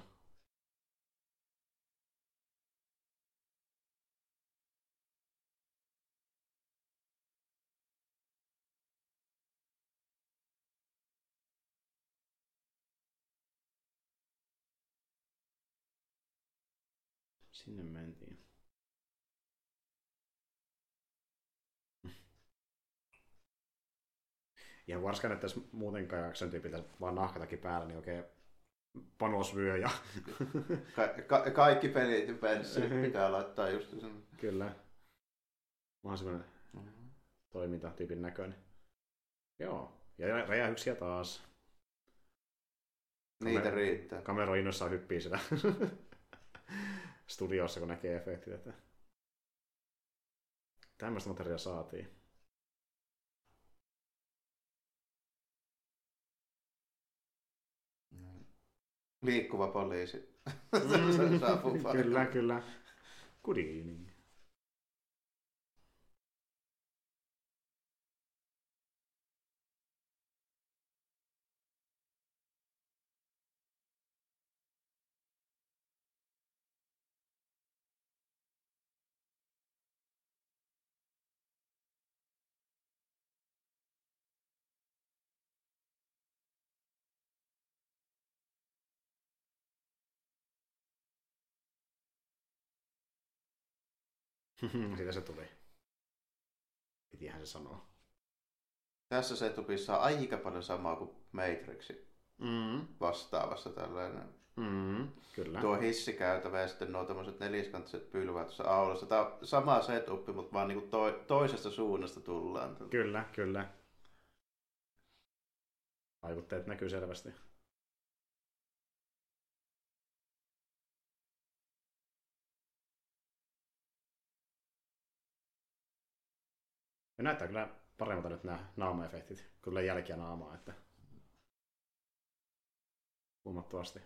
Sinne mentiin. Ihan varskaan näyttäisi muutenkaan jakson tyypiltä vaan nahkatakin päällä, niin oikein panosvyö ja Ka- ka- kaikki pelit penssit pitää laittaa just sen. kyllä. Mä semmoinen toimintatyypin näköinen. Joo. Ja räjähyksiä taas. Niitä Kamer- riittää. Kamera innossaan hyppii sitä studiossa, kun näkee efektit. Että... Tämmöistä materiaalia saatiin. Liikkuva poliisi. Mm. Saapuu kyllä, kyllä. Good evening. Siitä se tuli. Pitihän se sanoa. Tässä setupissa on aika paljon samaa kuin Matrixi Mm. vastaavassa tällainen. Mm. Kyllä. Tuo hissikäytävä ja sitten nuo tämmöiset neliskantiset pylvät tuossa aulassa. Tämä on sama setup, mutta vaan niin to- toisesta suunnasta tullaan. Kyllä, kyllä. Vaikutteet näkyy selvästi. Ja näyttää kyllä paremmalta nyt nämä naamaefektit. Kyllä jälkiä naamaa, että huomattavasti.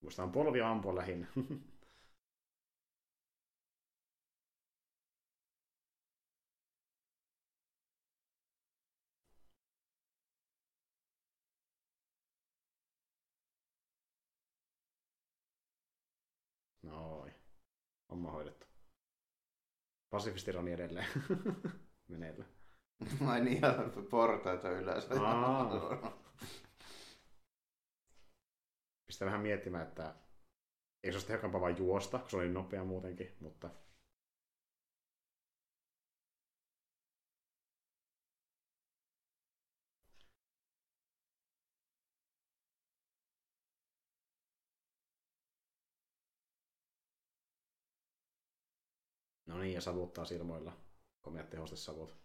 Muistaan polvi ampua lähinnä. Noin. Homma hoidettu. Pasifistirani edelleen. Meneillä. Ai niin, ja portaita ylös. Pistää vähän miettimään, että eikö se olisi tehokkaampaa vain juosta, kun se oli nopea muutenkin, mutta niin, ja savuttaa silmoilla. Komeat tehostesavut.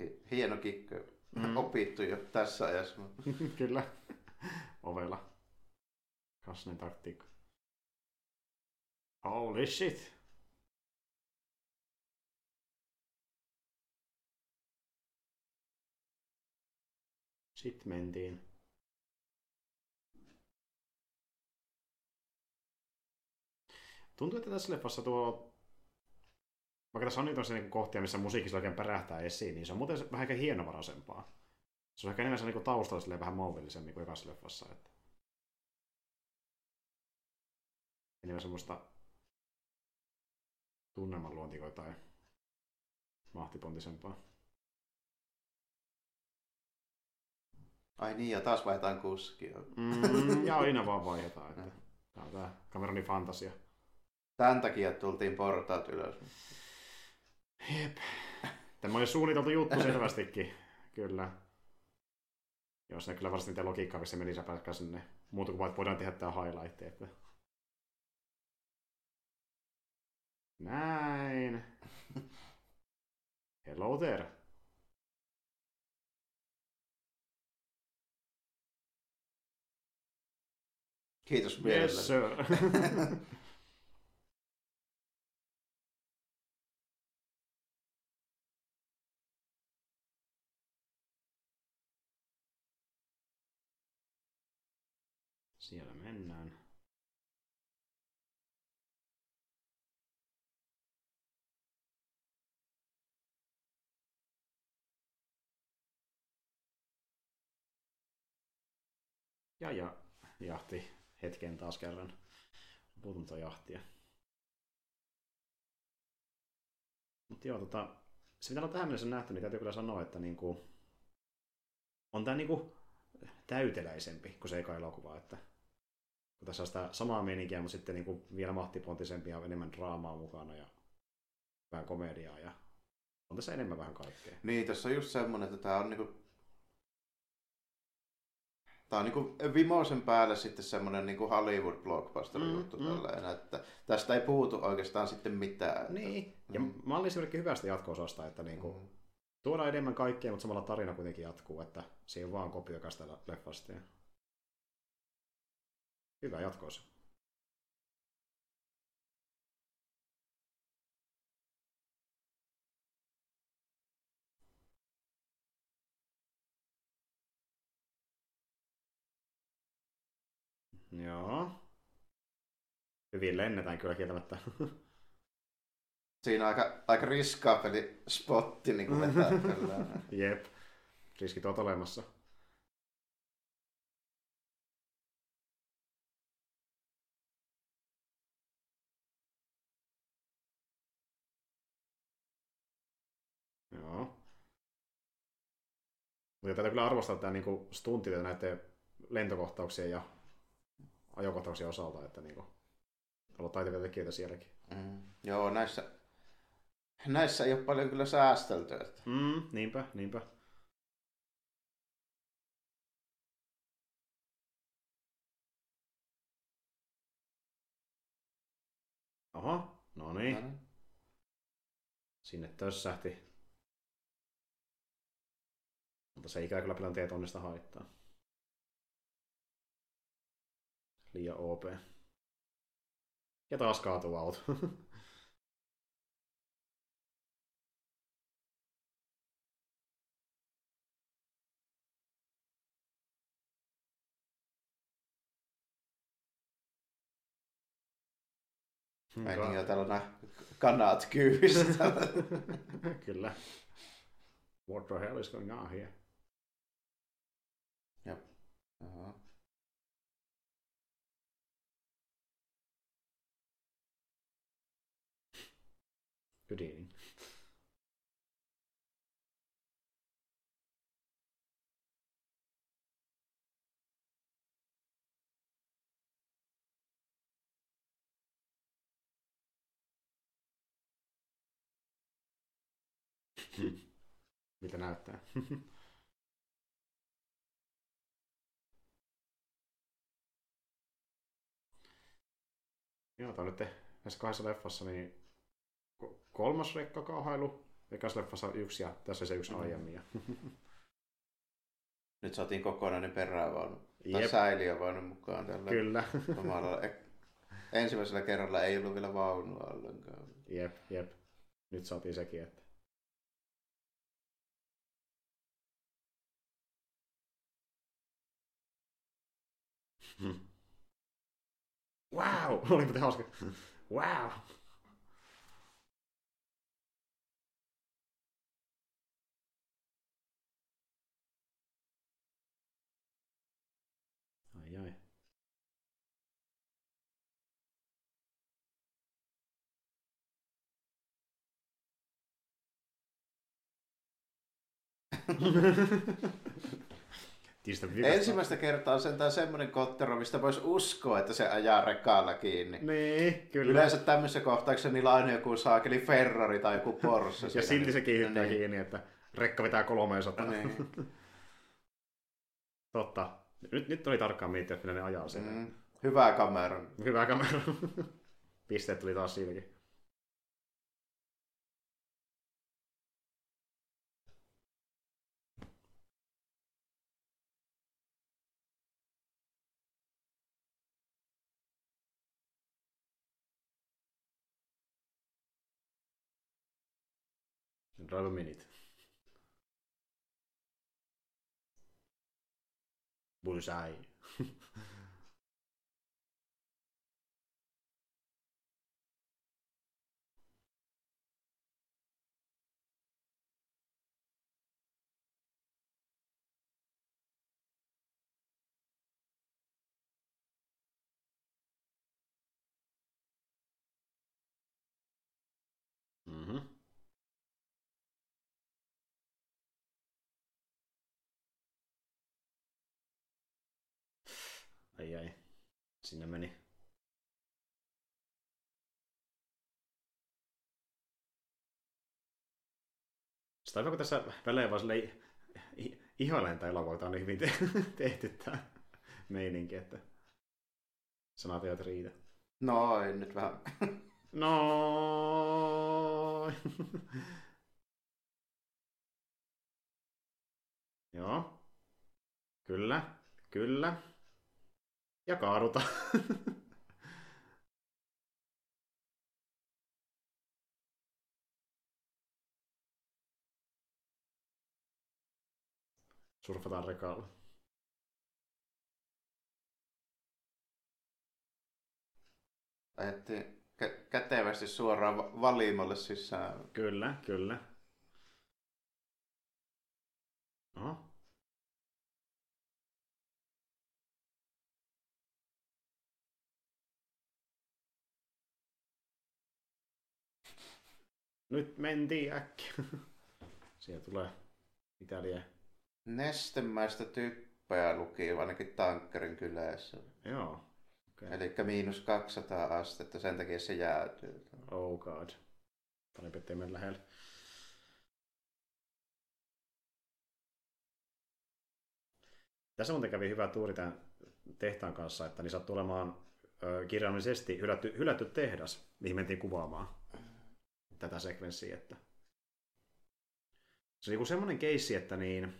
Hi- hieno kikko. Mm. Opittu jo tässä ajassa. Kyllä. Ovella. Klassinen taktiikka. Holy shit. Sitten mentiin. Tuntuu, että tässä leffassa tuo vaikka tässä on nyt niin kohtia, missä musiikki oikein pärähtää esiin, niin se on muuten vähän ehkä hienovaraisempaa. Se on ehkä enemmän se niin taustalla vähän mauvillisemmin kuin ekassa leffassa. Että... Enemmän semmoista tunnelman luontikoa tai mahtipontisempaa. Ai niin, ja taas vaihdetaan kuskia. Mm, ja aina vaan vaihdetaan. Että... Tämä on tämä kamerani fantasia. Tämän takia tultiin portaat ylös. Jep. Tämä on suunniteltu juttu selvästikin. Kyllä. Jos ne kyllä varsin niitä logiikkaa, se meni säpäiskä sinne. Muuta kuin vaan, että voidaan tehdä tämä highlight. Että... Näin. Hello there. Kiitos Yes, mielellä. sir. Siellä mennään. Ja, ja jahti hetken taas kerran puutunta jahtia. Mutta joo, tota, se mitä on tähän mennessä nähty, niin täytyy kyllä sanoa, että niinku, on tämä niinku täyteläisempi kuin se eka elokuva. Että, kun tässä on sitä samaa meininkiä, mutta sitten niinku vielä mahtipontisempi ja enemmän draamaa mukana ja vähän komediaa ja on tässä enemmän vähän kaikkea. Niin, tässä on just semmonen, että tää on niinku... Tää on niinku vimoisen päälle sitten semmonen niinku Hollywood blockbuster Mm, juttu mm. että tästä ei puutu oikeastaan sitten mitään. Että... Niin, ja Mm. mä olin esimerkiksi hyvästä jatko-osasta, että niinku, Mm. tuodaan enemmän kaikkea, mutta samalla tarina kuitenkin jatkuu, että se ei ole vaan kopiokas leffasta. Ja... Hyvä jatkoosa. Joo. Hyvin lennetään kyllä kieltämättä. Siinä on aika, aika riskaapeli spotti niin kuin vetää. Jep. Riskit ovat olemassa. Joo. Mutta täytyy kyllä arvostaa tämä niinku stuntit näiden lentokohtauksien ja ajokohtauksien osalta, että niinku, on ollut taitavia tekijöitä sielläkin. Mm. Joo, näissä, näissä ei ole paljon kyllä säästelty. Että. Mm, niinpä, niinpä. Oho, no niin. No. Sinne tössähti. Mutta se ikävä kyllä paljon tietoonnista haittaa. Liian OP. Ja taas kaatuu auto. Ai niin, ja täällä on nämä kanat kyyvissä. Kyllä. What the hell is going on here? Joo. Good evening. Mitä näyttää? Joo, tämä on nyt näissä kahdessa leffassa niin kolmas rekkakahailu Ekas leffassa yksi ja tässä se yksi Mm. aiemmin. Nyt saatiin kokonainen perävaunu. Tai säiliövaunu mukaan tällä Kyllä. omalla. Ensimmäisellä kerralla ei ollut vielä vaunua ollenkaan. jep, jep. Nyt saatiin sekin, että... Hmm. Wow! Oli muuten hauska. Wow! Ai ai. Tistä Ensimmäistä kertaa on sentään semmoinen kottero, mistä voisi uskoa, että se ajaa rekalla kiinni. Niin, kyllä. Yleensä tämmöisessä kohtauksessa niillä on aina joku saakeli Ferrari tai joku Porsche. Ja silti se kiinnittää Niin. kiinni, että rekka vetää 300. Niin. Totta. Nyt, nyt oli tarkkaan miettiä, että ne ajaa sen. Mm. Hyvää kameran. Hyvä kamera. Pisteet tuli taas siinäkin. Drive a minute. Bullseye. Mhm. Ai. Sinne meni. Sitä on kun tässä välein vaan silleen i- ihailen tämä elokuva, on niin hyvin te- tehty tämä meininki, että sanat eivät riitä. Noin, nyt vähän. No. Joo. Kyllä, kyllä. Ja kaaduta. Surfataan rekalla. Ajettiin kä- kätevästi suoraan va- valimolle sisään. Kyllä, kyllä. Oho. Nyt mentiin äkkiä. Siellä tulee mitä lie. Nestemäistä typpeä luki ainakin tankkerin kylässä. Joo. Okay. Eli miinus 200 astetta, sen takia se jäätyy. Oh god. Parempi ettei mene lähelle. Tässä muuten kävi hyvä tuuri tämän tehtaan kanssa, että niin sattui olemaan kirjaimellisesti hylätty, hylätty tehdas, mihin mentiin kuvaamaan tätä sekvenssiä. Että... Se on niin semmoinen keissi, että niin,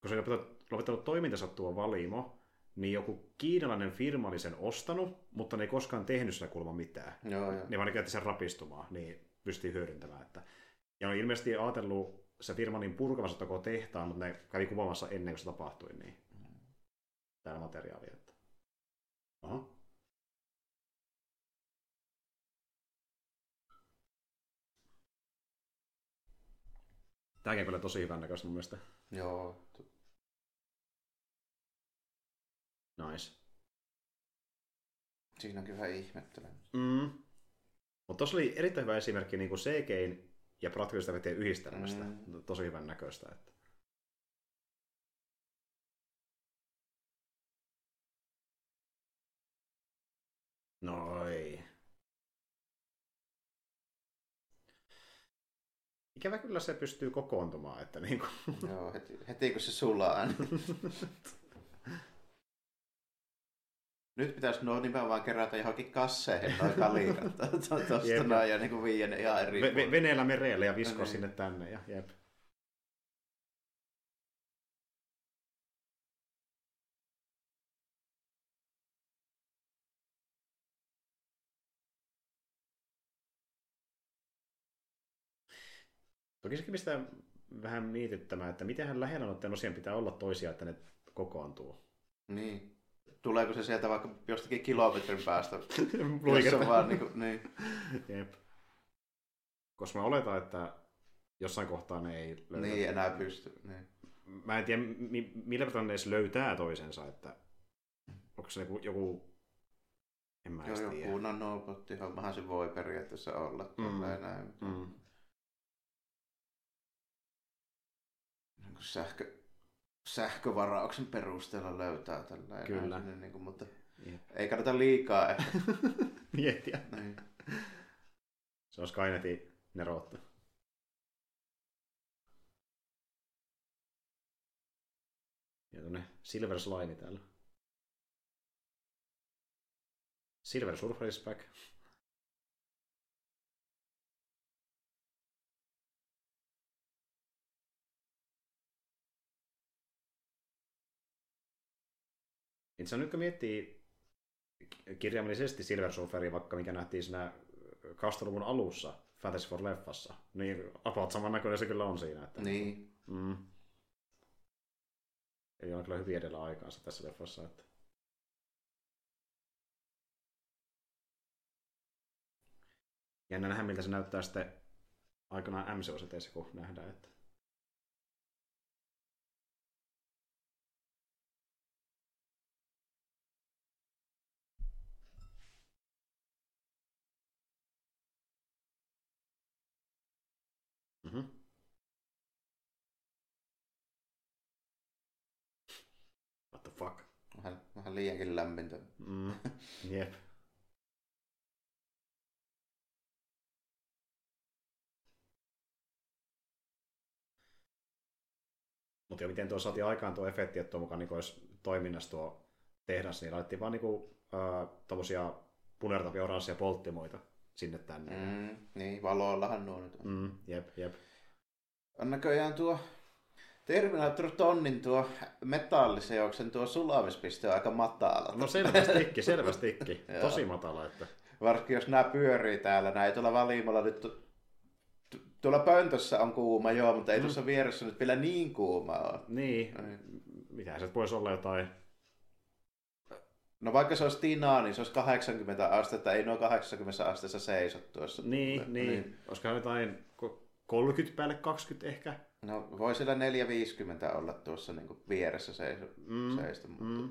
kun se on lopettanut- lopettanut toimintansa tuo valimo, niin joku kiinalainen firma oli sen ostanut, mutta ne ei koskaan tehnyt sitä kulma mitään Joo, joo. ne vaan käytti sen rapistumaan, niin pystyy hyödyntämään. Että. Ja on ilmeisesti ajatellut se firma niin purkamassa koko tehtaan, mutta ne kävi kuvaamassa ennen kuin se tapahtui, niin täällä materiaalia. Että. Aha. Tämäkin on kyllä tosi hyvän näköistä mun mielestä. Joo. Nice. Siinä onkin vähän ihmettelyä. Mm. Mutta tuossa oli erittäin hyvä esimerkki niin CGin ja praktisesta efektien yhdistelmästä. Mm. Tosi hyvän näköistä. Että. Noi. Ikävä kyllä se pystyy kokoontumaan, että niin kuin... Joo, heti, heti kun se sulaa. Nyt pitäisi nuo nimenomaan kerätä johonkin kasseihin noin kalikat tuosta noin ja niin viiä ne ihan eri ve- Veneellä mereelle ja viskoa no, niin. sinne tänne. Ja, jep. Toki sekin mistä vähän mietittämään, että miten lähellä noiden osien pitää olla toisia, että ne kokoontuu. Niin. Tuleeko se sieltä vaikka jostakin kilometrin päästä? Luikerta. vaan niin, kuin, niin. Jep. Koska mä oletan, että jossain kohtaa ne ei löydä. Niin, enää pysty. Niin. Mä en tiedä, mi- millä tavalla ne edes löytää toisensa, että onko se joku, joku en mä Joo, joku nanobottihan se voi periaatteessa olla. Mm. Näin. Mm. Sähkö, sähkövarauksen perusteella löytää tällä. Kyllä. Näin, niin kuin, mutta Jep. ei kannata liikaa ehkä. Miettiä. Niin. Se on Skynetin neroutta. Ja tuonne Silver Slime täällä. Silver Surfer is back. Niin se on nyt kun miettii kirjaimellisesti Silver Surferia, vaikka mikä nähtiin siinä 2000-luvun alussa Fantasy for Leffassa, niin about samannäköinen se kyllä on siinä. Että... Niin. Mm. Ei ole kyllä hyvin edellä aikaansa tässä leffassa. Että... Jännä nähdä, miltä se näyttää sitten aikanaan MCO-seteissä, kun nähdään, että Mm-hmm. What the fuck? Vähän, vähän liiankin lämmintä. Mm. Jep. Mutta jo miten tuo saatiin aikaan tuo efekti, että tuo mukaan niin olisi toiminnassa tuo tehdas, niin laitettiin vaan niinku, äh, tommosia punertavia oranssia polttimoita sinne tänne. Mm, niin, valoillahan nuo nyt on. Mm, jep, jep. On näköjään tuo Terminator Tonnin tuo metalliseoksen tuo sulamispiste on aika matala. No selvästikin, selvästikin. Tosi matala. Että... Varsinkin jos nämä pyörii täällä, näin tuolla valimalla nyt tuolla pöntössä on kuuma, joo, mutta ei mm. tuossa vieressä nyt vielä niin kuuma ole. Niin, niin. mitä se voisi olla jotain No vaikka se olisi tinaa, niin se olisi 80 astetta, ei noin 80 asteessa seisot tuossa. Niin, niin. niin. Olisiko jotain 30 päälle 20 ehkä? No voi sillä 450 olla tuossa niin kuin vieressä seiso, mm, seistä, mutta mm.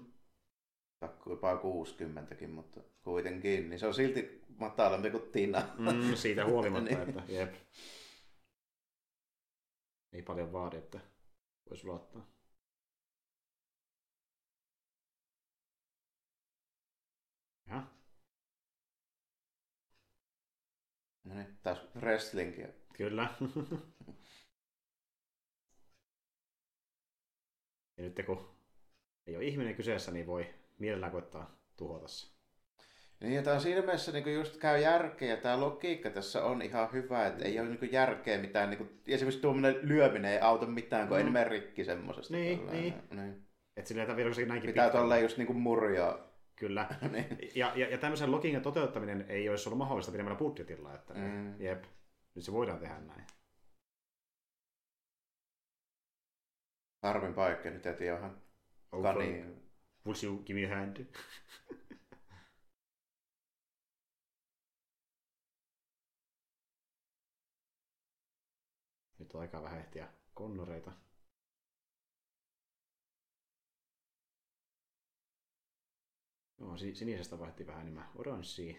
jopa 60kin, mutta kuitenkin, niin se on silti matalampi kuin tina. Mm, siitä huolimatta, niin. että jep. Ei paljon vaadi, että voisi luottaa. Ja. No niin, taas wrestlingia. Kyllä. ja nyt kun ei ole ihminen kyseessä, niin voi mielellään koittaa tuhota se. Niin, ja tämä on siinä mielessä niin just käy järkeä, ja tämä logiikka tässä on ihan hyvä, että ei ole niin järkeä mitään, niin kuin, esimerkiksi tuommoinen lyöminen ei auta mitään, kun mm. mene rikki semmoisesta. Niin, niin. niin. Että silleen, että vielä näinkin Pitää tolleen just niin kuin murjaa Kyllä. niin. ja, ja, ja tämmöisen logiikan toteuttaminen ei olisi ollut mahdollista pidemmällä budjetilla. Että mm. jep, nyt se voidaan tehdä näin. Harvin paikka nyt jäti ihan oh, kani. Will you give me a hand? nyt on aika vähän ehtiä konnoreita. Joo, sinisestä vaihti vähän enemmän oranssiin.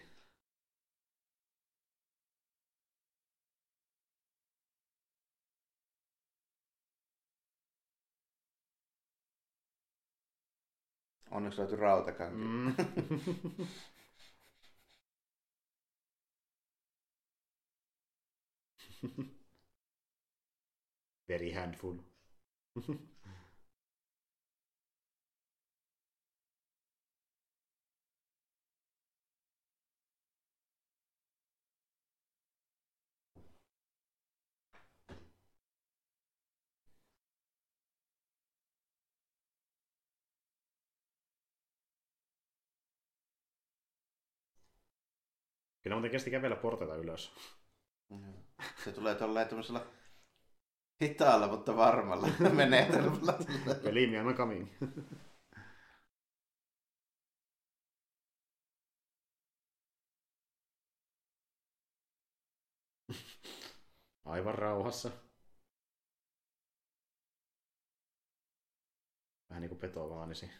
Onneksi löytyi rautakanki. Mm. Very handful. Kyllä muuten kesti kävellä portaita ylös. Se tulee tolleen tämmöisellä hitaalla, mutta varmalla menetelmällä. Believe me, I'm coming. Aivan rauhassa. Vähän niin kuin petovaanisi.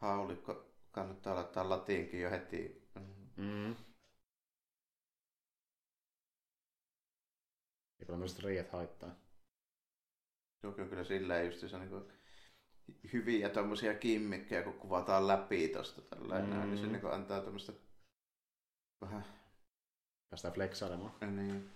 Haulikko kannattaa laittaa latiinkin jo heti. Mm. Myös reijät haittaa. On kyllä silleen just se niin hyviä tommosia kimmikkejä, kun kuvataan läpi tosta tällä mm. niin se niin antaa tämmöistä vähän... Päästään flexailemaan. Niin.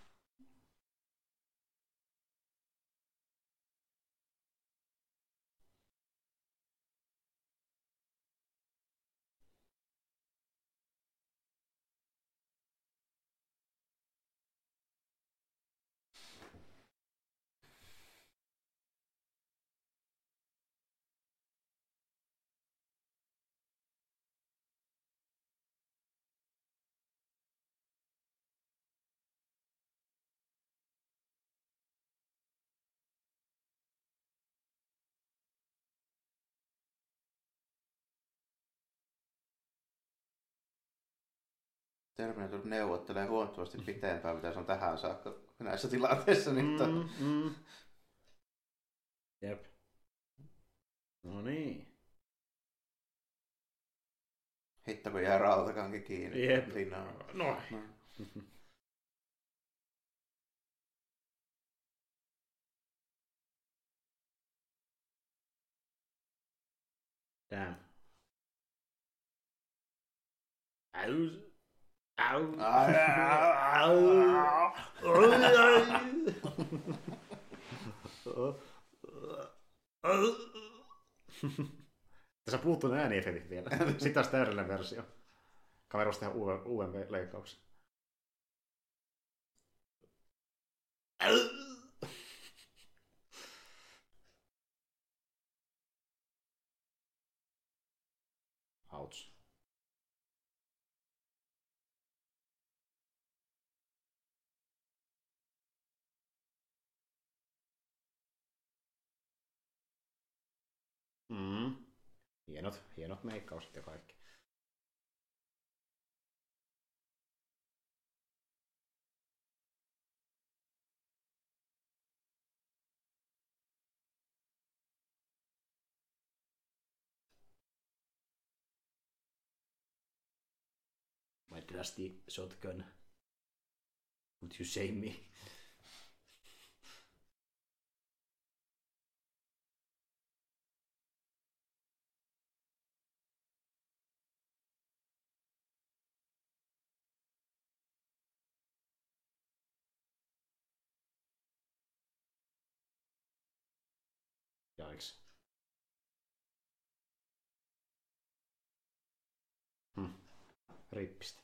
Terminator neuvottelee huomattavasti pitempään, mitä se on tähän saakka näissä tilanteissa. Niin mm, mm. Jep. No niin. Hitto, kun jää rautakankin kiinni. Jep. Linaa. No. no. Damn. Au. Tässä puuttuu ne ääniefektit vielä. Sitten taas täydellinen versio. Kamerosta tehdään uuden, uuden leikkauksen. Ouch. Hienot, hienot meikkaukset ja kaikki. My trusty shotgun. Would you shame me? Yikes. Hmm. Rippistä.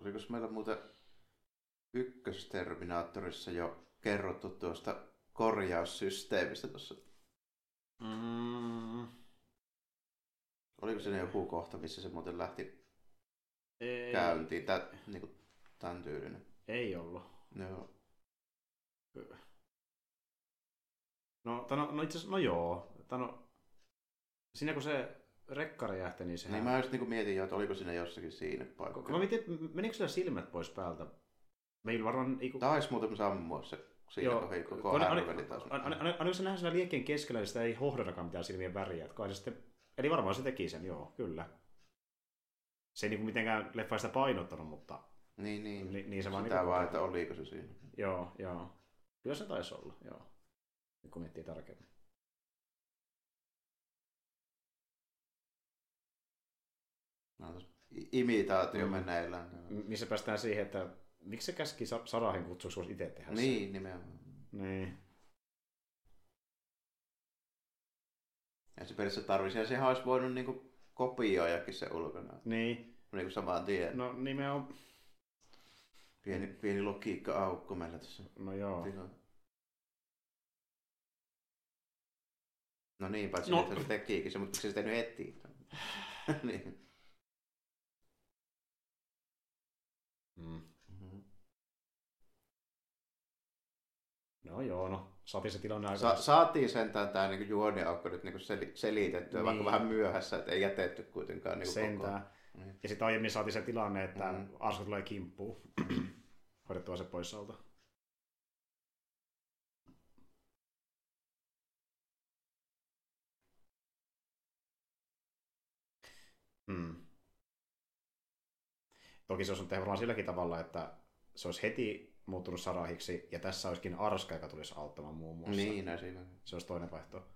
Oliko meillä muuten ykkösterminaattorissa jo kerrottu tuosta korjaussysteemistä tuossa? Mm. Oliko siinä joku kohta, missä se muuten lähti Ei. käyntiin? Tää, niin kuin, tämän tyylinen. Ei ollut. Joo. No, tano, no itse asiassa, no joo. Tano, siinä kun se rekkari jähti, niin sehän... Niin mä just niin mietin jo, että oliko siinä jossakin siinä paikassa. Mä mietin, menikö sillä silmät pois päältä? Meillä varmaan... Eiku... Taisi muuten sammua se siinä Joo. kohdassa, koko härveli taas. Oliko se nähdä siinä liekkeen keskellä, niin sitä ei hohdatakaan mitään silmien väriä. Että kai se sitten... Eli varmaan se teki sen, joo, kyllä. Se ei niin mitenkään leffa sitä painottanut, mutta... Niin, niin. Ni, niin se vaan, Sitä niin vaan, että oliko se siinä. Joo, joo. Kyllä se taisi olla, joo. Nyt kun miettii tarkemmin. No, imitaatio mm. meneillään. Missä päästään siihen, että Miksi se käski Sarahin kutsuksi, jos itse tehdä Niin, sen? nimenomaan. Niin. Ja se periaatteessa tarvisi, ja sehän olisi voinut niinku kopioijakin se ulkona. Niin. Niinku samaan tien. No nimenomaan. Pieni, pieni logiikka-aukko meillä tässä. No joo. Piha. No niin, paitsi no. se tekiikin se, mutta se sitä nyt etsii? niin. Mm. No joo, no saatiin se tilanne aika... Sa- saatiin sentään tämä niinku juoniaukko nyt niinku sel- selitettyä, niin. vaikka Niin. vähän myöhässä, että ei jätetty kuitenkaan niinku sentään. koko. Niin. Ja sitten aiemmin saatiin se tilanne, että mm. Arska tulee kimppuun. Hoidettua se pois alta. Hmm. Toki se olisi tehty varmaan silläkin tavalla, että se olisi heti muuttunut Sarahiksi, ja tässä olisikin Arska, joka tulisi auttamaan muun muassa. Niin, siinä. Se olisi toinen vaihtoehto.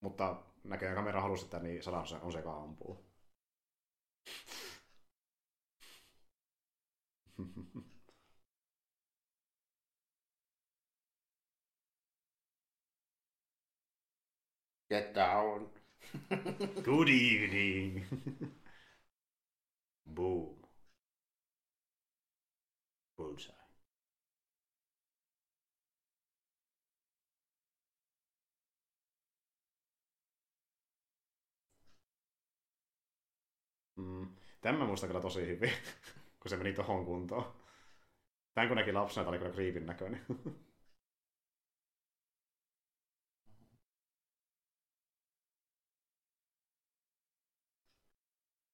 Mutta näköjään kamera halusi, että niin Sarah on se- on se, joka ampuu. Get down. Good evening. Boom. Bullseye. Mm. Tämän mä muistan kyllä tosi hyvin, kun se meni tohon kuntoon. Tän kun näki lapsena, tää oli kyllä kriipin näköinen.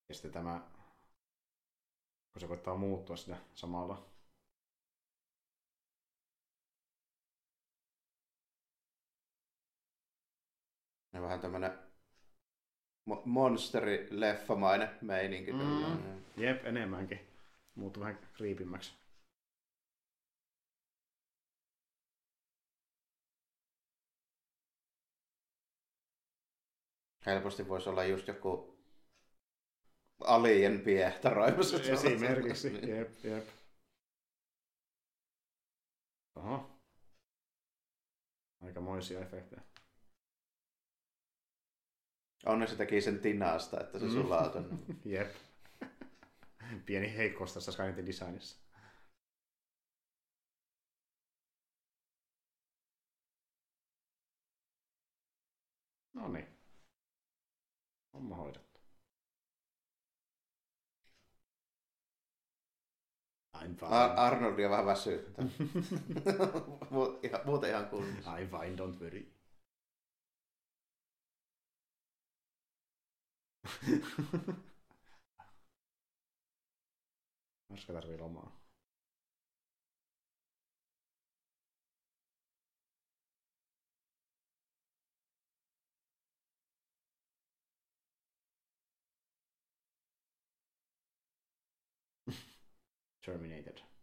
Ja sitten tämä, kun se koittaa muuttua sitä samalla. Ja vähän tämmönen mo- monsteri-leffamainen meininki. Mm. tällainen. Jep, enemmänkin. Muuttuu vähän kriipimmäksi. Helposti voisi olla just joku alien piehtaroimassa. Esimerkiksi. Niin. Jep, jep. Oho. Aikamoisia efektejä. Onneksi teki sen tinasta, että se Mm. sulaa tonne. Jep. Pieni heikkous tässä Skynetin designissa. No niin. Homma hoidettu. I'm fine. Ar- Arnoldia vähän väsyttää. Muuten ihan kunnossa. I'm fine, don't worry. Marska tarvii lomaa. Terminated.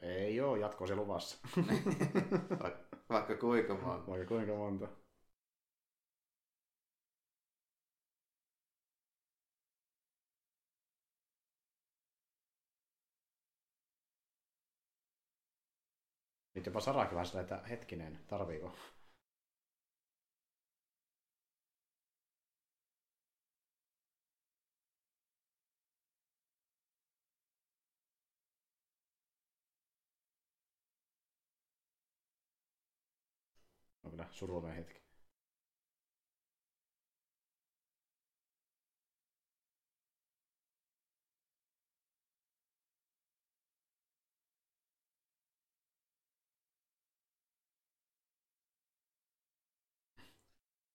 Ei oo, jatko se luvassa. Vaikka, kuinka monta. Vaikka kuinka monta. Nyt jopa Sarakin vähän sillä, että hetkinen, tarviiko? On kyllä surullinen hetki.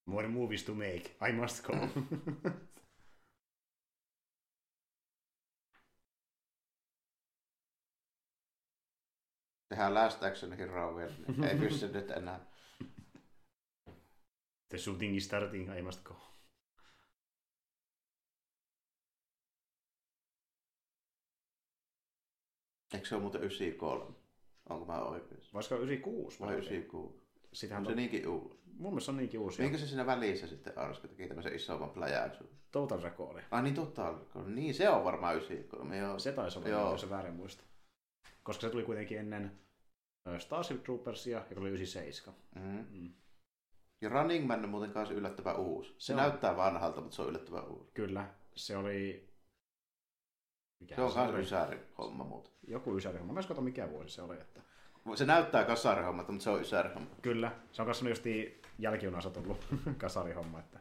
More movies to make. I must go. Tehdään Last Action Hero niin ei pysty nyt enää. The shooting is starting, I must go. Eikö se ole muuten 93? Onko mä oikeassa? Voisiko 96? Vai 96? Sitähän On on, se niinkin uusi? mun mielestä se on niinkin uusi. Minkä se siinä välissä sitten Arska teki tämmöisen isomman pläjäyksen? Total Recall. Ai niin totta, niin se on varmaan 93. Joo. Se taisi olla, Joo. jos se väärin muista. Koska se tuli kuitenkin ennen Starship Troopersia, joka oli 97. Mm. Mm. Ja Running Man on muuten kanssa yllättävän uusi. Se, Se on. näyttää vanhalta, mutta se on yllättävän uusi. Kyllä, se oli... Mikä Se on myös ysäri homma muuten. Joku ysäri. Mä en kato mikä vuosi se oli. Että... Se näyttää kasarihommalta, mutta se on ysärihomma. Kyllä, se on kanssa justiin jälkijunassa tullut kasarihomma. Että...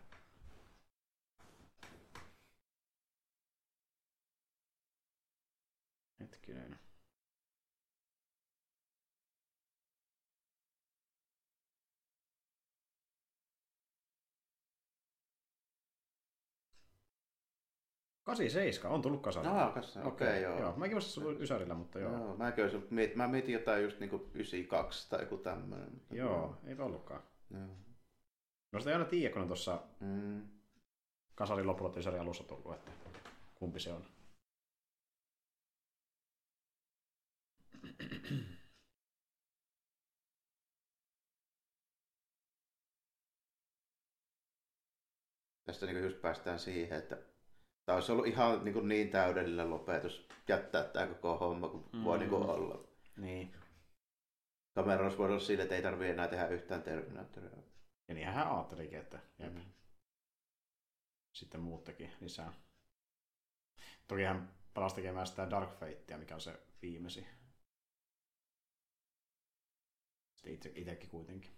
87 on tullut kasarilla. Ah, okei, okay, okay, joo. joo. Mäkin vastasin sulla Ysärillä, mutta joo. joo mä, olisin, mietin, mä mietin jotain just niinku 92 tai joku tämmöinen. Mutta Joo, joo, ei ollutkaan. Joo. No sitä ei aina tiedä, kun on tuossa mm. kasarin lopulla tai Ysärin alussa tullut, että kumpi se on. Tästä niin just päästään siihen, että tämä olisi ollut ihan niinku niin täydellinen lopetus jättää tämä koko homma kuin mm. voi Mm. niinku olla. Niin. Kamera olisi voinut olla sille, että ei tarvitse enää tehdä yhtään Terminaattoria. Ja niin hän ajattelikin, että jep. Mm. sitten muut teki lisää. Toki hän palasi tekemään sitä Dark Fatea, mikä on se viimeisin. Sitten itse, itsekin kuitenkin.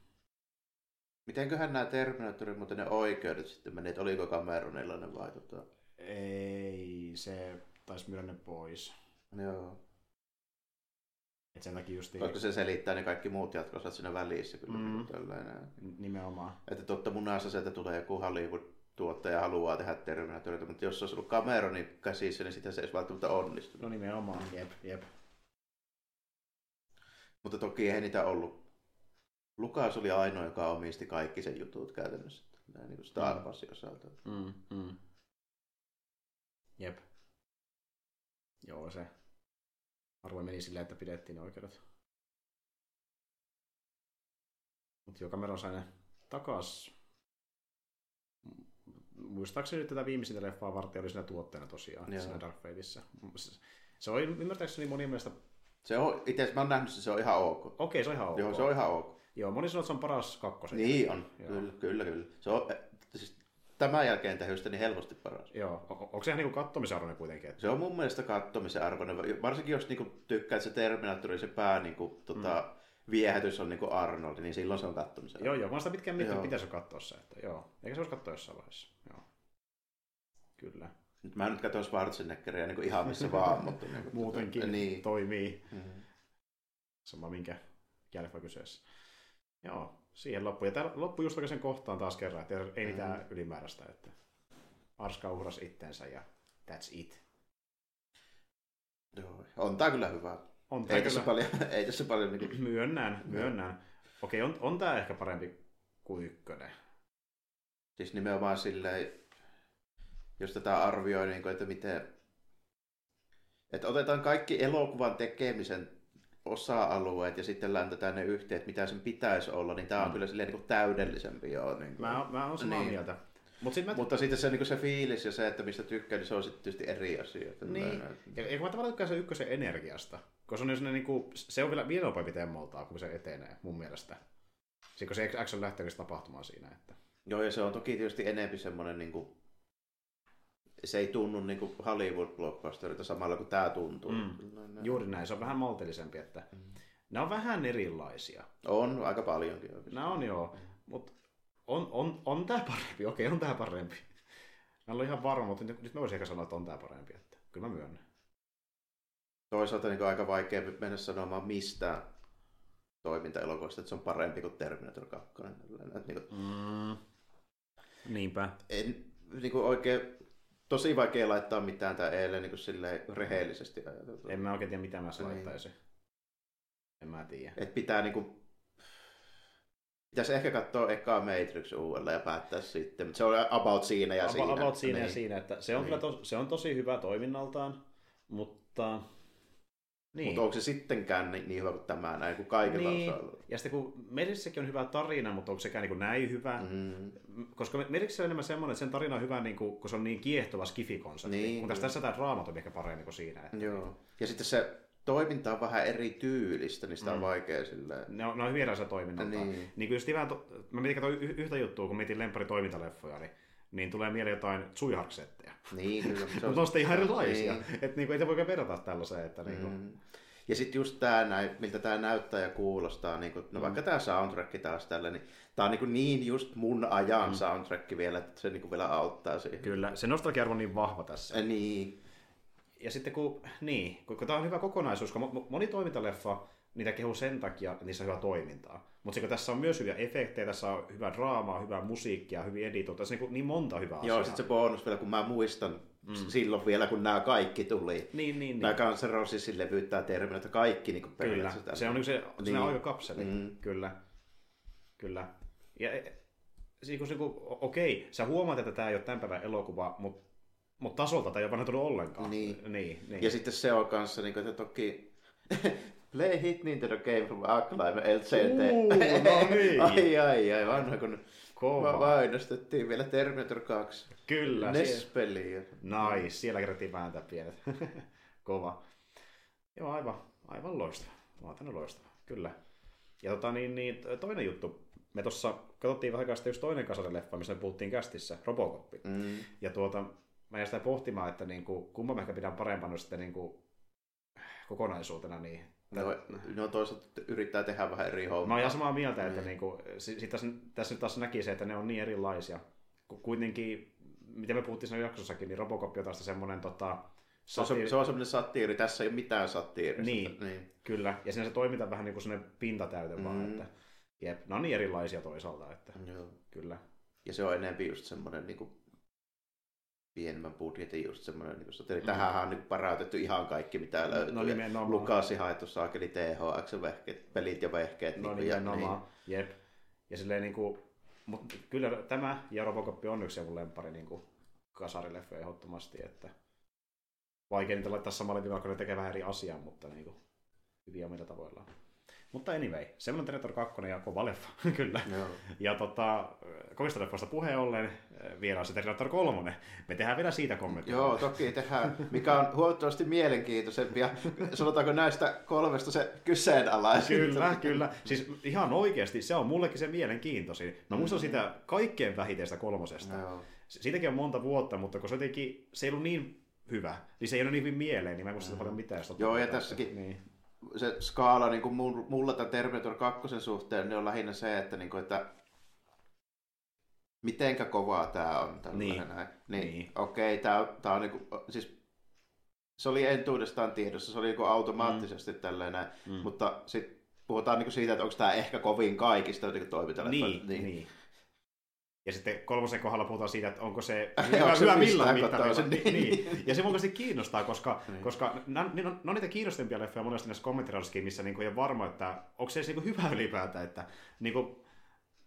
Mitenköhän nämä Terminaattorin, mutta ne oikeudet sitten meni, että oliko Cameronilla ne vai tota... Ei, se taisi myydä ne pois. Joo. Et sen takia just Koska se selittää ne kaikki muut jatkosat siinä välissä kyllä. Mm. Mm. Tällainen. nimenomaan. Että totta munassa se, että tulee joku Hollywood-tuottaja haluaa tehdä Terminaattoreita, mutta jos se olisi ollut Cameronin käsissä, niin sitä se ei olisi välttämättä onnistunut. No nimenomaan, jep, jep. Mutta toki ei niitä ollut. Lukas oli ainoa, joka omisti kaikki sen jutut käytännössä. Näin niin kuin Star Mm. Warsin osalta. Mm, mm. Jep. Joo, se harvoin meni silleen, että pidettiin ne oikeudet. Mutta joo, Cameron sai ne takas. Muistaakseni nyt tätä viimeisintä leffaa varten oli siinä tuotteena tosiaan, Joo. siinä Dark Fateissa. Se on ymmärtääkseni monien mielestä, Se on, itse asiassa mä oon nähnyt, että se on ihan ok. okei se on ihan ok. Joo, se on ihan ok. Joo, moni sanoo, että se on paras kakkosen. Niin on, Joo. kyllä, kyllä, kyllä. Se on, tämän jälkeen tehystä niin helposti paras. Joo, o- onko se ihan niinku kattomisen arvoinen kuitenkin? Se on mun mielestä kattomisen arvoinen, varsinkin jos niinku tykkää, että se Terminaattori, se pää niinku, tota, mm. viehätys on niinku Arnold, niin silloin se on kattomisen Joo, joo, mä sitä pitkään miettinyt, pitäisi katsoa se. Että, joo. Eikä se olisi katsoa jossain vaiheessa. Joo. Kyllä. Nyt mä nyt katson Schwarzeneggeria niin ihan missä vaan, mutta niin kuin, Muutenkin Niin. toimii. Mm. Sama minkä jälkeen kyseessä. Joo, siihen loppu. Ja tää loppu just oikein sen kohtaan taas kerran, että ei mitään Mm. ylimääräistä. Että Arska uhrasi itsensä ja that's it. Joo. On tää kyllä hyvä. On tää Ei tässä kyllä, paljon, ei tässä paljon niin kuin, myönnän, myönnän. Okei, on, on tää ehkä parempi kuin ykkönen. siis nimenomaan silleen, jos tätä arvioi, niin kuin, että miten, että otetaan kaikki elokuvan tekemisen osa-alueet ja sitten läntetään ne yhteen, että mitä sen pitäisi olla, niin tämä on Mm. kyllä silleen niin kuin täydellisen joo. Niin kuin. Mä, mä oon samaa Niin. mieltä. Mut sit mä, Mutta sitten se, niin kuin se fiilis ja se, että mistä tykkää, niin se on sitten tietysti eri asia. Että Niin, ja, ja kun mä tavallaan tykkään sen ykkösen energiasta, koska se on, niin kuin, se on vielä, vielä nopeampi temmoltaa, kun se etenee, mun mielestä. Sitten kun se action lähtee tapahtumaan siinä. Että... Joo, ja se on toki tietysti enempi semmoinen, niin kuin, se ei tunnu niin kuin Hollywood-blockbusterilta samalla kuin tämä tuntuu. Mm. Juuri näin, se on vähän maltillisempi, että nämä on vähän erilaisia. On aika paljonkin oikeasti. Nämä on joo, mutta on, on, on tämä parempi, okei, on tämä parempi. Mä olen ihan varma, mutta nyt, nyt mä voisin ehkä sanoa, että on tämä parempi. Että kyllä mä myönnän. Toisaalta niin aika vaikea mennä sanomaan mistä toiminta-elokuvasta, että se on parempi kuin Terminator 2. Tällainen, Että, niin kuin, Mm. Niinpä. en, niin kuin oikein, tosi vaikea laittaa mitään tää eilen niin silleen rehellisesti ajateltuna. En mä oikein tiedä, mitä mä Niin. laittaisin. En mä tiedä. Et pitää niinku... Pitäisi ehkä katsoa ekaa Matrix uudelleen ja päättää sitten, mutta se on about siinä ja About, siinä. about siinä niin. ja siinä, että se on, Niin. kyllä tos, se on tosi hyvä toiminnaltaan, mutta... Niin. Mutta onko se sittenkään niin, niin hyvä kuin tämä näin, kuin kaikilla niin. osa Ja sitten kun Merissäkin on hyvä tarina, mutta onko sekään niin näin hyvä? Mm. Koska Merissä on enemmän semmoinen, että sen tarina on hyvä, niin kuin, kun se on niin kiehtova skifikonsepti. Niin, mutta tässä tämä draama on ehkä paremmin kuin siinä. Että Joo. Ja sitten se toiminta on vähän eri tyylistä, niin sitä on Mm. vaikea silleen. Ne on, ne on hyvin erilaisia toiminnalta. Niin. Niin. kuin just to, mä mietin yhtä juttua, kun mietin lempari toimintaleffoja, niin, niin tulee mieleen jotain Tsuiharksetteja. Niin, kyllä. Se Mutta ne on sitten ihan erilaisia. Niin. Että niin kuin, ei te voi verrata tällaiseen. Että, niin kuin, Mm. Ja sitten just tämä, miltä tämä näyttää ja kuulostaa, niin kuin, no Mm. vaikka tämä soundtrack taas tällä, niin tämä on niin, niin just mun ajan mm. soundtrack vielä, että se niin kuin vielä auttaa siihen. Kyllä, se nostalgia on niin vahva tässä. Ja niin, Ja sitten kun, niin, kun, kun tämä on hyvä kokonaisuus, kun mo- moni toimintaleffa, niitä kehuu sen takia, että niissä on hyvä toimintaa. Mutta kun tässä on myös hyviä efektejä, tässä on hyvää draamaa, hyvää musiikkia, hyvin editoitu, tässä on niin, niin monta hyvää asiaa. joo, sitten se bonus vielä, kun mä muistan mm. silloin vielä, kun nämä kaikki tuli. Niin, niin, niin. Nämä Guns N' Rosesin levyt, tämä Terminator, kaikki niin kuin Kyllä, periaatteessa. se on niin se, se Niin. aikakapseli. Mm. Kyllä, kyllä. Ja e- siis kun, se, kun, okei, sä huomaat, että tämä ei ole tämän päivän elokuva, mutta mut tasolta tämä ei ole vanhentunut ollenkaan. Niin. niin, niin. Ja sitten se on kanssa, niin kuin, että toki Play Hit Nintendo Game from Acclaim LCT. Uu, no niin. ai ai ai, vanha kun Kova. va- mainostettiin vielä Terminator 2. Kyllä, NES-peliä. Nice, siellä kerättiin vääntää pienet. Kova. Joo, aivan, aivan loistava. Aivan loistava, kyllä. Ja tota, niin, niin, toinen juttu. Me tuossa katsottiin vähän aikaa sitten yksi toinen kasarileffa, missä me puhuttiin kästissä, Robocop. Mm. Ja tuota, mä jäin sitä pohtimaan, että niin kuin, kumman mä ehkä pidän parempana sitten niin kuin, kokonaisuutena. Niin, No, no toisaalta yrittää tehdä vähän eri hommaa. Mä oon ihan samaa mieltä, että Mm. niinku, si- sit tässä, tässä nyt taas näki se, että ne on niin erilaisia. Ku- Kuitenkin, mitä me puhuttiin siinä jaksossakin, niin Robocop on taas semmoinen tota, Se on, satiiri- se on semmoinen satiiri, tässä ei ole mitään satiirista. Niin. niin. Kyllä, ja siinä se toiminta vähän niin kuin sellainen pintatäyte mm. vaan, että jep, ne on niin erilaisia toisaalta, että Joo. kyllä. Ja se on enemmän just semmoinen niin kuin, pienemmän budjetin just semmoinen, niin eli Mm. tähän on niin parautettu ihan kaikki mitä löytyy. No nimenomaan. Lukasi haettu saakeli THX vehkeet, pelit ja vehkeet. No niin nimenomaan, jep. Ja silleen niin kuin, mutta kyllä tämä ja Robocop on yksi mun lempari niin kuin kasarileffa ehdottomasti, että vaikea niitä laittaa samalle viivalle, kun ne tekee vähän eri asiaa, mutta niin kuin, hyviä omilla tavoillaan. Mutta anyway, semmoinen Terminator 2 ja kova leffa, kyllä. Joo. Ja tota, kovista leffoista puheen ollen, vielä on se Terminator 3. Me tehdään vielä siitä kommenttia. Joo, toki tehdään, mikä on huomattavasti mielenkiintoisempi ja sanotaanko näistä kolmesta se kyseenalaisin. Kyllä, kyllä. Siis ihan oikeasti, se on mullekin se mielenkiintoisin. Mä muistan sitä kaikkein vähiteistä kolmosesta. Joo. Siitäkin on monta vuotta, mutta kun se jotenkin, se ei ollut niin hyvä, niin se ei ole niin hyvin mieleen, niin mä en muista sitä paljon mitään. Joo, ja tässäkin- Niin. Se skaala niin kuin mul- mulla tämän Terminator 2 suhteen niin on lähinnä se, että, niin kuin, että mitenkä kovaa tämä on. Niin. Näin. Niin, Niin. Okei, tämä tää on niin kuin, siis se oli entuudestaan tiedossa, se oli niin kuin automaattisesti mm. tälleen näin, Mm. mm. mutta sitten puhutaan niin kuin siitä, että onko tämä ehkä kovin kaikista niin toimintaleffa. Niin, niin. niin. Ja sitten kolmosen kohdalla puhutaan siitä, että onko se Onko hyvä, se hyvä millan mittarilla. Niin, Niin. niin. Ja se mun kiinnostaa, koska, Niin. koska nämä, ne on, ne on niitä kiinnostavimpia leffoja monesti näissä kommenttiraulissakin, missä niinku ei ole varma, että onko se edes niinku hyvä ylipäätään. Että, niinku,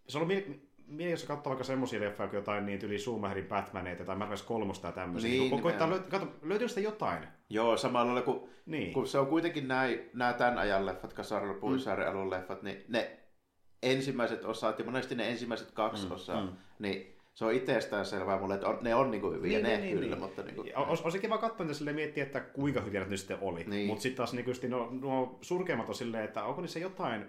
se on ollut mie- mielenkiintoista katsoa vaikka semmoisia leffoja kuin jotain niin yli Schumacherin Batmaneita tai Marvel 3 ja tämmöisiä. Niin, Niin, niin koittaa löytää, kato, löytyykö sitä jotain? Joo, samalla lailla kuin, Niin. kun se on kuitenkin näin, nämä tämän ajan leffat, Kasarilla Puisaaren alun leffat, niin ne ensimmäiset osat ja monesti ne ensimmäiset kaksi Mm, osaa, mm. niin se on itsestään selvää mulle, että on, ne on niinku hyviä, Niin, ne niin, niin, kyllä, niin. mutta niinku, Olisi olisi kiva katsoa niitä silleen miettiä, että kuinka hyviä ne nyt sitten oli. Niin. Mutta sitten taas niin just, nuo, nuo surkeimmat on silleen, että onko niissä jotain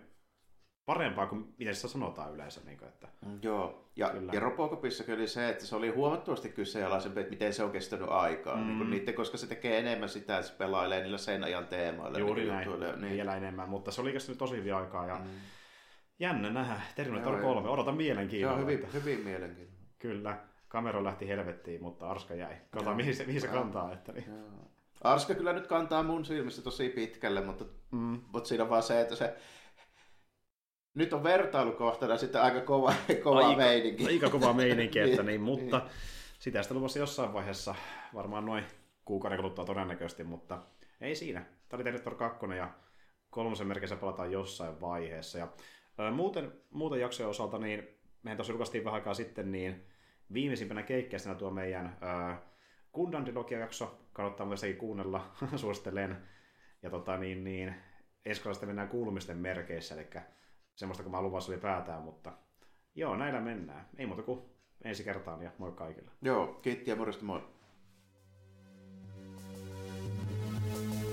parempaa kuin mitä se sanotaan yleensä. Niin kuin, että... Mm, Joo, ja, Kyllä. ja Robocopissa oli se, että se oli huomattavasti kyseenalaisempi, että miten se on kestänyt aikaa, Mm. niin kuin niiden, koska se tekee enemmän sitä, että se pelailee niillä sen ajan teemoilla. Juuri niin näin, jutuilla, niin. Niin. vielä enemmän, mutta se oli kestänyt tosi hyvin aikaa ja mm. Jännä nähdä. Terminator Joo, 3, odotan Se mielenkiinnolla. on hyvin, hyvin mielenkiintoinen. Kyllä, kamera lähti helvettiin, mutta Arska jäi. Katsotaan, Joo. mihin se, mihin se Joo. kantaa. Että niin. Joo. Arska kyllä nyt kantaa mun silmissä tosi pitkälle, mutta, mm. mutta siinä on vaan se, että se nyt on vertailukohtana sitten aika kova, kova aika, meininki. Aika kova meininki, että niin, Niin, mutta sitä sitten luvassa jossain vaiheessa, varmaan noin kuukauden kuluttua todennäköisesti, mutta ei siinä. Tämä oli Terminator 2 ja kolmosen merkeissä palataan jossain vaiheessa. Ja, Muuten, muuten jaksojen osalta, niin mehän tosi julkaistiin vähän aikaa sitten, niin viimeisimpänä keikkäisenä tuo meidän ää, Kundan jakso kannattaa myös sekin kuunnella, suosittelen. Ja tota, niin, niin, ensi mennään kuulumisten merkeissä, eli semmoista kuin mä luvassa oli päätään, mutta joo, näillä mennään. Ei muuta kuin ensi kertaan ja moi kaikille. Joo, kiitti ja morjesta moi. thank you